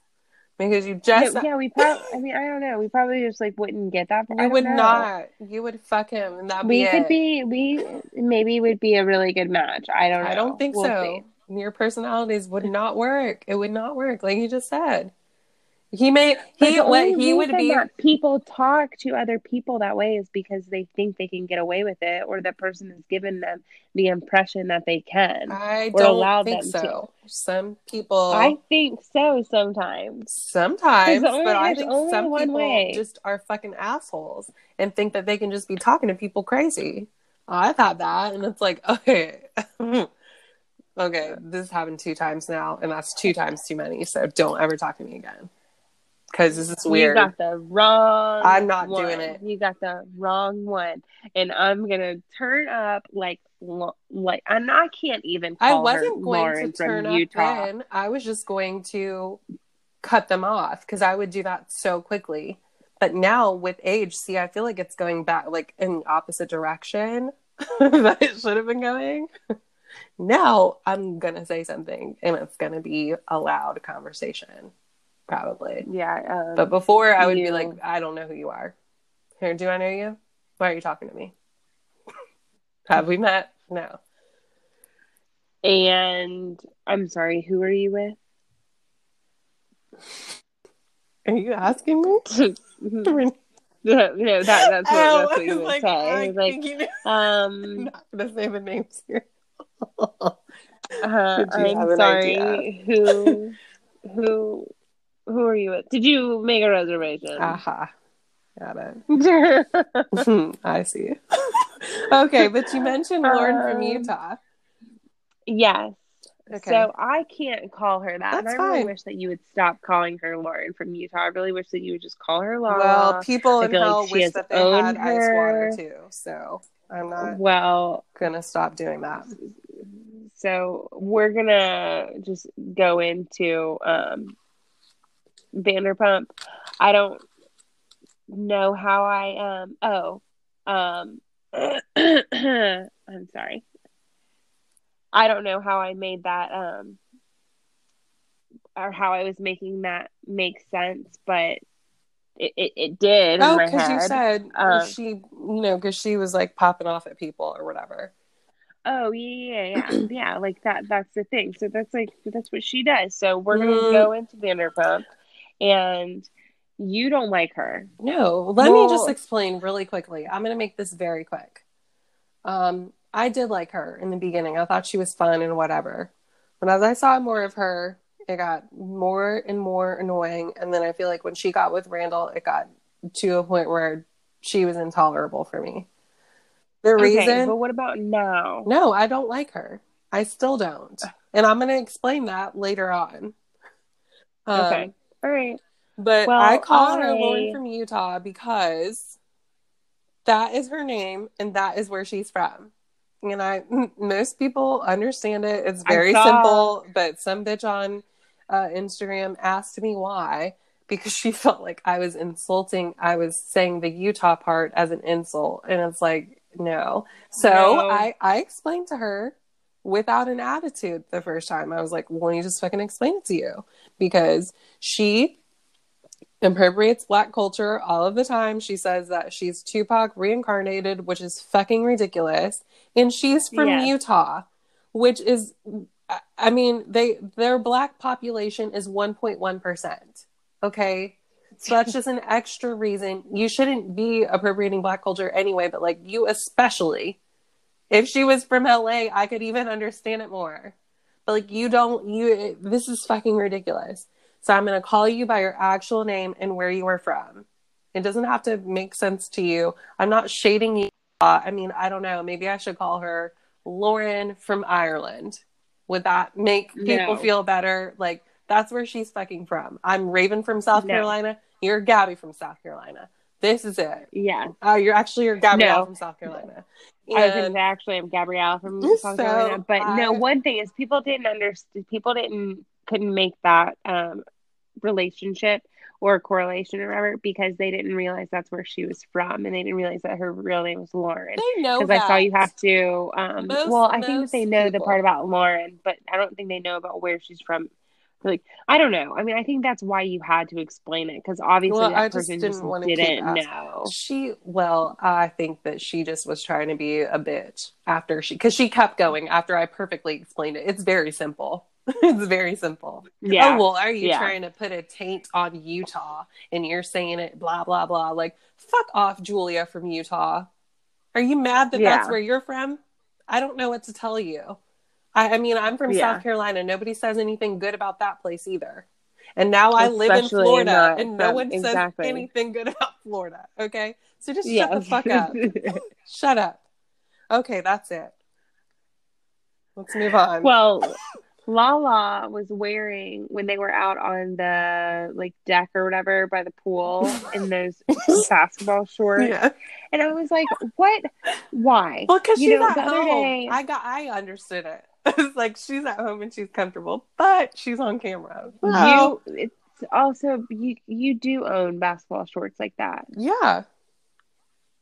because you just No, yeah, we probably. I mean, I don't know. We probably just like wouldn't get that. I You would know. not. You would fuck him, and that'd We be could it. be. We maybe would be a really good match. I don't. know. I don't think We'll so. see. Your personalities would not work. It would not work, like you just said. He may. He the what only he would reason be. that people talk to other people that way is because they think they can get away with it, or that person has given them the impression that they can. I or don't allow think them so. Some people. I think so sometimes. Sometimes, only- but I think only some one people way. just are fucking assholes and think that they can just be talking to people crazy. I've had that, and it's like, okay, okay, this happened two times now, and that's two times too many. So don't ever talk to me again, because this is weird. You got the wrong. I'm not one. doing it. You got the wrong one, and I'm gonna turn up like like and I can't even. I wasn't going Lauren to turn up Utah. then. I was just going to cut them off because I would do that so quickly. But now with age, see, I feel like it's going back like in the opposite direction that it should have been going. now I'm gonna say something and it's gonna be a loud conversation, probably. Yeah, um, But before I would be like, I don't know who you are. Here, do I know you? Why are you talking to me? have we met? No. and I'm sorry. Who are you with? Are you asking me? no, that, that's what Oh, that's what you would like, say. I It was like, you- um, I'm not gonna say the names here. uh, you I'm sorry. Who, who, who are you with? Did you make a reservation? Aha. Got it. I see. okay, but you mentioned Lauren from Um, Utah. yes. Okay. So I can't call her that. and That's I really wish that you would stop calling her Lauren from Utah. I really wish that you would just call her Lala. well, people I in like hell she wish that they had ice water too, so I'm not well, gonna stop doing that. so we're gonna just go into um Vanderpump. I don't know how I um oh um I'm sorry. I don't know how I made that um or how I was making that make sense, but it, it, it did Oh, because you said Um, she, you know, because she was like popping off at people or whatever. Oh yeah, yeah, yeah, yeah. Like that. That's the thing. So that's like that's what she does. So we're gonna Mm. go into Vanderpump, and you don't like her. No, let me just explain really quickly. I'm going to make this very quick. Um, I did like her in the beginning. I thought she was fun and whatever. But as I saw more of her, it got more and more annoying. And then I feel like when she got with Randall, it got to a point where she was intolerable for me. The Okay, reason but what about now? no, I don't like her. I still don't. And I'm going to explain that later on. Um, Okay, all right. But Well, I call her Lauren from Utah because that is her name and that is where she's from. And I, most people understand it. It's very saw- simple. But some bitch on uh, Instagram asked me why because she felt like I was insulting. I was saying the Utah part as an insult, and it's like no. So No. I I explained to her without an attitude the first time. I was like, "Well, let me just fucking explain it to you," because she appropriates black culture all of the time. She says that she's Tupac reincarnated, which is fucking ridiculous. And she's from Yes. Utah, which is I- I mean, they their black population is 1.1%. Okay? So that's just an extra reason you shouldn't be appropriating black culture anyway, but like you especially. If she was from LA, I could even understand it more. But like you don't you this is fucking ridiculous. So I'm going to call you by your actual name and where you are from. It doesn't have to make sense to you. I'm not shading you. Uh, I mean, I don't know. Maybe I should call her Lauren from Ireland. Would that make people No. feel better? Like that's where she's fucking from. I'm Raven from South No. Carolina. You're Gabby from South Carolina. This is it. Yeah, Uh, you're actually you're Gabrielle No. from South Carolina. I was And- to say actually I'm Gabrielle from So, South Carolina, but no. One thing is people didn't understand. People didn't couldn't make that um, relationship or correlation or whatever because they didn't realize that's where she was from, and they didn't realize that her real name was Lauren. they know Because I saw you have to. Um, Most- well, I think that they know the part about Lauren, but I don't think they know about where she's from. Like, I don't know. I mean, I think that's why you had to explain it because obviously Well, that I just person didn't just wanna keep didn't know. She, well, I think that she just was trying to be a bitch after she, because she kept going after I perfectly explained it. It's very simple. it's very simple. Yeah. Oh, well, are you Yeah. trying to put a taint on Utah and you're saying it, blah, blah, blah? Like, fuck off, Julia from Utah. Are you mad that that's where you're from? I don't know what to tell you. I, I mean, I'm from Yeah. South Carolina. Nobody says anything good about that place either. And now I live in Especially Florida, not and no one exactly. says anything good about Florida. Okay, so just yeah. shut the fuck up. shut up. Okay, that's it. Let's move on. well, Lala was wearing when they were out on the like deck or whatever by the pool in those basketball shorts, yeah. and I was like, "What? Why?" Well, because You she's know, at the other home. day- I got. I understood it. It's like she's at home and she's comfortable, but she's on camera. So, You, it's also you. You do own basketball shorts like that. yeah.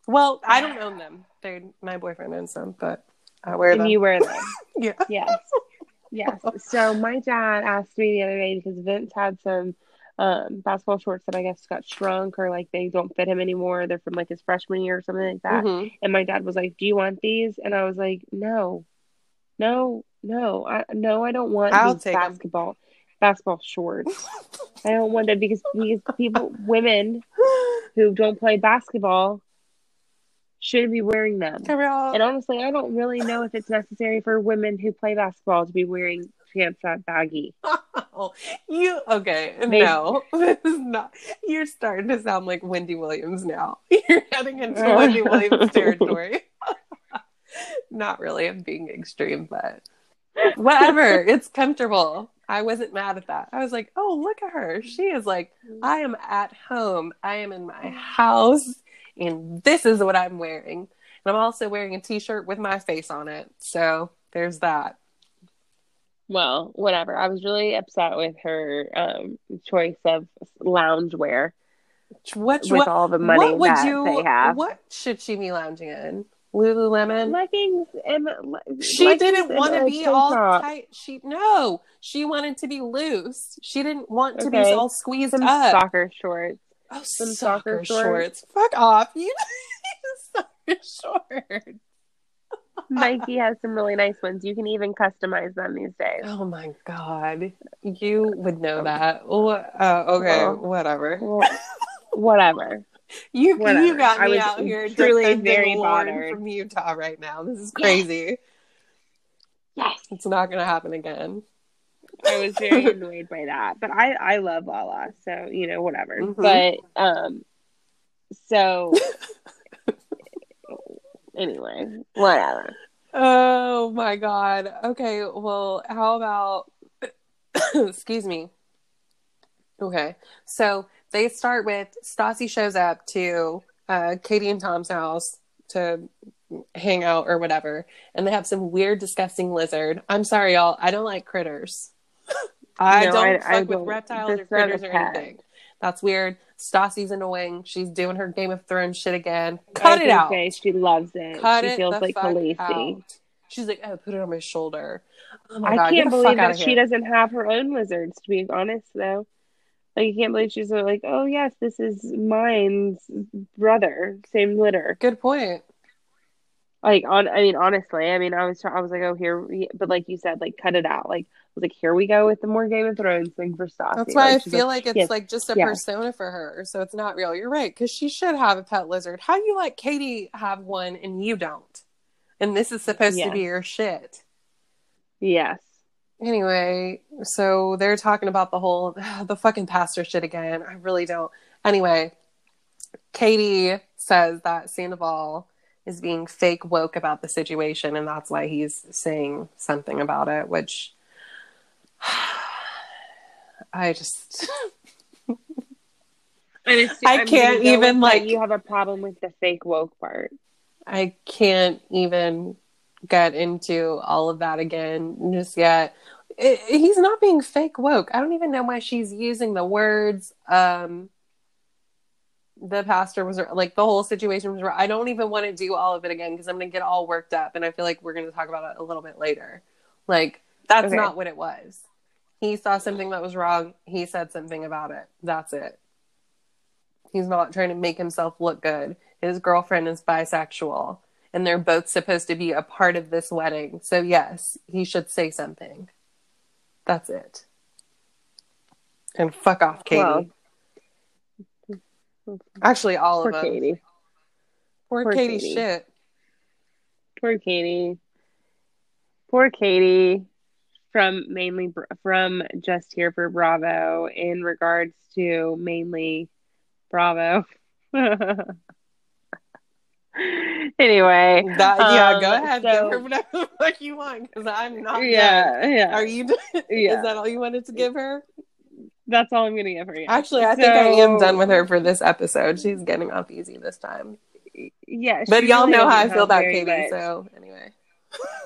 Well, I don't own them. They're my boyfriend owns them, but I wear them. you wear them. yeah. Yes. Yes. So my dad asked me the other day because Vince had some um, basketball shorts that I guess got shrunk or like they don't fit him anymore. They're from like his freshman year or something like that. Mhm. And my dad was like, "Do you want these?" And I was like, "No, no, no, I no, I don't want I'll these take 'em. basketball basketball shorts. I don't want them because because people, women who don't play basketball, shouldn't be wearing them." Gabrielle, And honestly, I don't really know if it's necessary for women who play basketball to be wearing pants that baggy. Oh, you okay? Maybe- No, this is not. You're starting to sound like Wendy Williams now. You're heading into oh. Wendy Williams territory. not really. I'm being extreme, but whatever. It's comfortable. I wasn't mad at that. I was like, oh, look at her. She is like, I am at home. I am in my house, and this is what I'm wearing. And I'm also wearing a t-shirt with my face on it. So there's that. Well, whatever. I was really upset with her um, choice of loungewear What, with what, all the money what would that you? they have. What should she be lounging in? Lululemon. Leggings and she leggings didn't want to be all top. tight. She no. She wanted to be loose. She didn't want to be all squeezed Some up. soccer shorts. oh, some soccer, soccer shorts. Fuck off. You soccer shorts. Nike has some really nice ones. You can even customize them these days. Oh my god. You would know that. What? Uh, okay, Well, whatever. Well, whatever. You whatever. you got me out here truly very bothered. from Utah right now. This is crazy. Yes. It's not gonna happen again. I was very annoyed by that. But I, I love Lala, so you know, whatever. Mhm. But um So anyway, whatever. Oh my god. Okay, well, how about excuse me. Okay. So they start with Stassi shows up to uh, Katie and Tom's house to hang out or whatever, and they have some weird, disgusting lizard. I'm sorry, y'all. I don't like critters. I No, don't I- fuck I with don't. reptiles or That's critters or anything. That's weird. Stassi's annoying. She's doing her Game of Thrones shit again. Cut it out. Say she loves it. Cut she it feels like Khaleesi. She's like, oh, put it on my shoulder. Oh my I God, can't believe that she here. doesn't have her own lizards. To be honest, though, like I can't believe she's like, oh yes, this is mine's brother, same litter. Good point. Like on, I mean, honestly, I mean, I was, I was like, oh here, but like you said, like cut it out. Like I was like, here we go with the more Game of Thrones thing for Stassi. That's why I Like, she's feel like, it's yes, like just a persona for her, so it's not real. You're right, because she should have a pet lizard. How do you let Katie have one and you don't? And this is supposed to be your shit. yes, Anyway, so they're talking about the whole the fucking pastor shit again. I really don't. Anyway, Katie says that Sandoval is being fake woke about the situation, and that's why he's saying something about it, which I just I can't even, like- you have a problem with the fake woke part. I can't even get into all of that again just yet. It, he's not being fake woke. I don't even know why she's using the words. Um, the pastor was like the whole situation was. I don't even want to do all of it again because I'm going to get all worked up, and I feel like we're going to talk about it a little bit later. Like that's Okay. not what it was. He saw something that was wrong. He said something about it. That's it. He's not trying to make himself look good. His girlfriend is bisexual, and they're both supposed to be a part of this wedding. So, yes, he should say something. That's it. And fuck off, Katie. Well, Actually, all of them. Katie. Poor, Poor Katie, Katie. shit. Poor Katie. Poor Katie from mainly from just here for Bravo in regards to mainly Bravo. anyway, That, yeah, go um, ahead. so- give her whatever the fuck you want because I'm not. yeah, yeah, Are you? Yeah. Is that all you wanted to give her? that's all I'm gonna give her. Yeah. Actually, I think I am done with her for this episode. She's getting off easy this time. Yeah, But y'all really know how I feel about Katie. much. So anyway,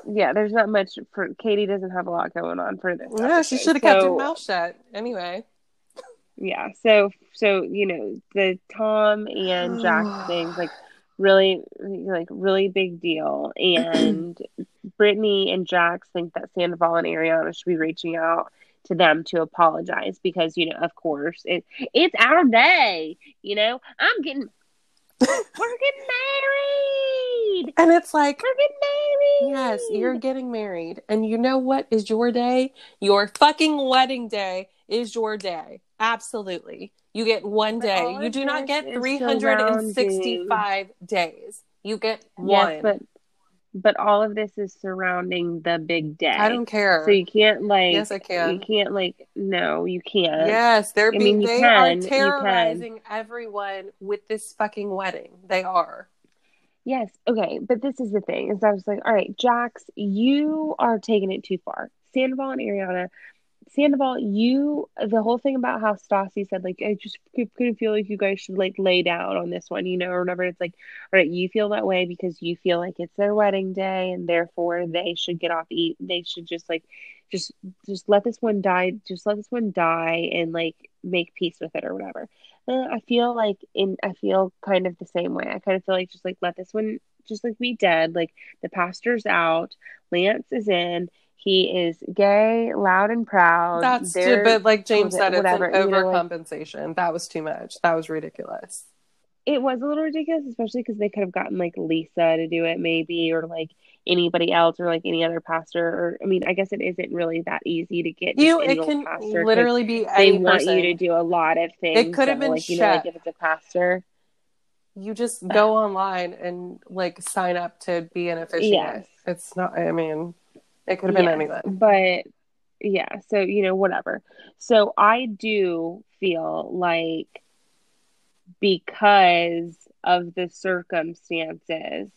yeah, there's not much for Katie. Doesn't have a lot going on for this. yeah, she should have kept her mouth shut. Anyway, yeah so so you know the tom and jack things like really like really big deal. And brittany and jax think that sandoval and ariana should be reaching out to them to apologize because you know of course it it's our day you know? I'm getting we're getting married! And it's like, we're getting married! yes, you're getting married, and you know what is your day? Your fucking wedding day is your day. Absolutely, you get one day. You do not get 365 days. You get one. yes but but all of this is surrounding the big day I don't care. So you can't like yes, I can. you can. can't like no, you can't. Yes, they're I being mean, they can, are terrorizing everyone with this fucking wedding. They are. Yes, okay, but this is the thing is I was like, all right, Jax, you are taking it too far. Sandoval and Ariana, Sandoval, you the whole thing about how Stassi said like I just couldn't feel like you guys should like lay down on this one, you know, or whatever. It's like, all right, you feel that way because you feel like it's their wedding day and therefore they should get off eat. They should just like just just let this one die. Just let this one die and like make peace with it or whatever. Uh, I feel like in I feel kind of the same way. I kind of feel like just like let this one just like be dead. Like the pastor's out, Lance is in. He is gay, loud and proud. That's They're- but like James whatever, said, it's whatever, an you know, like- overcompensation. that was too much. That was ridiculous. it was a little ridiculous, especially because they could have gotten like Lisa to do it, maybe, or like anybody else, or like any other pastor. Or I mean, I guess it isn't really that easy to get You, it can literally be They want person. you to do a lot of things. It could have been like you know, like if it's a pastor. You just go online and like sign up to be an officiant. Yes. It's not. I mean, it could have been Yes, anyone. But yeah, so you know, whatever. So I do feel like because of the circumstances,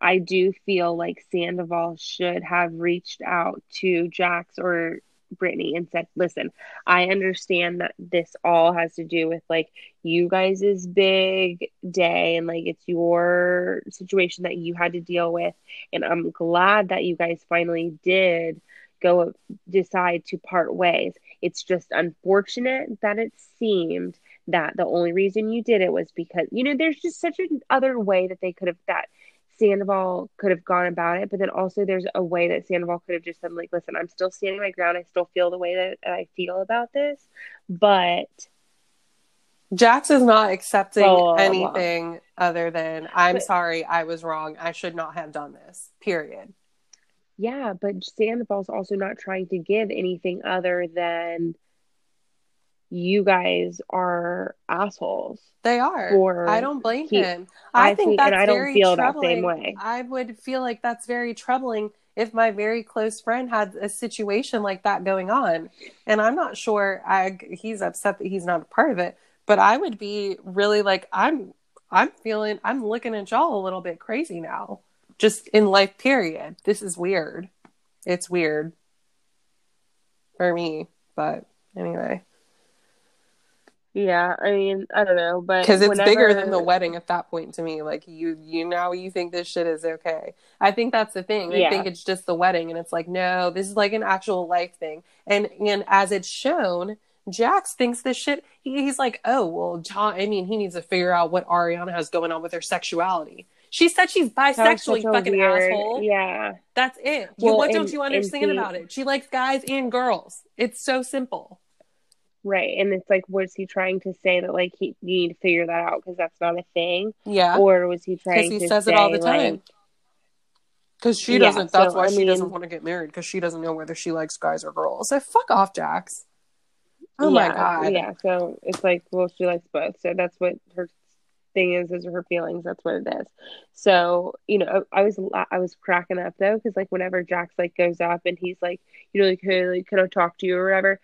I do feel like Sandoval should have reached out to Jax or Brittany and said, listen, I understand that this all has to do with like you guys' big day and like it's your situation that you had to deal with. And I'm glad that you guys finally did go decide to part ways. It's just unfortunate that it seemed that the only reason you did it was because, you know, there's just such an other way that they could have that Sandoval could have gone about it, but then also there's a way that Sandoval could have just said, like, listen, I'm still standing my ground. I still feel the way that I feel about this, but Jax is not accepting anything other than I'm but, sorry, I was wrong. I should not have done this. Period. Yeah, but Sandoval's also not trying to give anything other than you guys are assholes. They are. For I don't blame he, him. I, I think that's and I don't feel troubling. that same way. I would feel like that's very troubling if my very close friend had a situation like that going on. And I'm not sure I he's upset that he's not a part of it, but I would be really like I'm I'm feeling I'm looking at y'all a little bit crazy now. Just in life period. This is weird. It's weird for me, but anyway. Yeah, I mean, I don't know, but because it's whenever... bigger than the wedding at that point to me. Like you, you now you think this shit is okay. I think that's the thing. Yeah. Think it's just the wedding, and it's like no, this is like an actual life thing. And and as it's shown, Jax thinks this shit. He, he's like, oh well, John. I mean, he needs to figure out what Ariana has going on with her sexuality. She said she's bisexual, fucking weird, asshole. Yeah, that's it. Well, what and, don't you understand about it? She likes guys and girls. It's so simple. Right. And it's like, was he trying to say that, like, he, you need to figure that out because that's not a thing? Yeah. Or was he trying Because he says say, it all the time. Because she doesn't, yeah, that's so, why I she mean, doesn't want to get married because she doesn't know whether she likes guys or girls. So fuck off, Jax. Oh yeah, my God. Yeah. So it's like, well, she likes both. So that's what her thing is, is her feelings. That's what it is. So, you know, I was, I was cracking up though, because like whenever Jax like goes up and he's like, you know, like, hey, like, can I talk to you or whatever?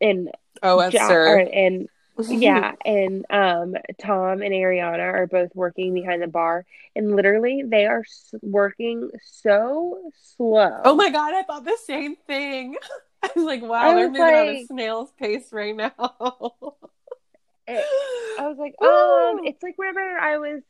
And Oh, that's Jack, sir. and yeah, and um, Tom and Ariana are both working behind the bar, and literally they are working so slow. Oh my god, I thought the same thing. I was like, wow, they're moving like, at a snail's pace right now. it, I was like, um, it's like whenever I was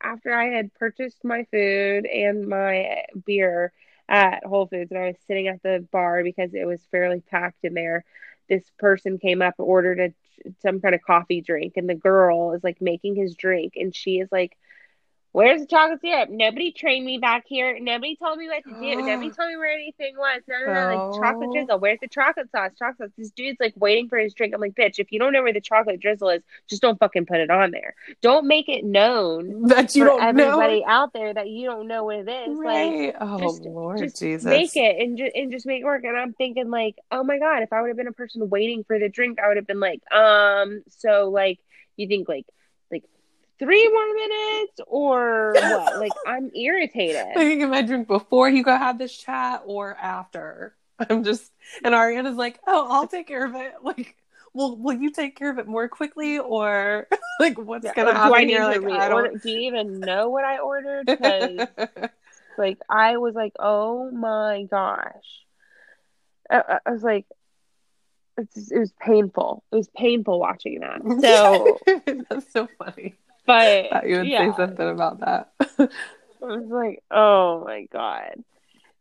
after I had purchased my food and my beer at Whole Foods, and I was sitting at the bar because it was fairly packed in there this person came up ordered a some kind of coffee drink and the girl is like making his drink and she is like Where's the chocolate syrup? Nobody trained me back here. Nobody told me what to do. Nobody told me where anything was. No, no, no. Like chocolate drizzle. Where's the chocolate sauce? Chocolate sauce. This dude's like waiting for his drink. I'm like, bitch, if you don't know where the chocolate drizzle is, just don't fucking put it on there. Don't make it known that you don't everybody know. out there that you don't know what it is. Right. Like, oh just, Lord just Jesus, make it and just and just make it work. And I'm thinking like, oh my god, if I would have been a person waiting for the drink, I would have been like, um, so like, you think like three more minutes or what? like I'm irritated. Thinking my drink before you go have this chat or after. I'm just and Ariana's like, oh, I'll take care of it. Like, will will you take care of it more quickly or like what's yeah, gonna happen? Do I need to like, reorder? Do you even know what I ordered? Because like I was like, oh my gosh. I, I was like, it's, it was painful. It was painful watching that. So that's so funny. But thought you would yeah. say something about that. I was like, oh my god.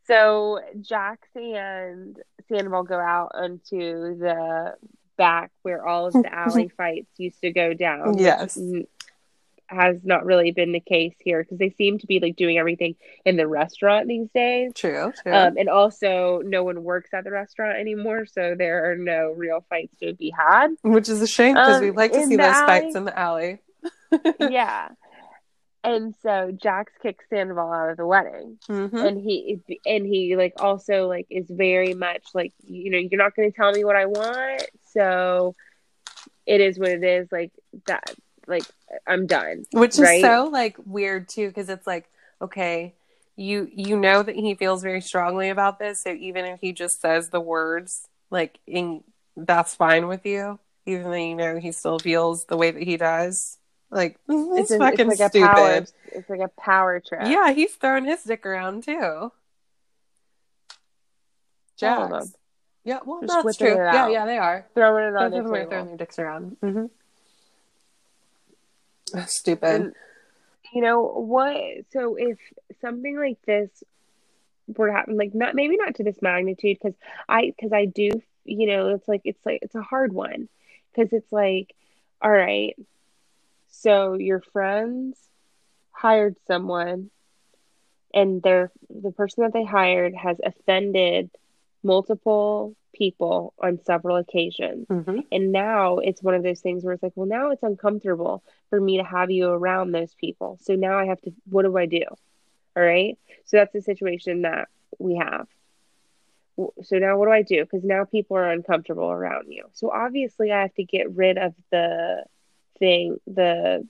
So Jax and Sandoval go out onto the back where all of the alley fights used to go down. Yes. Has not really been the case here because they seem to be like doing everything in the restaurant these days. True. true. Um, and also, no one works at the restaurant anymore, so there are no real fights to be had. Which is a shame because um, we like to see those alley, fights in the alley yeah. And so Jax kicks Sandoval out of the wedding, mm-hmm. and he and he like also like is very much like you know you're not going to tell me what I want, so it is what it is. Like that, like I'm done. Which right? is so like weird too, because it's like okay, you you know that he feels very strongly about this, so even if he just says the words, like in that's fine with you, even though you know he still feels the way that he does Like It's, it's, fucking it's like stupid. a power. It's like a power trip. Yeah, he's throwing his dick around too. Jax. Yeah, well, Just that's true. Yeah, yeah, they are. throwing it Both on of them are table. throwing their dicks around. Mm-hmm. That's Stupid. And, you know what? So if something like this were to happen, like not maybe not to this magnitude, because I because I do, you know, it's like it's like it's a hard one because it's like, all right, so your friends hired someone, and they're the person that they hired has offended multiple people on several occasions. Mhm. And now it's one of those things where it's like, well, now it's uncomfortable for me to have you around those people. So now I have to, what do I do? All right. So that's the situation that we have. So now what do I do? Because now people are uncomfortable around you. So obviously I have to get rid of the thing, the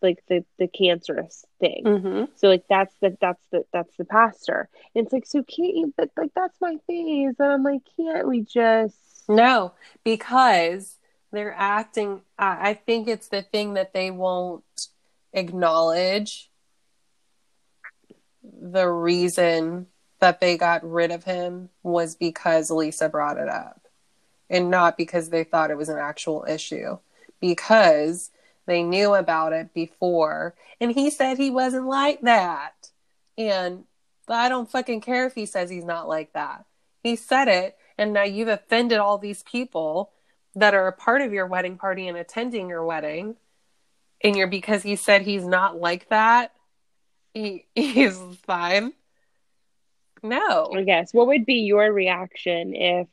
like the the cancerous thing. Mhm. So like that's the that's the that's the pastor. And it's like, so can't you but like that's my face. And I'm like, can't we just No, because they're acting. I I think it's the thing that they won't acknowledge the reason that they got rid of him was because Lisa brought it up and not because they thought it was an actual issue. Because they knew about it before. And he said he wasn't like that. And I don't fucking care if he says he's not like that. He said it and now you've offended all these people that are a part of your wedding party and attending your wedding. And you're because he said he's not like that he he's fine. No. I guess. What would be your reaction if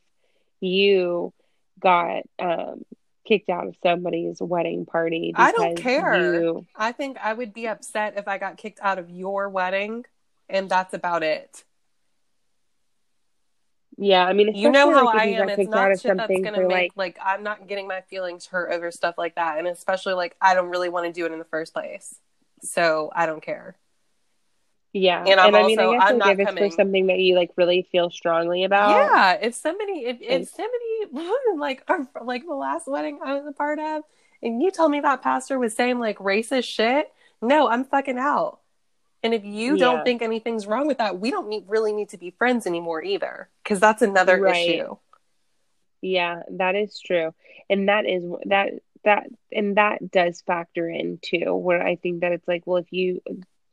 you got um kicked out of somebody's wedding party I don't care. you i think i would be upset if i got kicked out of your wedding and that's about it. Yeah i mean you know how like, i am. it's not shit that's gonna for make like like i'm not getting my feelings hurt over stuff like that and especially like i don't really want to do it in the first place. So i don't care yeah and I'm i mean also- i guess I'm not if it's coming- for something that you like really feel strongly about Yeah, if somebody, if, if somebody, like, our, like the last wedding I was a part of, and you told me that pastor was saying like racist shit, no, I'm fucking out. And if you Yeah. don't think anything's wrong with that, we don't need, really need to be friends anymore either, because that's another Right. issue. Yeah, that is true. And that is that that and that does factor in too, where I think that it's like, well, if you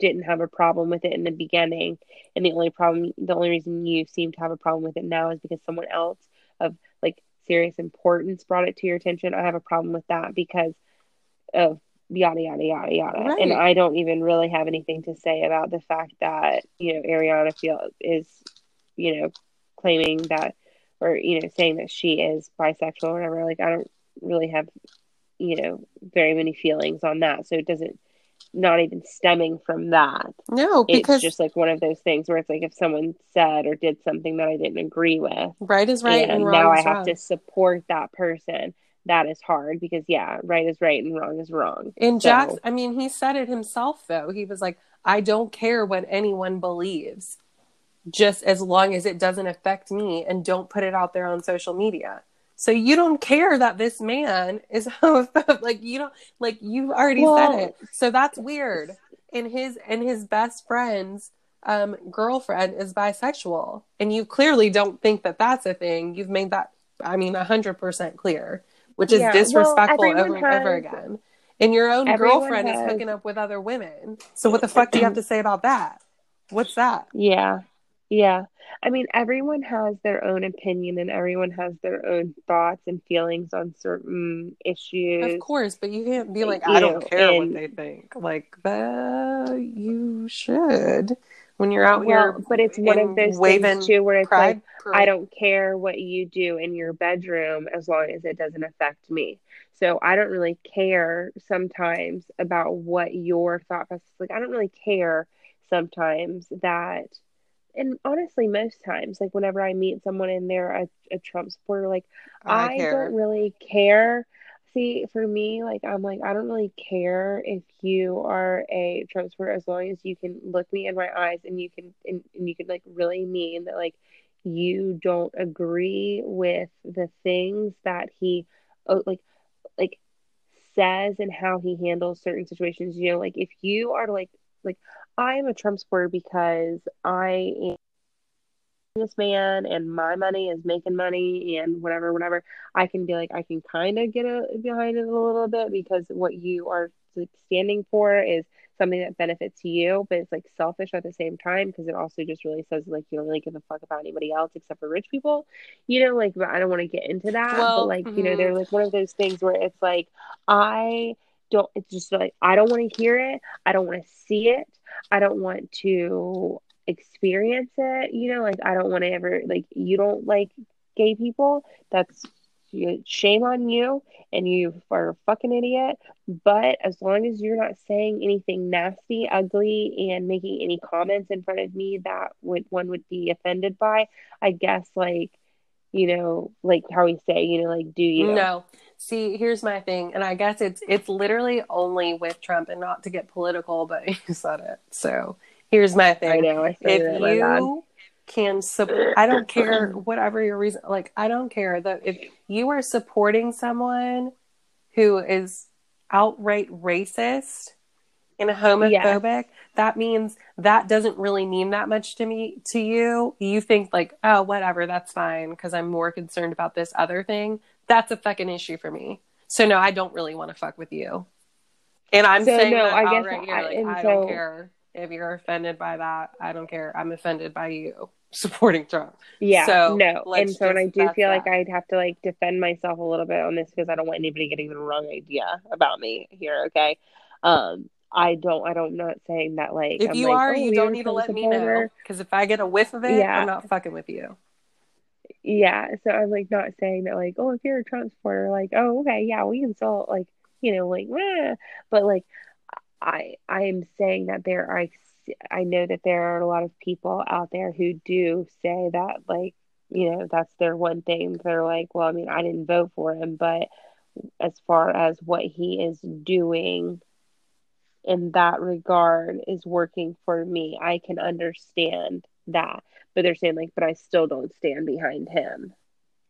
didn't have a problem with it in the beginning, and the only problem the only reason you seem to have a problem with it now is because someone else of like serious importance brought it to your attention. I have a problem with that because of yada yada yada yada. And I don't even really have anything to say about the fact that, you know, Ariana feel is, you know, claiming that or you know saying that she is bisexual or whatever like i don't really have you know very many feelings on that so it doesn't not even stemming from that No, because it's just like one of those things where it's like if someone said or did something that i didn't agree with right is right and, and wrong now i have wrong. to support that person that is hard because yeah right is right and wrong is wrong And So- Jax, I mean, he said it himself though. He was like, I don't care what anyone believes, just as long as it doesn't affect me and don't put it out there on social media. So you don't care that this man is like you don't like you've already Well- said it. So that's weird. And his and his best friend's um, girlfriend is bisexual, and you clearly don't think that that's a thing. You've made that, I mean, hundred percent clear, which is Yeah, disrespectful everyone over and over again. And your own girlfriend is hooking up with other women. So what the fuck do you have to say about that? What's that? Yeah. Yeah. I mean, everyone has their own opinion and everyone has their own thoughts and feelings on certain issues. Of course, but you can't be like, You I don't know, care what they think. Like that, you should when you're out Well, here. but it's one of those things too where it's like, I don't care what you do in your bedroom as long as it doesn't affect me. So I don't really care sometimes about what your thought process like. I don't really care sometimes that, and honestly, most times, like whenever I meet someone and they're a, a Trump supporter, like I, care. don't really care. See, for me, like I'm like I don't really care if you are a Trump supporter as long as you can look me in my eyes and you can and, and you can like really mean that like you don't agree with the things that he like like says and how he handles certain situations. You know, like if you are like like I am a Trump supporter because I am this man and my money is making money and whatever, whatever. I can be like I can kind of get a, behind it a little bit because what you are standing for is something that benefits you, but it's like selfish at the same time because it also just really says like you don't really give a fuck about anybody else except for rich people, you know. Like, but I don't want to get into that. Well, but like, mhm. you know, they're like one of those things where it's like I don't. It's just like I don't want to hear it. I don't want to see it. I don't want to experience it. You know, like I don't want to ever like you don't like gay people. That's shame on you and you are a fucking idiot. But as long as you're not saying anything nasty, ugly, and making any comments in front of me that would one would be offended by, I guess like you know, like how we say, you know, like do you? No. See, here's my thing, and I guess it's it's literally only with Trump, and not to get political, but you said it. So here's my thing. I know. I it. if you can support i don't care whatever your reason like i don't care that if you are supporting someone who is outright racist and homophobic that means that doesn't really mean that much to me to you you think like oh whatever that's fine because i'm more concerned about this other thing that's a fucking issue for me so no i don't really want to fuck with you and i'm So, saying no, that I guess outright here I- like i don't care if you're offended by that i don't care i'm offended by you supporting trump Yeah, So, no. And so, and I do feel like. I'd have to like defend myself a little bit on this because I don't want anybody getting the wrong idea about me here. Okay. Um, I don't, I don't, not saying that like, if I'm you like, are oh, you don't need to let me know because if i get a whiff of it Yeah. i'm not fucking with you Yeah. So I'm like not saying that like, oh, if you're a Trump supporter, like, oh, okay, yeah, we still like, you know, like, meh. but like, I, I am saying that there are, I know that there are a lot of people out there who do say that like, you know, that's their one thing. They're like, well, I mean, I didn't vote for him, but as far as what he is doing in that regard is working for me, I can understand that. But they're saying like, but I still don't stand behind him.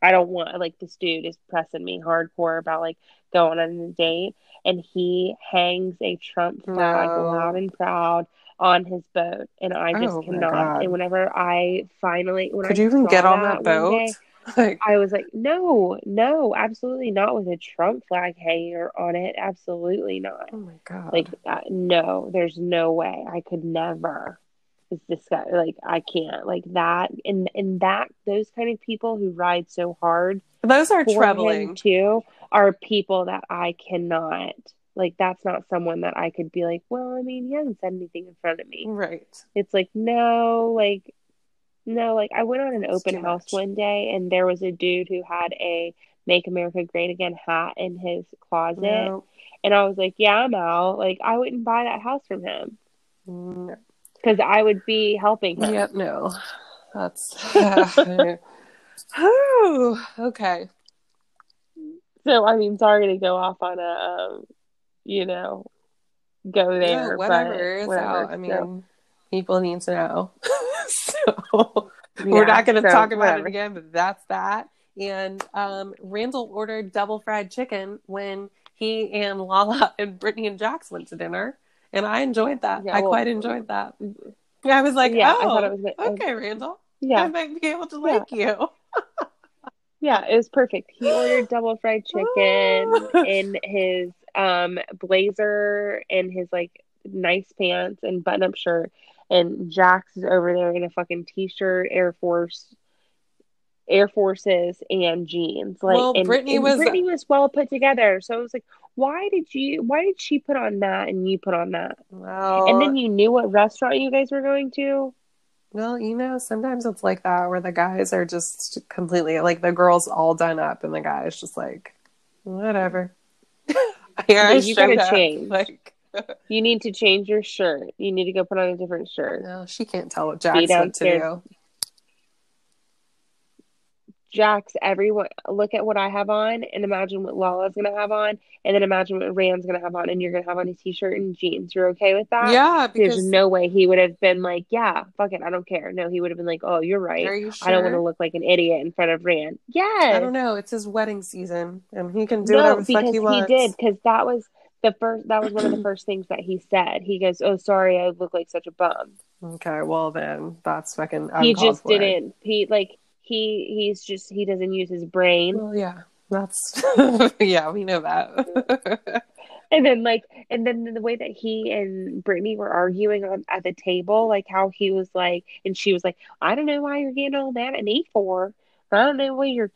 I don't want like this dude is pressing me hardcore about like going on a date and he hangs a Trump flag No. loud and proud on his boat and I just Oh, cannot. And whenever I finally when could I you even get on that one boat day, like I was like, no, no, absolutely not with a Trump flag hanger on it. Absolutely not. oh my god Like, uh, no, there's no way. I could never. It's disgusting. Like, I can't. Like that, and and that those kind of people who ride so hard those are troubling too are people that I cannot. Like, that's not someone that I could be like, well, I mean, he hasn't said anything in front of me. right It's like, no, like, no, like, I went on an open house much. one day and there was a dude who had a Make America Great Again hat in his closet. no, And I was like, yeah, I'm out. Like, I wouldn't buy that house from him no. Because I would be helping him. Yep, no. That's oh, okay. So, I mean, sorry to go off on a, um, you know, go there. No, whatever. but whatever. out. I mean, So, people need to know. so we're not going to so talk about whatever. it again, but that's that. And um, Randall ordered double fried chicken when he and Lala and Brittany and Jax went to dinner, and I enjoyed that. Yeah, I well- quite enjoyed that. I was like, Yeah, I oh, thought it was- okay, Randall. Yeah, I might be able to like you. yeah, it was perfect. He ordered double fried chicken in his um blazer and his like nice pants and button up shirt, and Jax is over there in a fucking t shirt, Air Force. Air Forces and jeans, like Well, and, Brittany and was- Brittany was well put together. So it was like, why did you? Why did she put on that and you put on that? Well, And then you knew what restaurant you guys were going to. Well, you know, sometimes it's like that where the guys are just completely like the girl's all done up and the guy's just like, whatever. Here I You gotta up, change. Like, You need to change your shirt. You need to go put on a different shirt. no, she can't tell what Jax what to do. Jax, everyone, look at what I have on and imagine what Lala's going to have on. And then imagine what Rand's going to have on. And you're going to have on a t shirt and jeans. You're okay with that? Yeah, because There's no way he would have been like, yeah, fuck it. I don't care. No, he would have been like, oh, you're right. are you I don't want to look like an idiot in front of Rand. Yes. I don't know. It's his wedding season, and he can do no, whatever the fuck because he he, wants. did. Because that was the first, that was one of the first things that he said. He goes, oh, sorry, I look like such a bum. Okay, well then that's fucking. he just didn't. He, like, he, he's just, he doesn't use his brain. Well, yeah, that's yeah, we know that. And then like and then the way that he and Brittany were arguing on at the table, like how he was like and she was like, I don't know why you're getting all mad at me for. I don't know why you're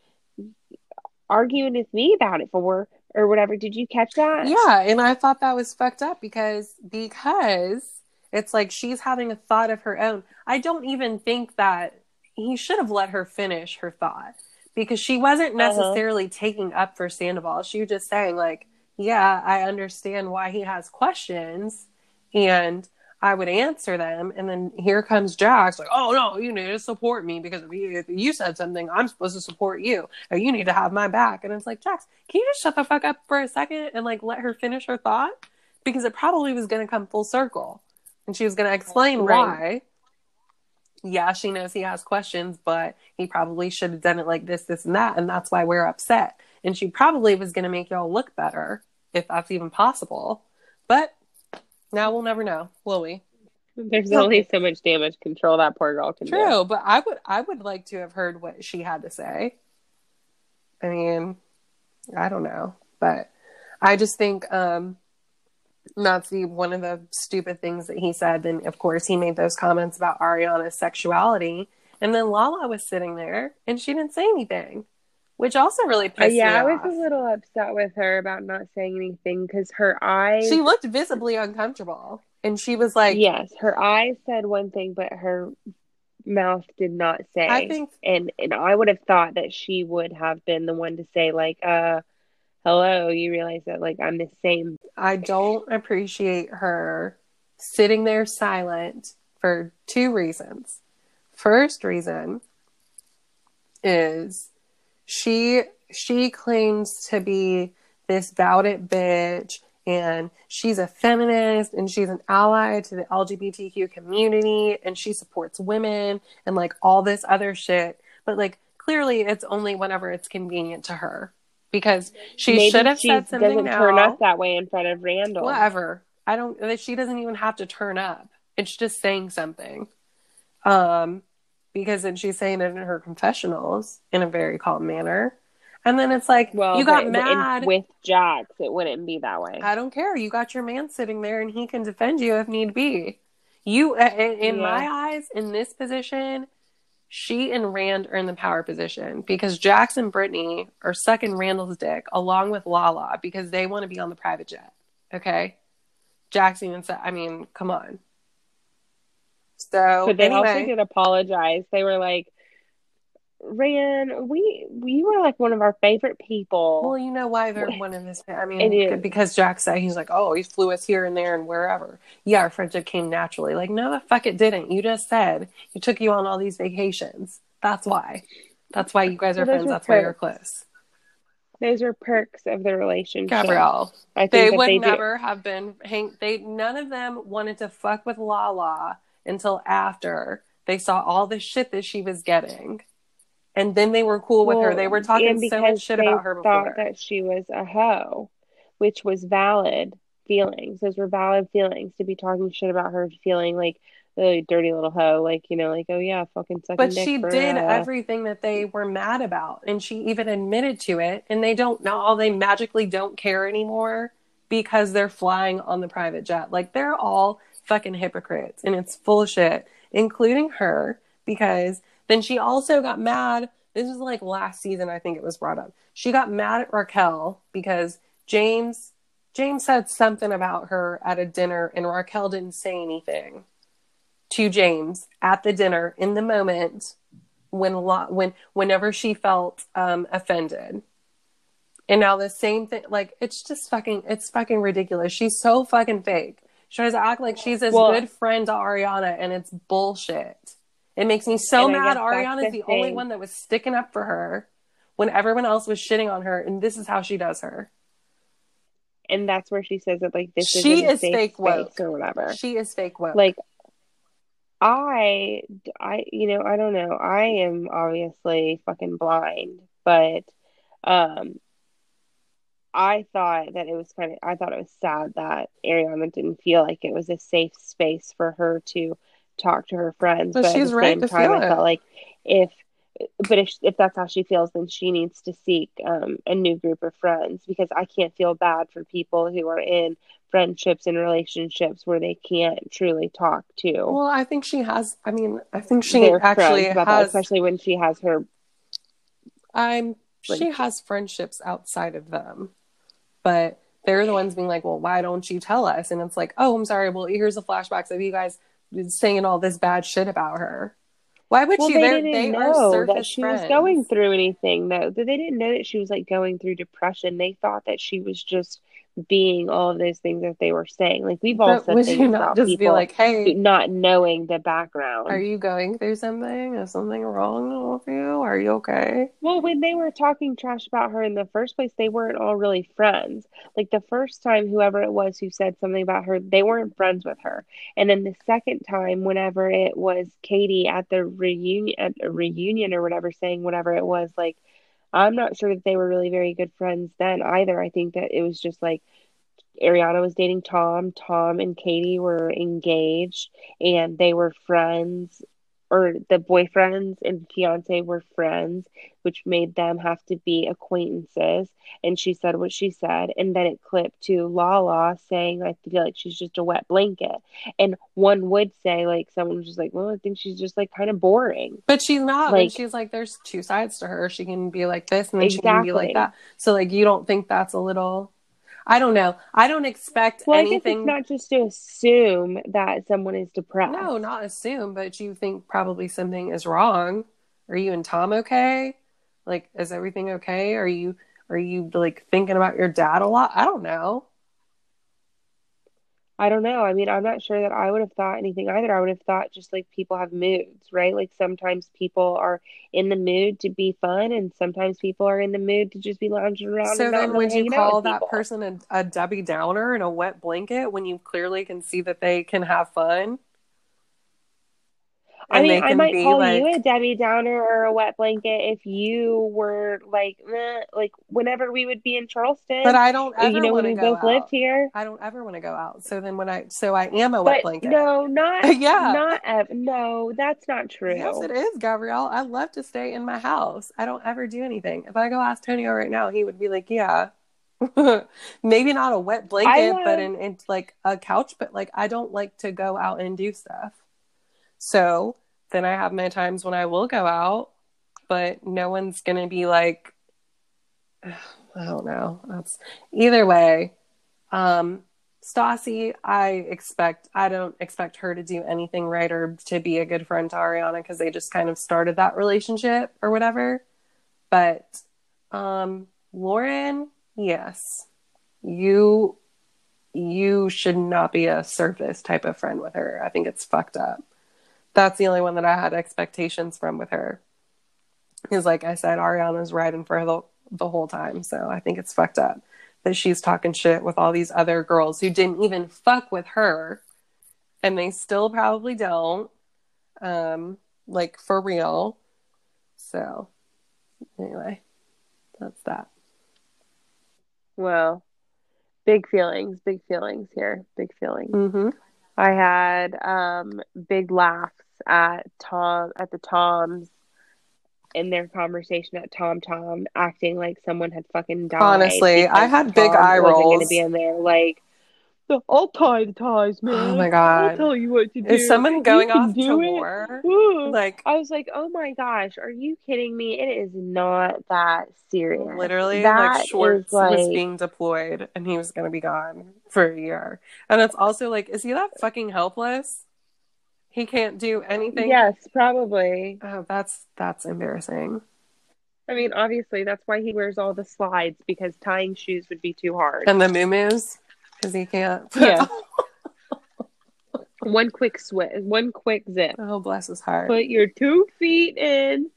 arguing with me about it for or whatever. Did you catch that? yeah, and I thought that was fucked up because because it's like she's having a thought of her own. I don't even think that he should have let her finish her thought because she wasn't Uh-huh. necessarily taking up for Sandoval. She was just saying like, yeah, I understand why he has questions and I would answer them. And then here comes Jax, like, oh no, you need to support me because if you, if you said something, I'm supposed to support you, or you need to have my back. And it's like, Jax, can you just shut the fuck up for a second and like let her finish her thought? Because it probably was going to come full circle, and she was going to explain Right. why. Yeah, she knows he has questions, but he probably should have done it like this, this, and that, and that's why we're upset. And she probably was going to make y'all look better, if that's even possible. But now we'll never know, will we? There's only so much damage control that poor girl can do. True, but I would I would like to have heard what she had to say. I mean, I don't know, but I just think um that's the one of the stupid things that he said. Then of course he made those comments about Ariana's sexuality, and then Lala was sitting there and she didn't say anything, which also really pissed Uh, pissed yeah, I was off. a little upset with her about not saying anything because her eyes. She looked visibly uncomfortable, and she was like, yes, her eyes said one thing, but her mouth did not say. I think and and I would have thought that she would have been the one to say like, uh, hello, you realize that like I'm the same. I don't appreciate her sitting there silent for two reasons. First reason is she she claims to be this bout it bitch and she's a feminist and she's an ally to the LGBTQ community and she supports women and like all this other shit. But like clearly it's only whenever it's convenient to her. Because she Maybe should have she said something doesn't now turn up that way in front of Randall. whatever. I don't. She doesn't even have to turn up. It's just saying something. Um, because then she's saying it in her confessionals in a very calm manner, and then it's like, Well, you got mad. with Jax, it wouldn't be that way. I don't care. You got your man sitting there, and he can defend you if need be. You, uh, in, in Yeah. my eyes, in this position, she and Rand are in the power position because Jax and Brittany are sucking Randall's dick along with Lala because they want to be on the private jet. Okay, Jax even said, "I mean, come on." So but they also did apologize. They were like, Rand, we you were like one of our favorite people. well, you know why they're one of his. I mean, because Jack said he's like, "Oh, he flew us here and there and wherever." Yeah, our friendship came naturally. Like, no, the fuck it didn't. You just said he took you on all these vacations. That's why. That's why you guys are Well, friends. That's why you're close. Those are perks of the relationship. Gabrielle, I think they would they do. never have been hang they none of them wanted to fuck with Lala until after they saw all the shit that she was getting. And then they were cool with her. They were talking so much shit about her thought before. that she was a hoe, which was valid feelings. Those were valid feelings to be talking shit about her, feeling like a dirty little hoe, like you know, like oh yeah, fucking sucking but she for, did uh, everything that they were mad about. And she even admitted to it. And they don't now they magically don't care anymore because they're flying on the private jet. Like they're all fucking hypocrites and it's full of shit, including her, because then she also got mad. This was like last season, I think it was brought up. She got mad at Raquel because James James said something about her at a dinner and Raquel didn't say anything to James at the dinner in the moment when when whenever she felt um offended. And now the same thing like it's just fucking it's fucking ridiculous. She's so fucking fake. She tries to act like she's this Well- good friend to Ariana and it's bullshit. It makes me so And mad guess that's Ariana's the the only one that was sticking up for her. when everyone else was shitting on her, and this is how she does her. And that's where she says that like this She isn't a is fake space woke. or whatever. She is fake woke. like I I you know, I don't know. I am obviously fucking blind, but um I thought that it was kind of I thought it was sad that Ariana didn't feel like it was a safe space for her to talk to her friends. But But, she's at the right same to time, feel I it. felt like if but if if that's how she feels, then she needs to seek um, a new group of friends because I can't feel bad for people who are in friendships and relationships where they can't truly talk to well, I think she has. I mean, I think she actually about that, has. especially when she has her I'm. She has friendships outside of them, but they're the ones being like, "Well, why don't you tell us?" And it's like, "Oh, I'm sorry. Well, here's the flashbacks of you guys saying all this bad shit about her." Why would well, she? they They're- didn't they know surface that she friends. was going through anything though. They didn't know that she was like going through depression. They thought that she was just being all of those things that they were saying. Like we've all But said would things you not just be like, "Hey, not knowing the background. are you going through something? Is something wrong with you? Are you okay?" Well, when they were talking trash about her in the first place, they weren't all really friends. Like the first time, whoever it was who said something about her, they weren't friends with her. And then the second time, whenever it was Katie at the reunion, at a reunion or whatever, saying whatever it was, like I'm not sure that they were really very good friends then either. I think that it was just like Ariana was dating Tom, Tom and Katie were engaged, and they were friends or the boyfriends and fiance were friends, which made them have to be acquaintances. And she said what she said, and then it clipped to Lala saying, "I feel like she's just a wet blanket." And one would say, like, someone was just like, "Well, I think she's just like kind of boring." But she's not. Like- she's like, there's two sides to her. She can be like this, and then she can be like that. So, like, you don't think that's a little? I don't know. I don't expect Well, anything. it's not just to assume that someone is depressed. no, not assume, but you think probably something is wrong. Are you and Tom okay? Like, is everything okay? Are you are you like thinking about your dad a lot? I don't know. I don't know. I mean, I'm not sure that I would have thought anything either. I would have thought just like people have moods, right? Like sometimes people are in the mood to be fun, and sometimes people are in the mood to just be lounging around. So and then, would you call that people. person a, a Debbie Downer and a wet blanket when you clearly can see that they can have fun? I mean, I might call like- you a Debbie Downer or a wet blanket if you were like, like whenever we would be in Charleston. But I don't ever you know, want when to we go both lived out. here. I don't ever want to go out. So then when I so I am a wet But blanket. no, not Yeah. not ev- no, that's not true. Yes, it is, Gabrielle. I love to stay in my house. I don't ever do anything. If I go ask Tonio right now, he would be like, "Yeah, maybe not a wet blanket, love- but in, in like a couch. But like, I don't like to go out and do stuff. So then I have my times when I will go out, but no one's gonna be like, I don't know. That's either way. Um, Stassi, I expect I don't expect her to do anything right or to be a good friend to Ariana because they just kind of started that relationship or whatever. But um, Lauren, yes, you you should not be a surface type of friend with her. I think it's fucked up. That's the only one that I had expectations from with her. Because, like I said, Ariana's riding for her the, the whole time. So I think it's fucked up that she's talking shit with all these other girls who didn't even fuck with her. And they still probably don't. Um, like for real. So, anyway, that's that. Well, big feelings, big feelings here, big feelings. Mm-hmm. I had um big laughs at Tom at the Toms in their conversation at Tom Tom acting like someone had fucking died. Honestly, I had big Tom eye wasn't gonna rolls. be in there like "The- I'll tie ties, oh man. Oh my god! I'll tell you what to do. Is someone going off to do it." war? Ooh. Like, I was like, oh my gosh, are you kidding me? It is not that serious. literally, That like Schwartz was being deployed and he was going to be gone for a year. And it's also like, is he that fucking helpless? He can't do anything. Yes, probably. Oh, that's that's embarrassing. I mean, obviously, that's why he wears all the slides because tying shoes would be too hard. And the moo-moos, because he can't. Yeah. one quick switch, one quick zip. oh, bless his heart. Put your two feet in,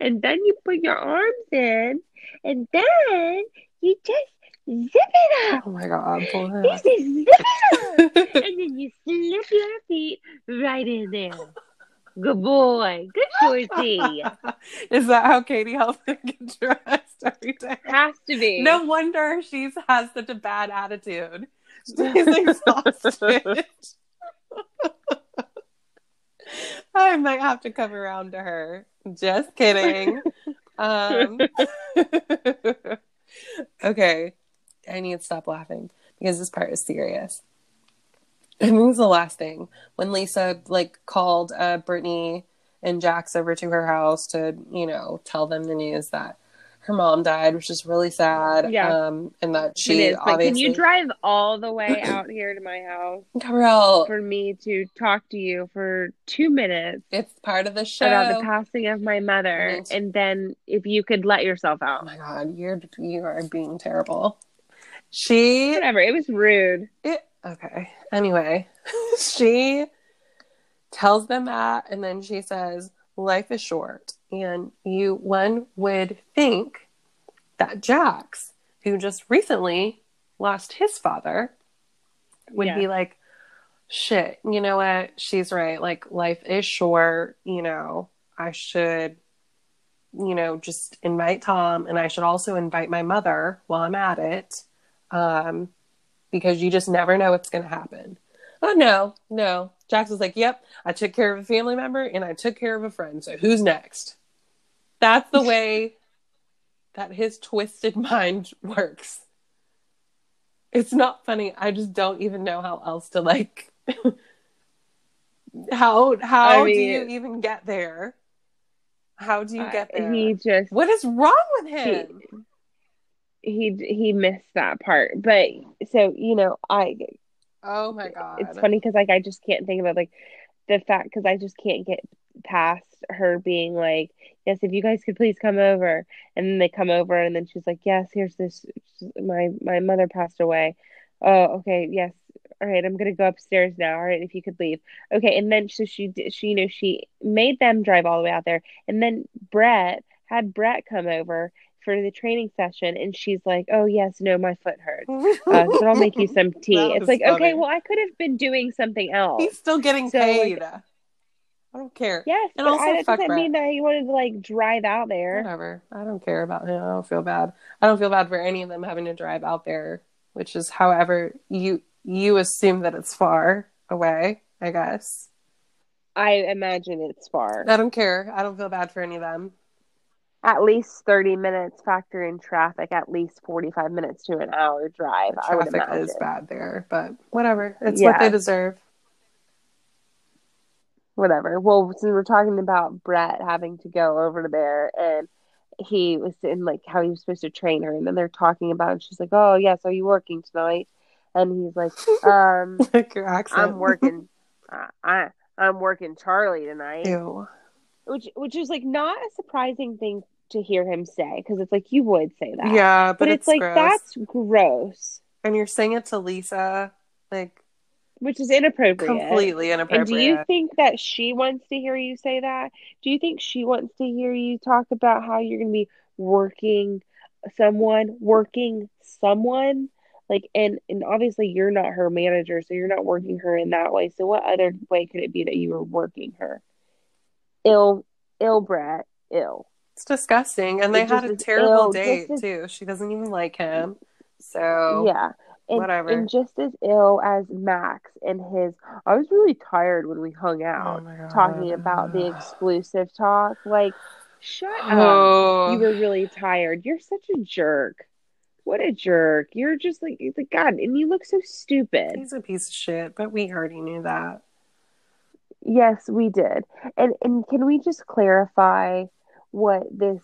and then you put your arms in, and then you just zip it up. Oh my god, pull it This is zip it up, and then you slip your feet right in there. Good boy. Good choicey. Is that how Katie Helfman gets dressed every day? Has to be. No wonder she has such a bad attitude. She's exhausted. I might have to come around to her. Just kidding. Um, okay, I need to stop laughing because this part is serious. I think it's the last thing when Lisa like called uh, Brittany and Jax over to her house to you know tell them the news that her mom died, which is really sad. Yeah. um, and that It she is, but obviously can you drive all the way out here to my house Gabrielle, for me to talk to you for two minutes it's part of the show. about the passing of my mother, Thanks. and then if you could let yourself out. Oh my god, you're you are being terrible. She Whatever. It was rude. it okay. Anyway, she tells them that and then she says life is short and you one would think that Jax, who just recently lost his father, would be like shit, you know what? She's right. Like life is short, you know. I should you know, just invite Tom and I should also invite my mother while I'm at it. Um, because you just never know what's going to happen. Oh, no, no. Jax was like, yep, I took care of a family member and I took care of a friend. So who's next? That's the way that his twisted mind works. It's not funny. I just don't even know how else to like. how how I do you even get there? How do you get there? He just What is wrong with him? he he missed that part. But so you know, I oh my god! it's funny because like I just can't think about like the fact because I just can't get past her being like, yes, if you guys could please come over, and then they come over, and then she's like, yes, here's this, my my mother passed away. Oh, okay, yes, all right, I'm gonna go upstairs now. All right, if you could leave, okay, and then so she she you know she made them drive all the way out there, and then Brett had Brett come over for the training session, and she's like, oh yes, no, my foot hurts. Uh, so I'll make you some tea. It's like, funny. okay, well, I could have been doing something else. He's still getting So, like- paid. I don't care. Yes, And also I, doesn't mean that he wanted to like drive out there. Whatever. I don't care about him. I don't feel bad. I don't feel bad for any of them having to drive out there, which is however you you assume that it's far away. I guess. I imagine it's far. I don't care. I don't feel bad for any of them. At least thirty minutes, factor in traffic. At least forty-five minutes to an hour drive. I would Traffic is bad there, but whatever. It's what they deserve. Whatever. Well, since we're talking about Brett having to go over to there, and he was in like how he was supposed to train her, and then they're talking about, it. she's like, "Oh yes, are you working tonight?" And he's like, "Um, Like your accent. I'm working. uh, I I'm working Charlie tonight." Ew. Which which is like not a surprising thing to hear him say because it's like you would say that. Yeah, but, but, it's, like gross. that's gross. And you're saying it to Lisa, like which is inappropriate. completely and inappropriate. do you think that she wants to hear you say that? Do you think she wants to hear you talk about how you're going to be working someone working someone? Like and and obviously you're not her manager so you're not working her in that way. So what other way could it be that you were working her ill ill Brett ill It's disgusting. And they It had a terrible ill, date as- too. She doesn't even like him. So yeah. And, whatever. and just as ill as Max and his, I was really tired when we hung Oh out God. talking about the exclusive talk. Like, shut up. Oh, You were really tired. You're such a jerk. What a jerk. You're just like, like God, and you look so stupid. he's a piece of shit, but we already knew that. Yes, we did. And and can we just clarify what this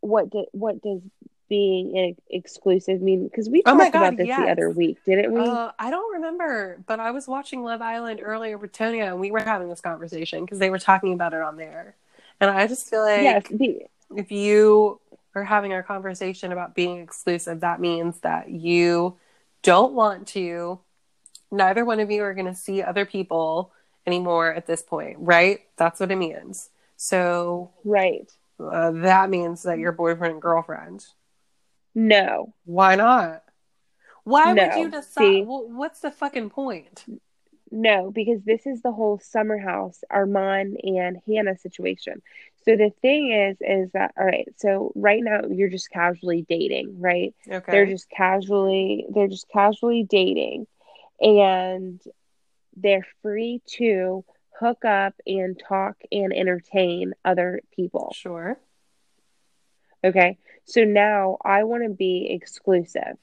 what did what does being exclusive mean? Because we Oh talked my God, about this yes. the other week, didn't we? Uh, I don't remember, but I was watching Love Island earlier with Tonya, and we were having this conversation because they were talking about it on there. And I just feel like yes, if you are having a conversation about being exclusive, that means that you don't want to, neither one of you are going to see other people anymore at this point, right? That's what it means. So right. uh, that means that you're boyfriend and girlfriend. No. Why not? Why would you decide? See? Well, what's the fucking point? No, because this is the whole summer house, Armand and Hannah situation. So the thing is, is that all right? So right now you're just casually dating, right? Okay. They're just casually, they're just casually dating, and they're free to hook up and talk and entertain other people. sure. Okay. So now I want to be exclusive.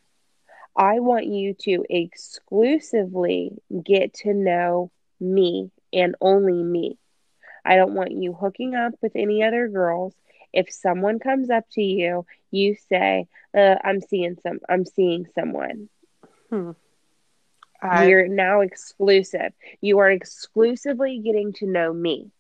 I want you to exclusively get to know me and only me. I don't want you hooking up with any other girls. If someone comes up to you, you say, uh, "I'm seeing some. I'm seeing someone." I, You're now exclusive. You are exclusively getting to know me.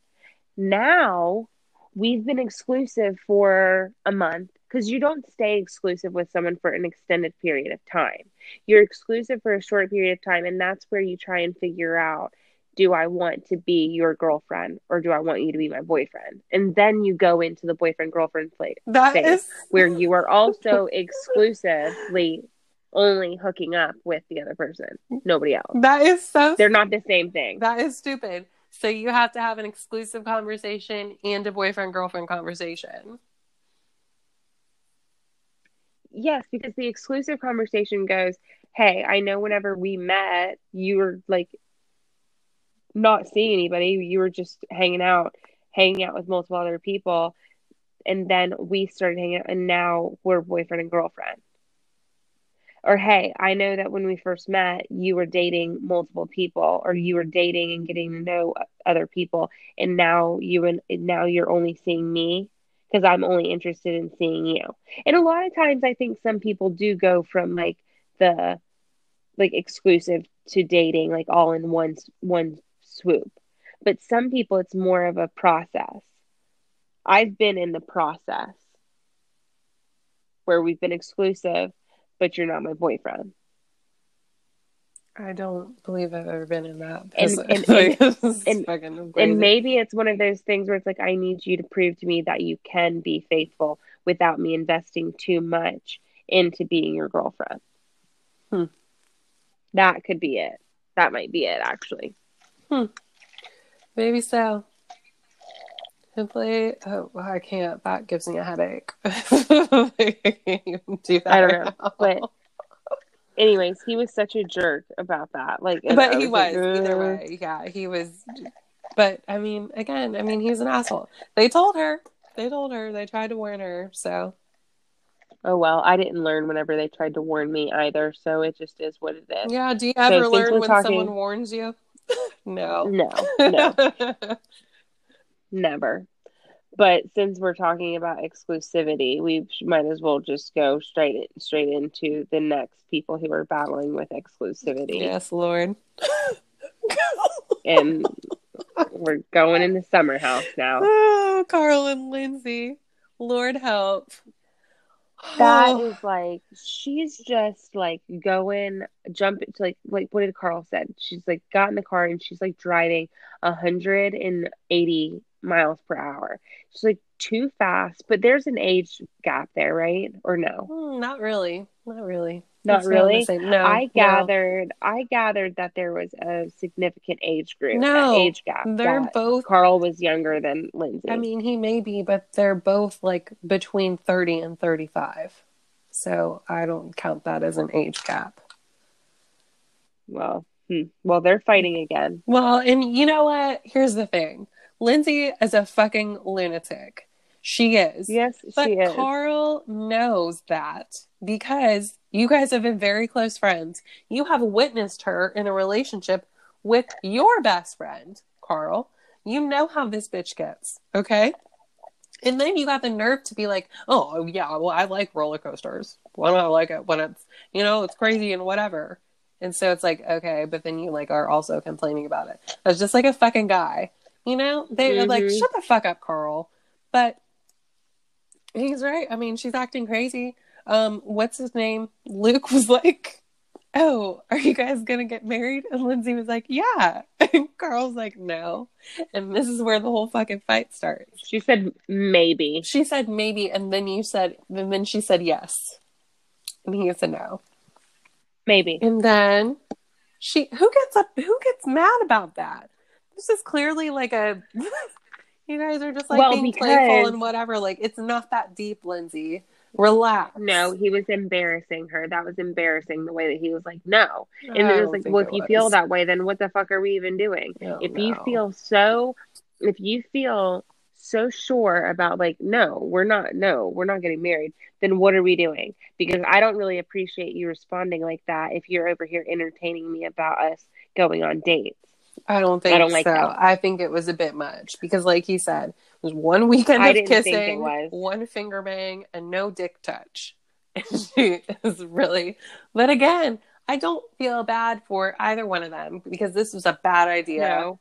Now, we've been exclusive for a month because you don't stay exclusive with someone for an extended period of time. You're exclusive for a short period of time, and that's where you try and figure out do I want to be your girlfriend or do I want you to be my boyfriend? And then you go into the boyfriend girlfriend that phase is where you are also exclusively only hooking up with the other person, nobody else. that is so They're not the same thing. that is stupid. So you have to have an exclusive conversation and a boyfriend girlfriend conversation. Yes, because the exclusive conversation goes, Hey, I know whenever we met, you were like not seeing anybody. You were just hanging out, hanging out with multiple other people. And then we started hanging out, and now we're boyfriend and girlfriend. Or, hey, I know that when we first met, you were dating multiple people, or you were dating and getting to know other people, and now you and now you're only seeing me because I'm only interested in seeing you. And a lot of times I think some people do go from like the like exclusive to dating like all in one one swoop. But some people it's more of a process. I've been in the process where we've been exclusive but you're not my boyfriend. I don't believe I've ever been in that. And- and- Like, and- And maybe it's one of those things where it's like I need you to prove to me that you can be faithful without me investing too much into being your girlfriend. Hmm. That could be it. That might be it actually. Hmm. Maybe so. Hopefully, oh, I can't. That gives me a headache. I can't even do. I don't know, now. but Anyways, he was such a jerk about that. Like, but I he like, was either "Uh." way. Yeah, he was. But I mean, again, I mean, he's an asshole. They told her. They told her. They tried to warn her. So Oh well, I didn't learn whenever they tried to warn me either, so it just is what it is. yeah. Do you ever since learn when talking- someone warns you? no. No, no, never. But since we're talking about exclusivity, we might as well just go straight in, straight into the next people who are battling with exclusivity, yes, Lord. and we're going into summer house now. Oh, Carl and Lindsay. Lord help. That Oh, is like she's just like going jump to like like what did Carl said? She's like got in the car and she's like driving a hundred and eighty miles per hour. She's like too fast, but there's an age gap there, right? Or no? hmm, not really. Not really. Not really? No. I no. gathered I gathered that there was a significant age group, No, age gap. They're both Carl was younger than Lindsay. I mean, he may be, but they're both like between 30 and 35. So I don't count that as an age gap. well, hmm. well, they're fighting again. Well, and you know what? Here's the thing Lindsay is a fucking lunatic. She is. Yes, But she is. Carl knows that because you guys have been very close friends. You have witnessed her in a relationship with your best friend, Carl. You know how this bitch gets, okay? And then you got the nerve to be like, oh, yeah, well, I like roller coasters. Why don't I like it when it's, you know, it's crazy and whatever. And so it's like, okay, but then you like are also complaining about it. That's just like a fucking guy. You know, they're like, Mhm. shut the fuck up, Carl. But he's right. I mean, she's acting crazy. Um, what's his name? Luke was like, Oh, are you guys gonna get married? And Lindsay was like, Yeah. And Carl's like, No. And this is where the whole fucking fight starts. She said maybe. She said maybe, and then you said, and then she said yes. And he said no. Maybe. And then she, who gets up, who gets mad about that? This is clearly like a, you guys are just like Well, being because- playful and whatever. Like, it's not that deep, Lindsay. Relax. No, he was embarrassing her. That was embarrassing the way that he was like, no. And I it was like, well, if you was. feel that way, then what the fuck are we even doing? Don't if you feel so, if you feel so sure about like, no, we're not, no, we're not getting married, then what are we doing? Because I don't really appreciate you responding like that if you're over here entertaining me about us going on dates. I don't think I don't like so. that. I think it was a bit much because, like he said, it was one weekend I of didn't think it kissing, one finger bang, and no dick touch. And she is really, but again, I don't feel bad for either one of them because this was a bad idea. No.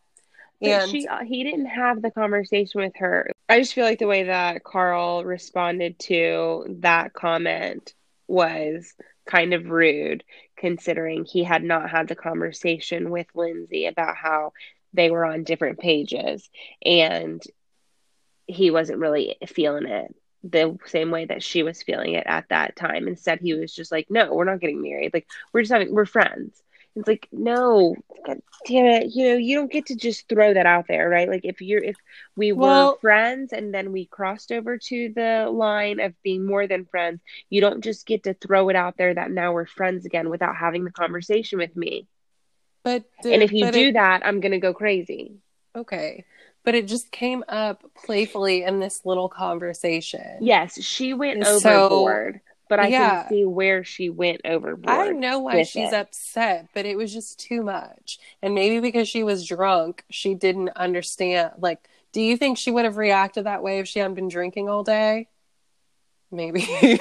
And she, uh, he didn't have the conversation with her. I just feel like the way that Carl responded to that comment was kind of rude, considering he had not had the conversation with Lindsay about how they were on different pages and he wasn't really feeling it the same way that she was feeling it at that time. Instead, he was just like, No, we're not getting married. Like, we're just having, we're friends. It's like, no, God damn it. You know, you don't get to just throw that out there, right? Like, if you're, if we were friends and then we crossed over to the line of being more than friends, you don't just get to throw it out there that now we're friends again without having the conversation with me. but and if you do it- that, I'm going to go crazy. okay, but it just came up playfully in this little conversation. Yes, she went So, overboard, but I yeah. can see where she went overboard. I know why she's it. upset, but it was just too much. And maybe because she was drunk, she didn't understand. Like, do you think she would have reacted that way if she hadn't been drinking all day? Maybe.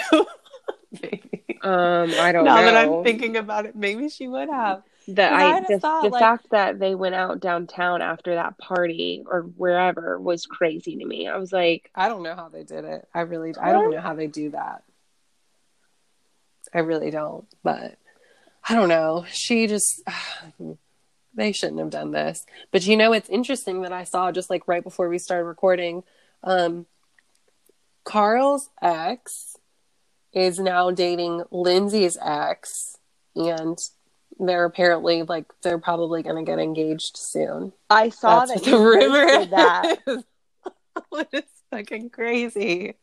maybe. Um, I don't know. now know. that I'm thinking about it, maybe she would have. the I I, the, thought, the like- fact that they went out downtown after that party or wherever was crazy to me. I was like, I don't know how they did it. I really, I don't know how they do that. I really don't. But I don't know. She just, they shouldn't have done this. But you know, it's interesting that I saw just like right before we started recording, um, Carl's ex is now dating Lindsay's ex, and they're apparently like they're probably going to get engaged soon. I saw That's that the rumor that. what is fucking crazy?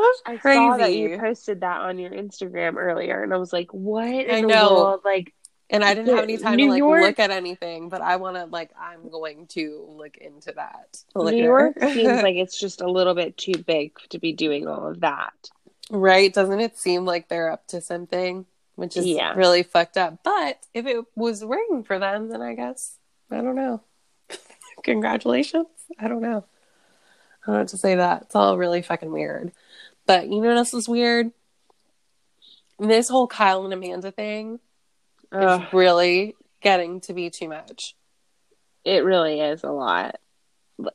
That's I crazy. saw that you posted that on your Instagram earlier, and I was like, "What in I the know. world?" Like, and I didn't have any time New to like York- look at anything, but I want to like I'm going to look into that. later. New York seems like it's just a little bit too big to be doing all of that. right? Doesn't it seem like they're up to something, which is Yeah. really fucked up? But if it was working for them, then I guess I don't know. Congratulations. I don't know. I don't know what to say. That it's all really fucking weird. But you know what else is weird? This whole Kyle and Amanda thing Ugh, is really getting to be too much. it really is a lot.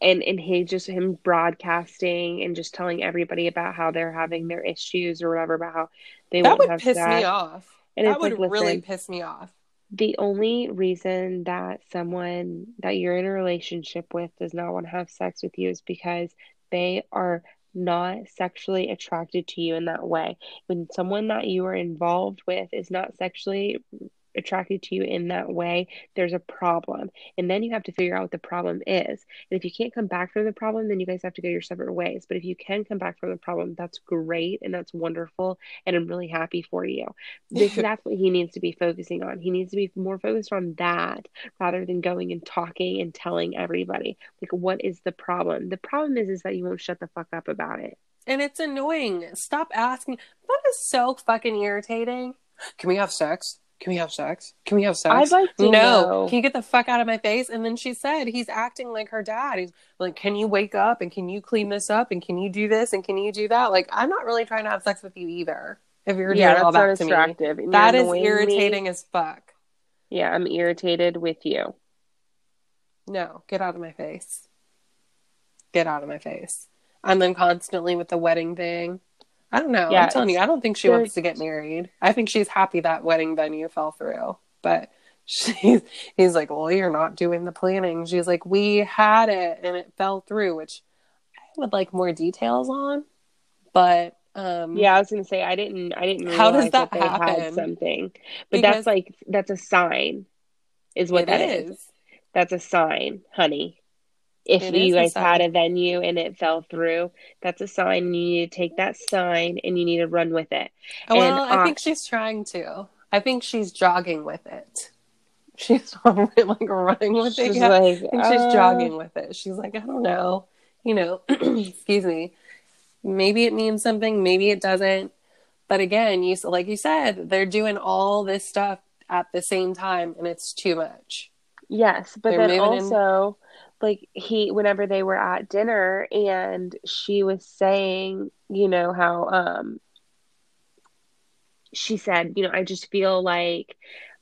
And and he just him broadcasting and just telling everybody about how they're having their issues or whatever about how they That would piss sex. me off. And that would like, really listen, piss me off. the only reason that someone that you're in a relationship with does not want to have sex with you is because they are not sexually attracted to you in that way. When someone that you are involved with is not sexually attracted to you in that way, there's a problem. And then you have to figure out what the problem is. And if you can't come back from the problem, then you guys have to go your separate ways. But if you can come back from the problem, that's great and that's wonderful. And I'm really happy for you. This, that's what he needs to be focusing on. He needs to be more focused on that rather than going and talking and telling everybody like what is the problem. The problem is is that you won't shut the fuck up about it. And it's annoying. Stop asking. That is so fucking irritating. Can we have sex? Can we have sex? Can we have sex? I'd like to no. know. Can you get the fuck out of my face? And then she said he's acting like her dad. He's like, Can you wake up and can you clean this up and can you do this and can you do that? Like, I'm not really trying to have sex with you either. If you're yeah, doing all that to me. That is annoying me. irritating as fuck. Yeah, I'm irritated with you. No, get out of my face. Get out of my face. And then constantly with the wedding thing. I don't know. Yeah, I'm telling you, I don't think she wants to get married. I think she's happy that wedding venue fell through. But she's he's like, Well, you're not doing the planning. She's like, We had it and it fell through, which I would like more details on. But um Yeah, I was gonna say I didn't. I didn't. How does that they happen? Had something, but Because- that's like that's a sign, is what that is. is. That's a sign, honey. If It you guys had a venue and it fell through, that's a sign. and You need to take that sign and you need to run with it. Well, And, I uh, think she's trying to. I think she's jogging with it. She's like running with it She's like, I think she's uh, jogging with it. She's like, I don't know. You know, excuse me. Maybe it means something, maybe it doesn't. But again, you like you said, they're doing all this stuff at the same time and it's too much. Yes, but They're then moving in- also, like he, whenever they were at dinner, and she was saying, you know how, um, she said, you know, I just feel like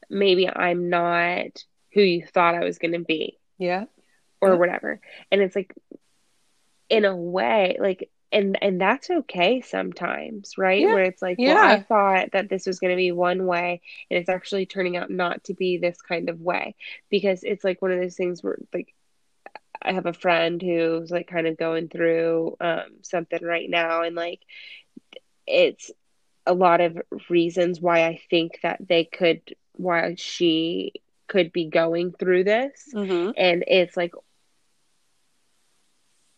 maybe I'm not who you thought I was going to be, Yeah. or Yeah. whatever. And it's like, in a way, like, and and that's okay sometimes, right? Yeah. Where it's like, well, I thought that this was going to be one way, and it's actually turning out not to be this kind of way because it's like one of those things where like I have a friend who's like kind of going through um something right now and like it's a lot of reasons why I think that they could why she could be going through this Mm-hmm. and it's like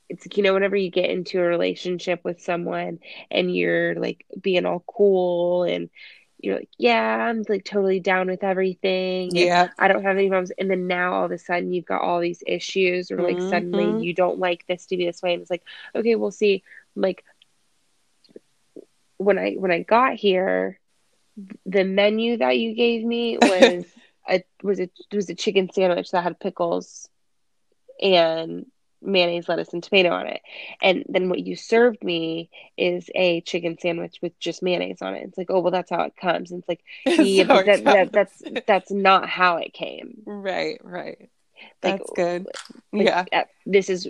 it's like you know whenever you get into a relationship with someone and you're like being all cool and you're like yeah i'm like totally down with everything Yeah. i don't have any problems and then now all of a sudden you've got all these issues or like Mhm. suddenly you don't like this to be this way and it's like okay we'll see like when i when i got here the menu that you gave me was a was a was a chicken sandwich that had pickles and mayonnaise, lettuce, and tomato on it. And then what you served me is a chicken sandwich with just mayonnaise on it. It's like, oh well, that's how it comes. And it's like, yeah, that, that, that's that's not how it came. right, right. Like, That's good. like, yeah. uh, this is,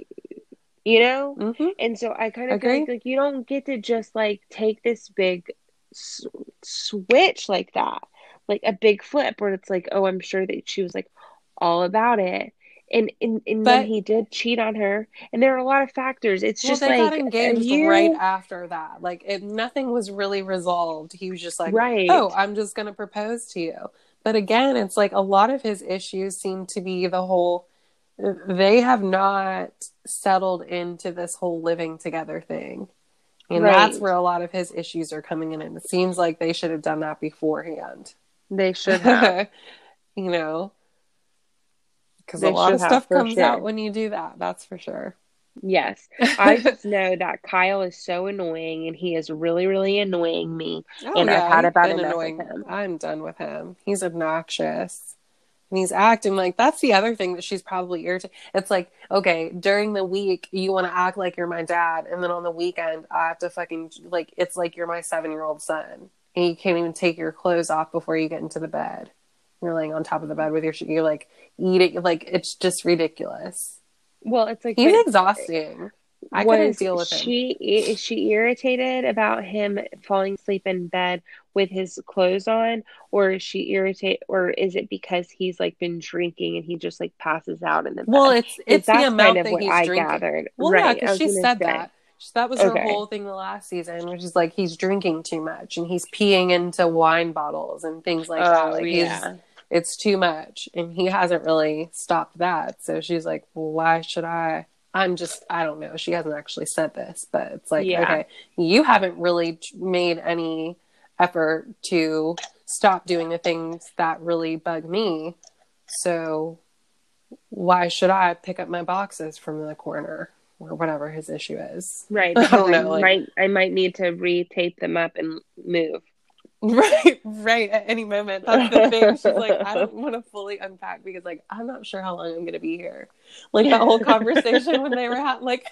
you know. Mm-hmm. And so I kind of Agree. like, like you don't get to just like take this big s- switch like that, like a big flip where it's like, oh, I'm sure that she was like all about it. And and, and But- then he did cheat on her, and there are a lot of factors. It's Well, just they like got engaged you- right after that. Like, it, nothing was really resolved. He was just like, right. oh, I'm just going to propose to you. But again, it's like a lot of his issues seem to be the whole, they have not settled into this whole living together thing. And Right. that's where a lot of his issues are coming in. And it seems like they should have done that beforehand. they should have. you know? Because a lot of stuff comes sure. out when you do that. That's for sure. yes, I just know that Kyle is so annoying, and he is really, really annoying me. Oh, And I've had about enough with him. I'm done with him. He's obnoxious. And he's acting like that's the other thing that she's probably irritated. It's like, okay, during the week you want to act like you're my dad, and then on the weekend I have to fucking like it's like you're my seven year old son, and you can't even take your clothes off before you get into the bed. You're laying on top of the bed with your you're like eating like it's just ridiculous. Well, it's like He's but- exhausting. I couldn't deal with him. she is she irritated about him falling asleep in bed with his clothes on or is she irritated or is it because he's like been drinking and he just like passes out in the bed Well, it's it's the amount kind of that what he's I drinking. gathered Well, right yeah, because she said say. that. That was her Okay. whole thing the last season, which is like he's drinking too much and he's peeing into wine bottles and things like oh, that. oh Like he's yeah it's too much, and he hasn't really stopped that. So she's like, well, "Why should I?" I'm just, I don't know. She hasn't actually said this, but it's like, Yeah. okay, you haven't really made any effort to stop doing the things that really bug me. So why should I pick up my boxes from the corner or whatever his issue is? right I don't know, like- might I might need to re-tape them up and move Right, right. At any moment. That's the thing. She's like, I don't want to fully unpack because, like, I'm not sure how long I'm going to be here. Like, that whole conversation when they were at, like,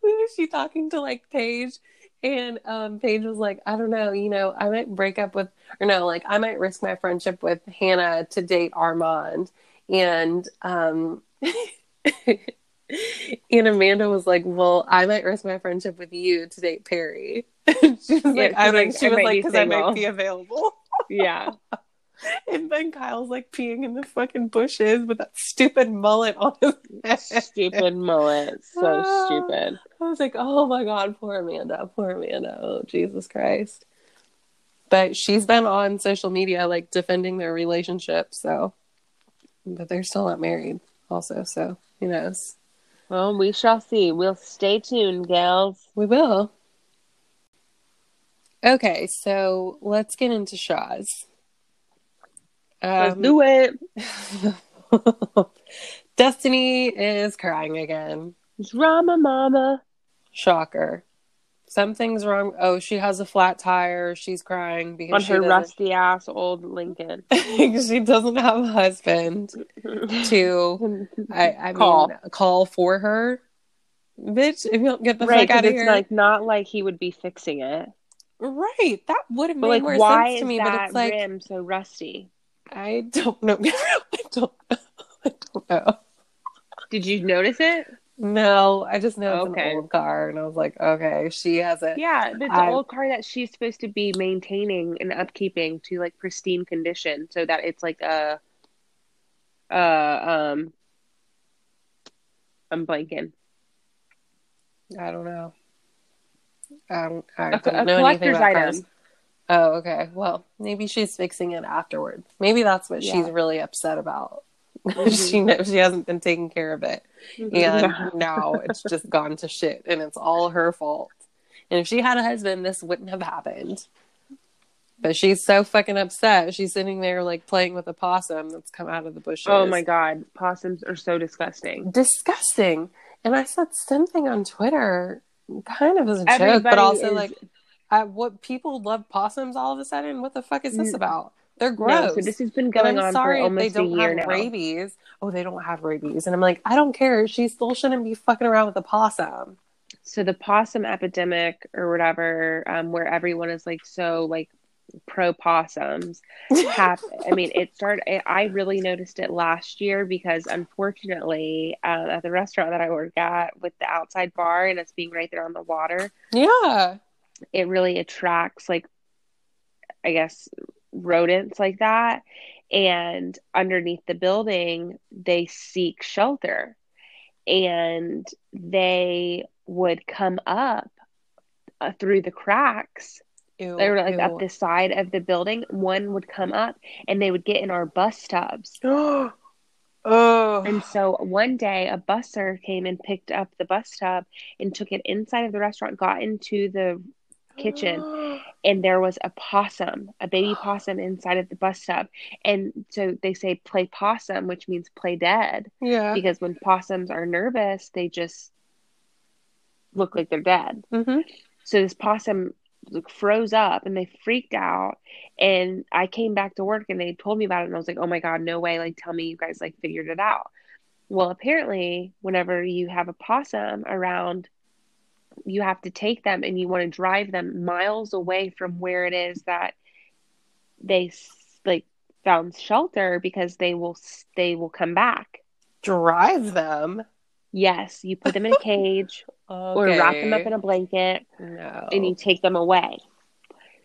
when was she talking to, like, Paige? And um, Paige was like, I don't know, you know, I might break up with, or no, like, I might risk my friendship with Hannah to date Armand. And, um, and Amanda was like, well, I might risk my friendship with you to date Perry. she was like, I like, she was like, because I might be available. Yeah. And then Kyle's like peeing in the fucking bushes with that stupid mullet on his head. stupid mullet. So Ah. stupid. I was like, oh my god, poor Amanda, poor Amanda. Oh Jesus Christ. But she's been on social media like defending their relationship, so but they're still not married also, so who knows. Well, we shall see. We'll stay tuned, gals. We will. Okay, so let's get into Shahs. Let's Um, do it. Destiny is crying again. Drama mama. Shocker. Something's wrong. Oh, she has a flat tire. She's crying because On her rusty ass old Lincoln. she doesn't have a husband to I, I Call. mean call for her. Bitch, if you don't get the right, fuck out of it's here. like not like he would be fixing it. Right. That would have made like, more why sense to me, but it's like rim so rusty? I don't know. I don't know. I don't know. Did you notice it? No, I just know it's an old car and I was like, okay, she has it. Yeah, it's an old car that she's supposed to be maintaining and upkeeping to like pristine condition, so that it's like a, uh, um, I'm blanking. I don't know. I don't, I A, don't know anything about item. Oh, okay. Well, maybe she's fixing it afterward. Maybe that's what she's really upset about. Mhm. she knows she hasn't been taking care of it, and Yeah. now it's just gone to shit, and it's all her fault. And if she had a husband, this wouldn't have happened. But she's so fucking upset. She's sitting there like playing with a possum that's come out of the bushes. Oh my god, possums are so disgusting. disgusting. And I said something on Twitter, kind of as a joke, but also is- like, I, what people love possums all of a sudden? What the fuck is this Mm. about? They're No, gross. so this has been going I'm on sorry for if they don't year have now. rabies. Oh, they don't have rabies, and I'm like, I don't care. She still shouldn't be fucking around with a possum. So the possum epidemic or whatever, um, where everyone is like so like pro possums, have I mean it started. I- really noticed it last year because unfortunately, um, at the restaurant that I work at with the outside bar and it's being right there on the water, yeah, it really attracts like I guess rodents like that. And underneath the building, they seek shelter. And they would come up uh, through the cracks. Ew, They were like ew. up the side of the building. One would come up and they would get in our bus tubs. oh, And so one day, a busser came and picked up the bus tub and took it inside of the restaurant, got into the kitchen, and there was a possum, a baby possum inside of the bus tub. And so they say play possum, which means play dead, yeah. because when possums are nervous, they just look like they're dead. hmm So this possum froze up and they freaked out. And I came back to work and they told me about it. And I was like, oh my God, no way. Like, tell me you guys like figured it out. Well, apparently, whenever you have a possum around, you have to take them and you want to drive them miles away from where it is that they like found shelter because they will they will come back. Drive them. Yes, you put them in a cage or wrap them up in a blanket no. and you take them away.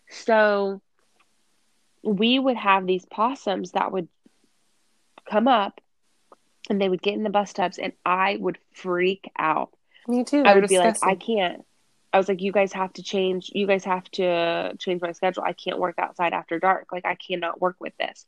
So we would have these possums that would come up and they would get in the bus tubs and I would freak out. Me too. I would be like, I can't. I was like, you guys have to change. You guys have to change my schedule. I can't work outside after dark. Like, I cannot work with this.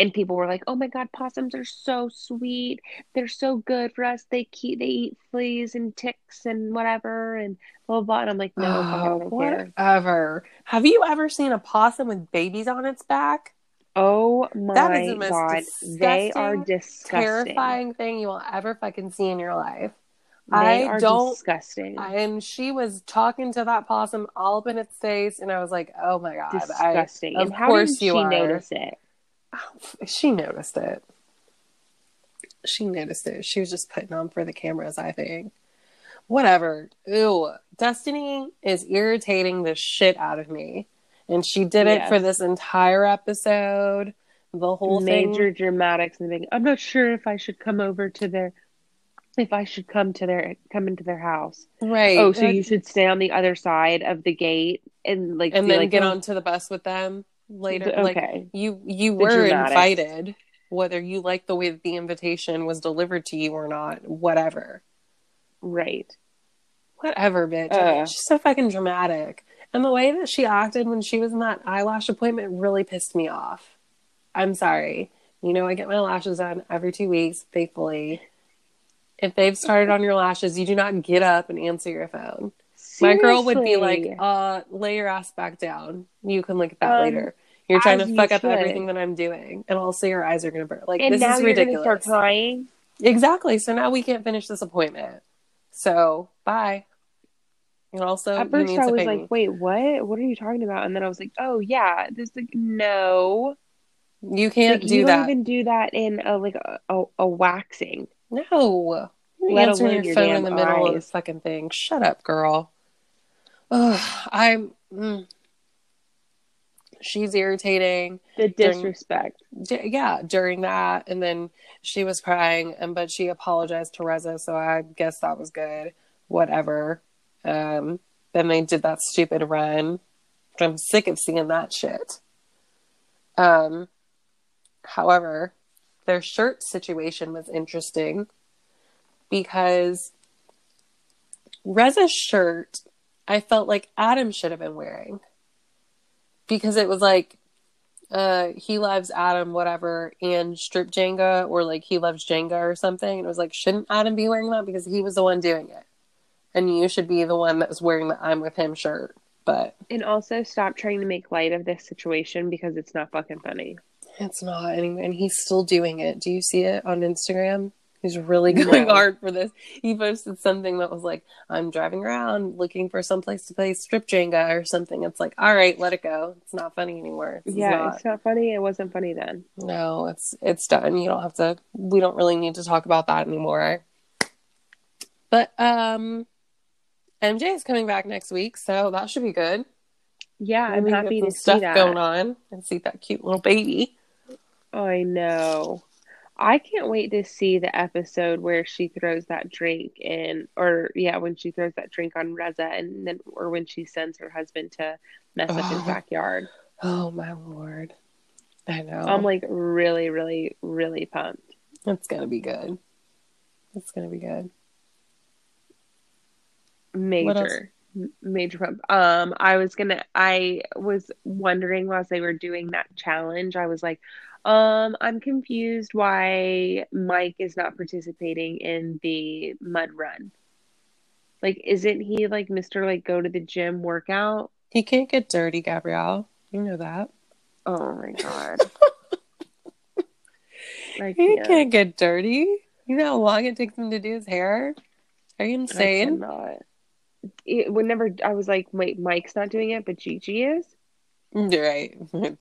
And people were like, oh my God, possums are so sweet. They're so good for us. They keep, they eat fleas and ticks and whatever and blah, blah, blah. And I'm like, no, Oh, don't care. Have you ever seen a possum with babies on its back? Oh my That is the most God. They are disgusting. Terrifying thing you will ever fucking see in your life. They I are don't- disgusting. And she was talking to that possum all up in its face, and I was like, "Oh my god!" disgusting. I, and of how course did you she are. notice it? She noticed it. She noticed it. She was just putting on for the cameras, I think. Whatever. Ew. Destiny is irritating the shit out of me. And she did it for this entire episode. The whole Major thing. dramatics and the big. I'm not sure if I should come over to their if I should come to their come into their house. Right. Oh, so you should stay on the other side of the gate and like and then like, get "Oh, onto the bus with them later. Okay. Like you you were invited, whether you like the way that the invitation was delivered to you or not, whatever. right. Whatever, bitch. Ugh. She's so fucking dramatic. And the way that she acted when she was in that eyelash appointment really pissed me off. I'm sorry. You know, I get my lashes done every two weeks, faithfully. If they've started on your lashes, you do not get up and answer your phone. My girl would be like, uh, lay your ass back down. You can look at that Um, later. You're trying to you fuck up everything that I'm doing. And also your eyes are gonna burn. Like and this now is you're gonna ridiculous. start crying. Exactly. So now we can't finish this appointment. So bye. And also At you first, need I to was like, me. "Wait, what? What are you talking about?" And then I was like, "Oh yeah, this like no, You can't Like, do you that. don't even do that in a like a, a, a waxing." No. You're Let alone your your phone in the middle of the eyes. fucking thing. Shut up, girl. Ugh, I'm. Mm. She's irritating. The During- disrespect. D- yeah, during that, and then she was crying, and but she apologized to Reza, so I guess that was good. Whatever. Um, then they did that stupid run. I'm sick of seeing that shit. Um, however, their shirt situation was interesting because Reza's shirt, I felt like Adam should have been wearing because it was like uh he loves Adam whatever and strip Jenga or like he loves Jenga or something and it was like shouldn't Adam be wearing that? Because he was the one doing it. And you should be the one that's wearing the I'm with him shirt but And also stop trying to make light of this situation because it's not fucking funny. it's not anyway and he's still doing it. Do you see it on Instagram he's really going hard for this he posted something that was like I'm driving around looking for some place to play strip Jenga or something it's like all right let it go it's not funny anymore yeah, not. it's not funny. It wasn't funny then. No, it's it's done. You don't have to we don't really need to talk about that anymore. But um MJ is coming back next week, so that should be good. Yeah, I'm happy to see stuff that. going on and see that cute little baby. I know. I can't wait to see the episode where she throws that drink in, or yeah, when she throws that drink on Reza, and then, or when she sends her husband to mess up his Oh. backyard. Oh my lord. I know. I'm like really, really, really pumped. it's gonna be good. It's gonna be good. Major, major pump. Um, I was gonna, I was wondering while they were doing that challenge, I was like, um, I'm confused why Mike is not participating in the mud run. Like, isn't he like Mr. like go to the gym workout? He can't get dirty, Gabrielle. You know that. Oh my god. like He can't. can't get dirty. You know how long it takes him to do his hair? Are you insane? cannot. It, whenever I was like, wait, Mike's not doing it, but Gigi is. You're right.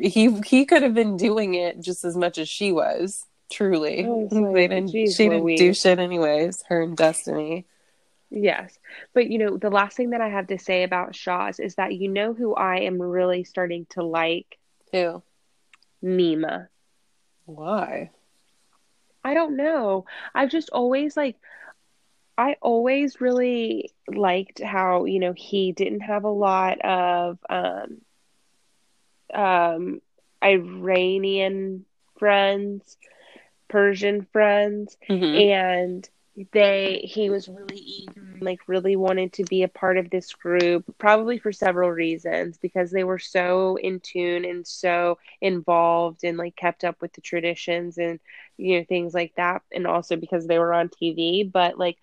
He he could have been doing it just as much as she was. Truly, Oh, they didn't. geez she didn't do shit anyways. Her and Destiny. Yes. But you know, the last thing that I have to say about Shahs is that you know who I am really starting to like? Who? Nima. Why? I don't know. I've just always like I always really liked how, you know, he didn't have a lot of um um Iranian friends, Persian friends. Mhm. and they he was really eager like really wanted to be a part of this group probably for several reasons because they were so in tune and so involved and like kept up with the traditions and you know things like that and also because they were on TV but like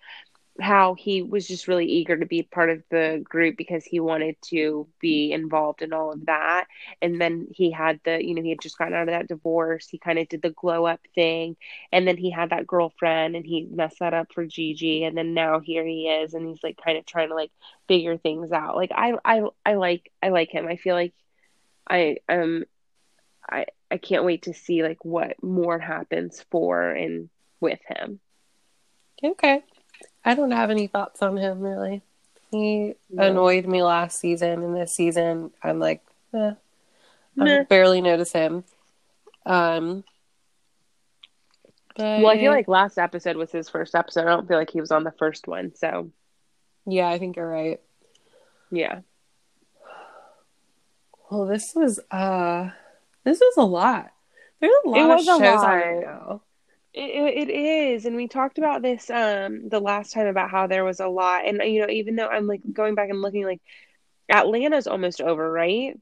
how he was just really eager to be part of the group because he wanted to be involved in all of that and then he had the you know he had just gotten out of that divorce he kind of did the glow up thing and then he had that girlfriend and he messed that up for Gigi and then now here he is and he's like kind of trying to like figure things out. Like I I I like I like him. I feel like I um I I can't wait to see like what more happens for and with him. Okay. I don't have any thoughts on him really. He No. annoyed me last season, and this season I'm like, eh, I barely notice him. Um, But Well, I feel like last episode was his first episode. I don't feel like he was on the first one. So, yeah, I think you're right. yeah. Well, this was uh this was a lot. There's a lot It of was a shows lot. on right now. It, it is, and we talked about this um the last time about how there was a lot, and you know, even though I'm like going back and looking, like Atlanta's almost over, right?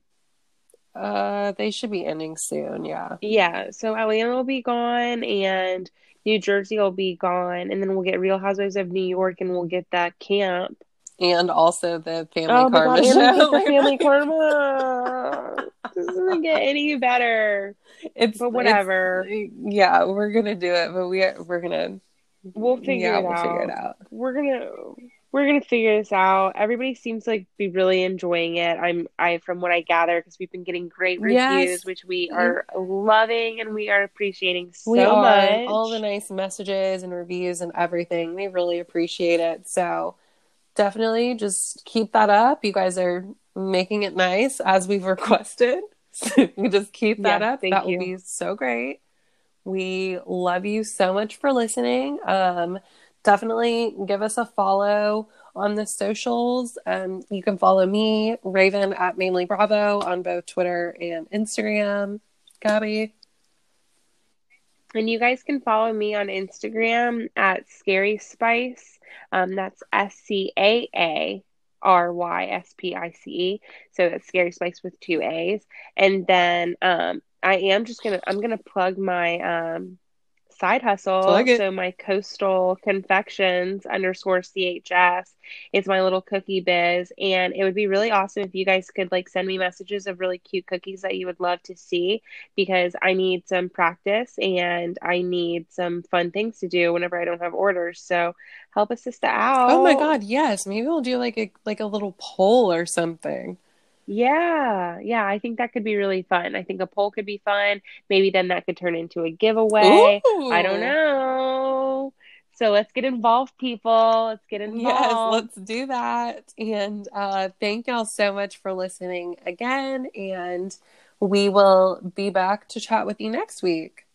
Uh they should be ending soon, yeah. Yeah, so Atlanta will be gone, and New Jersey will be gone, and then we'll get Real Housewives of New York, and we'll get that camp. And also the family Oh karma god, show. the family karma. This doesn't get any better. It's But whatever. it's- yeah, we're gonna do it, but we we're gonna We'll figure yeah, it we'll out. figure it out. we're gonna we're gonna figure this out. Everybody seems to, like be really enjoying it. I'm I from what I gather because we've been getting great reviews, Yes. which we mm-hmm. are loving and we are appreciating so we are much. all the nice messages and reviews and everything. We really appreciate it. So definitely just keep that up. You guys are making it nice as we've requested. You just keep that Yeah, up. that you. will be so great. We love you so much for listening. Um, definitely give us a follow on the socials. Um, you can follow me, Raven, at Mainly Bravo on both Twitter and Instagram. Gabby. And you guys can follow me on Instagram at Scary Spice. Um, that's S C A A R Y S P I C E. So that's Scary Spice with two A's. And then um, I am just gonna I'm gonna plug my um, side hustle. It. So my Coastal Confections underscore CHS is my little cookie biz, and it would be really awesome if you guys could like send me messages of really cute cookies that you would love to see because I need some practice and I need some fun things to do whenever I don't have orders. So help a sister out. Oh my god, yes. Maybe we'll do like a like a little poll or something. Yeah, yeah, I think that could be really fun. I think a poll could be fun. Maybe then that could turn into a giveaway. I don't know. So let's get involved, people. Let's get involved. Yes, let's do that. And uh thank y'all so much for listening again. And we will be back to chat with you next week.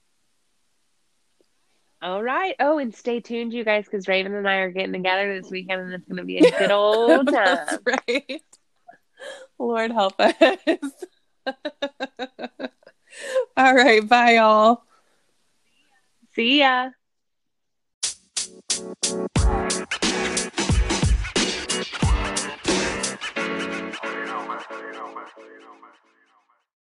All right. Oh, and stay tuned, you guys, because Raven and I are getting together this weekend, and it's going to be a good old time. That's right. Lord help us. All right, bye y'all. See ya.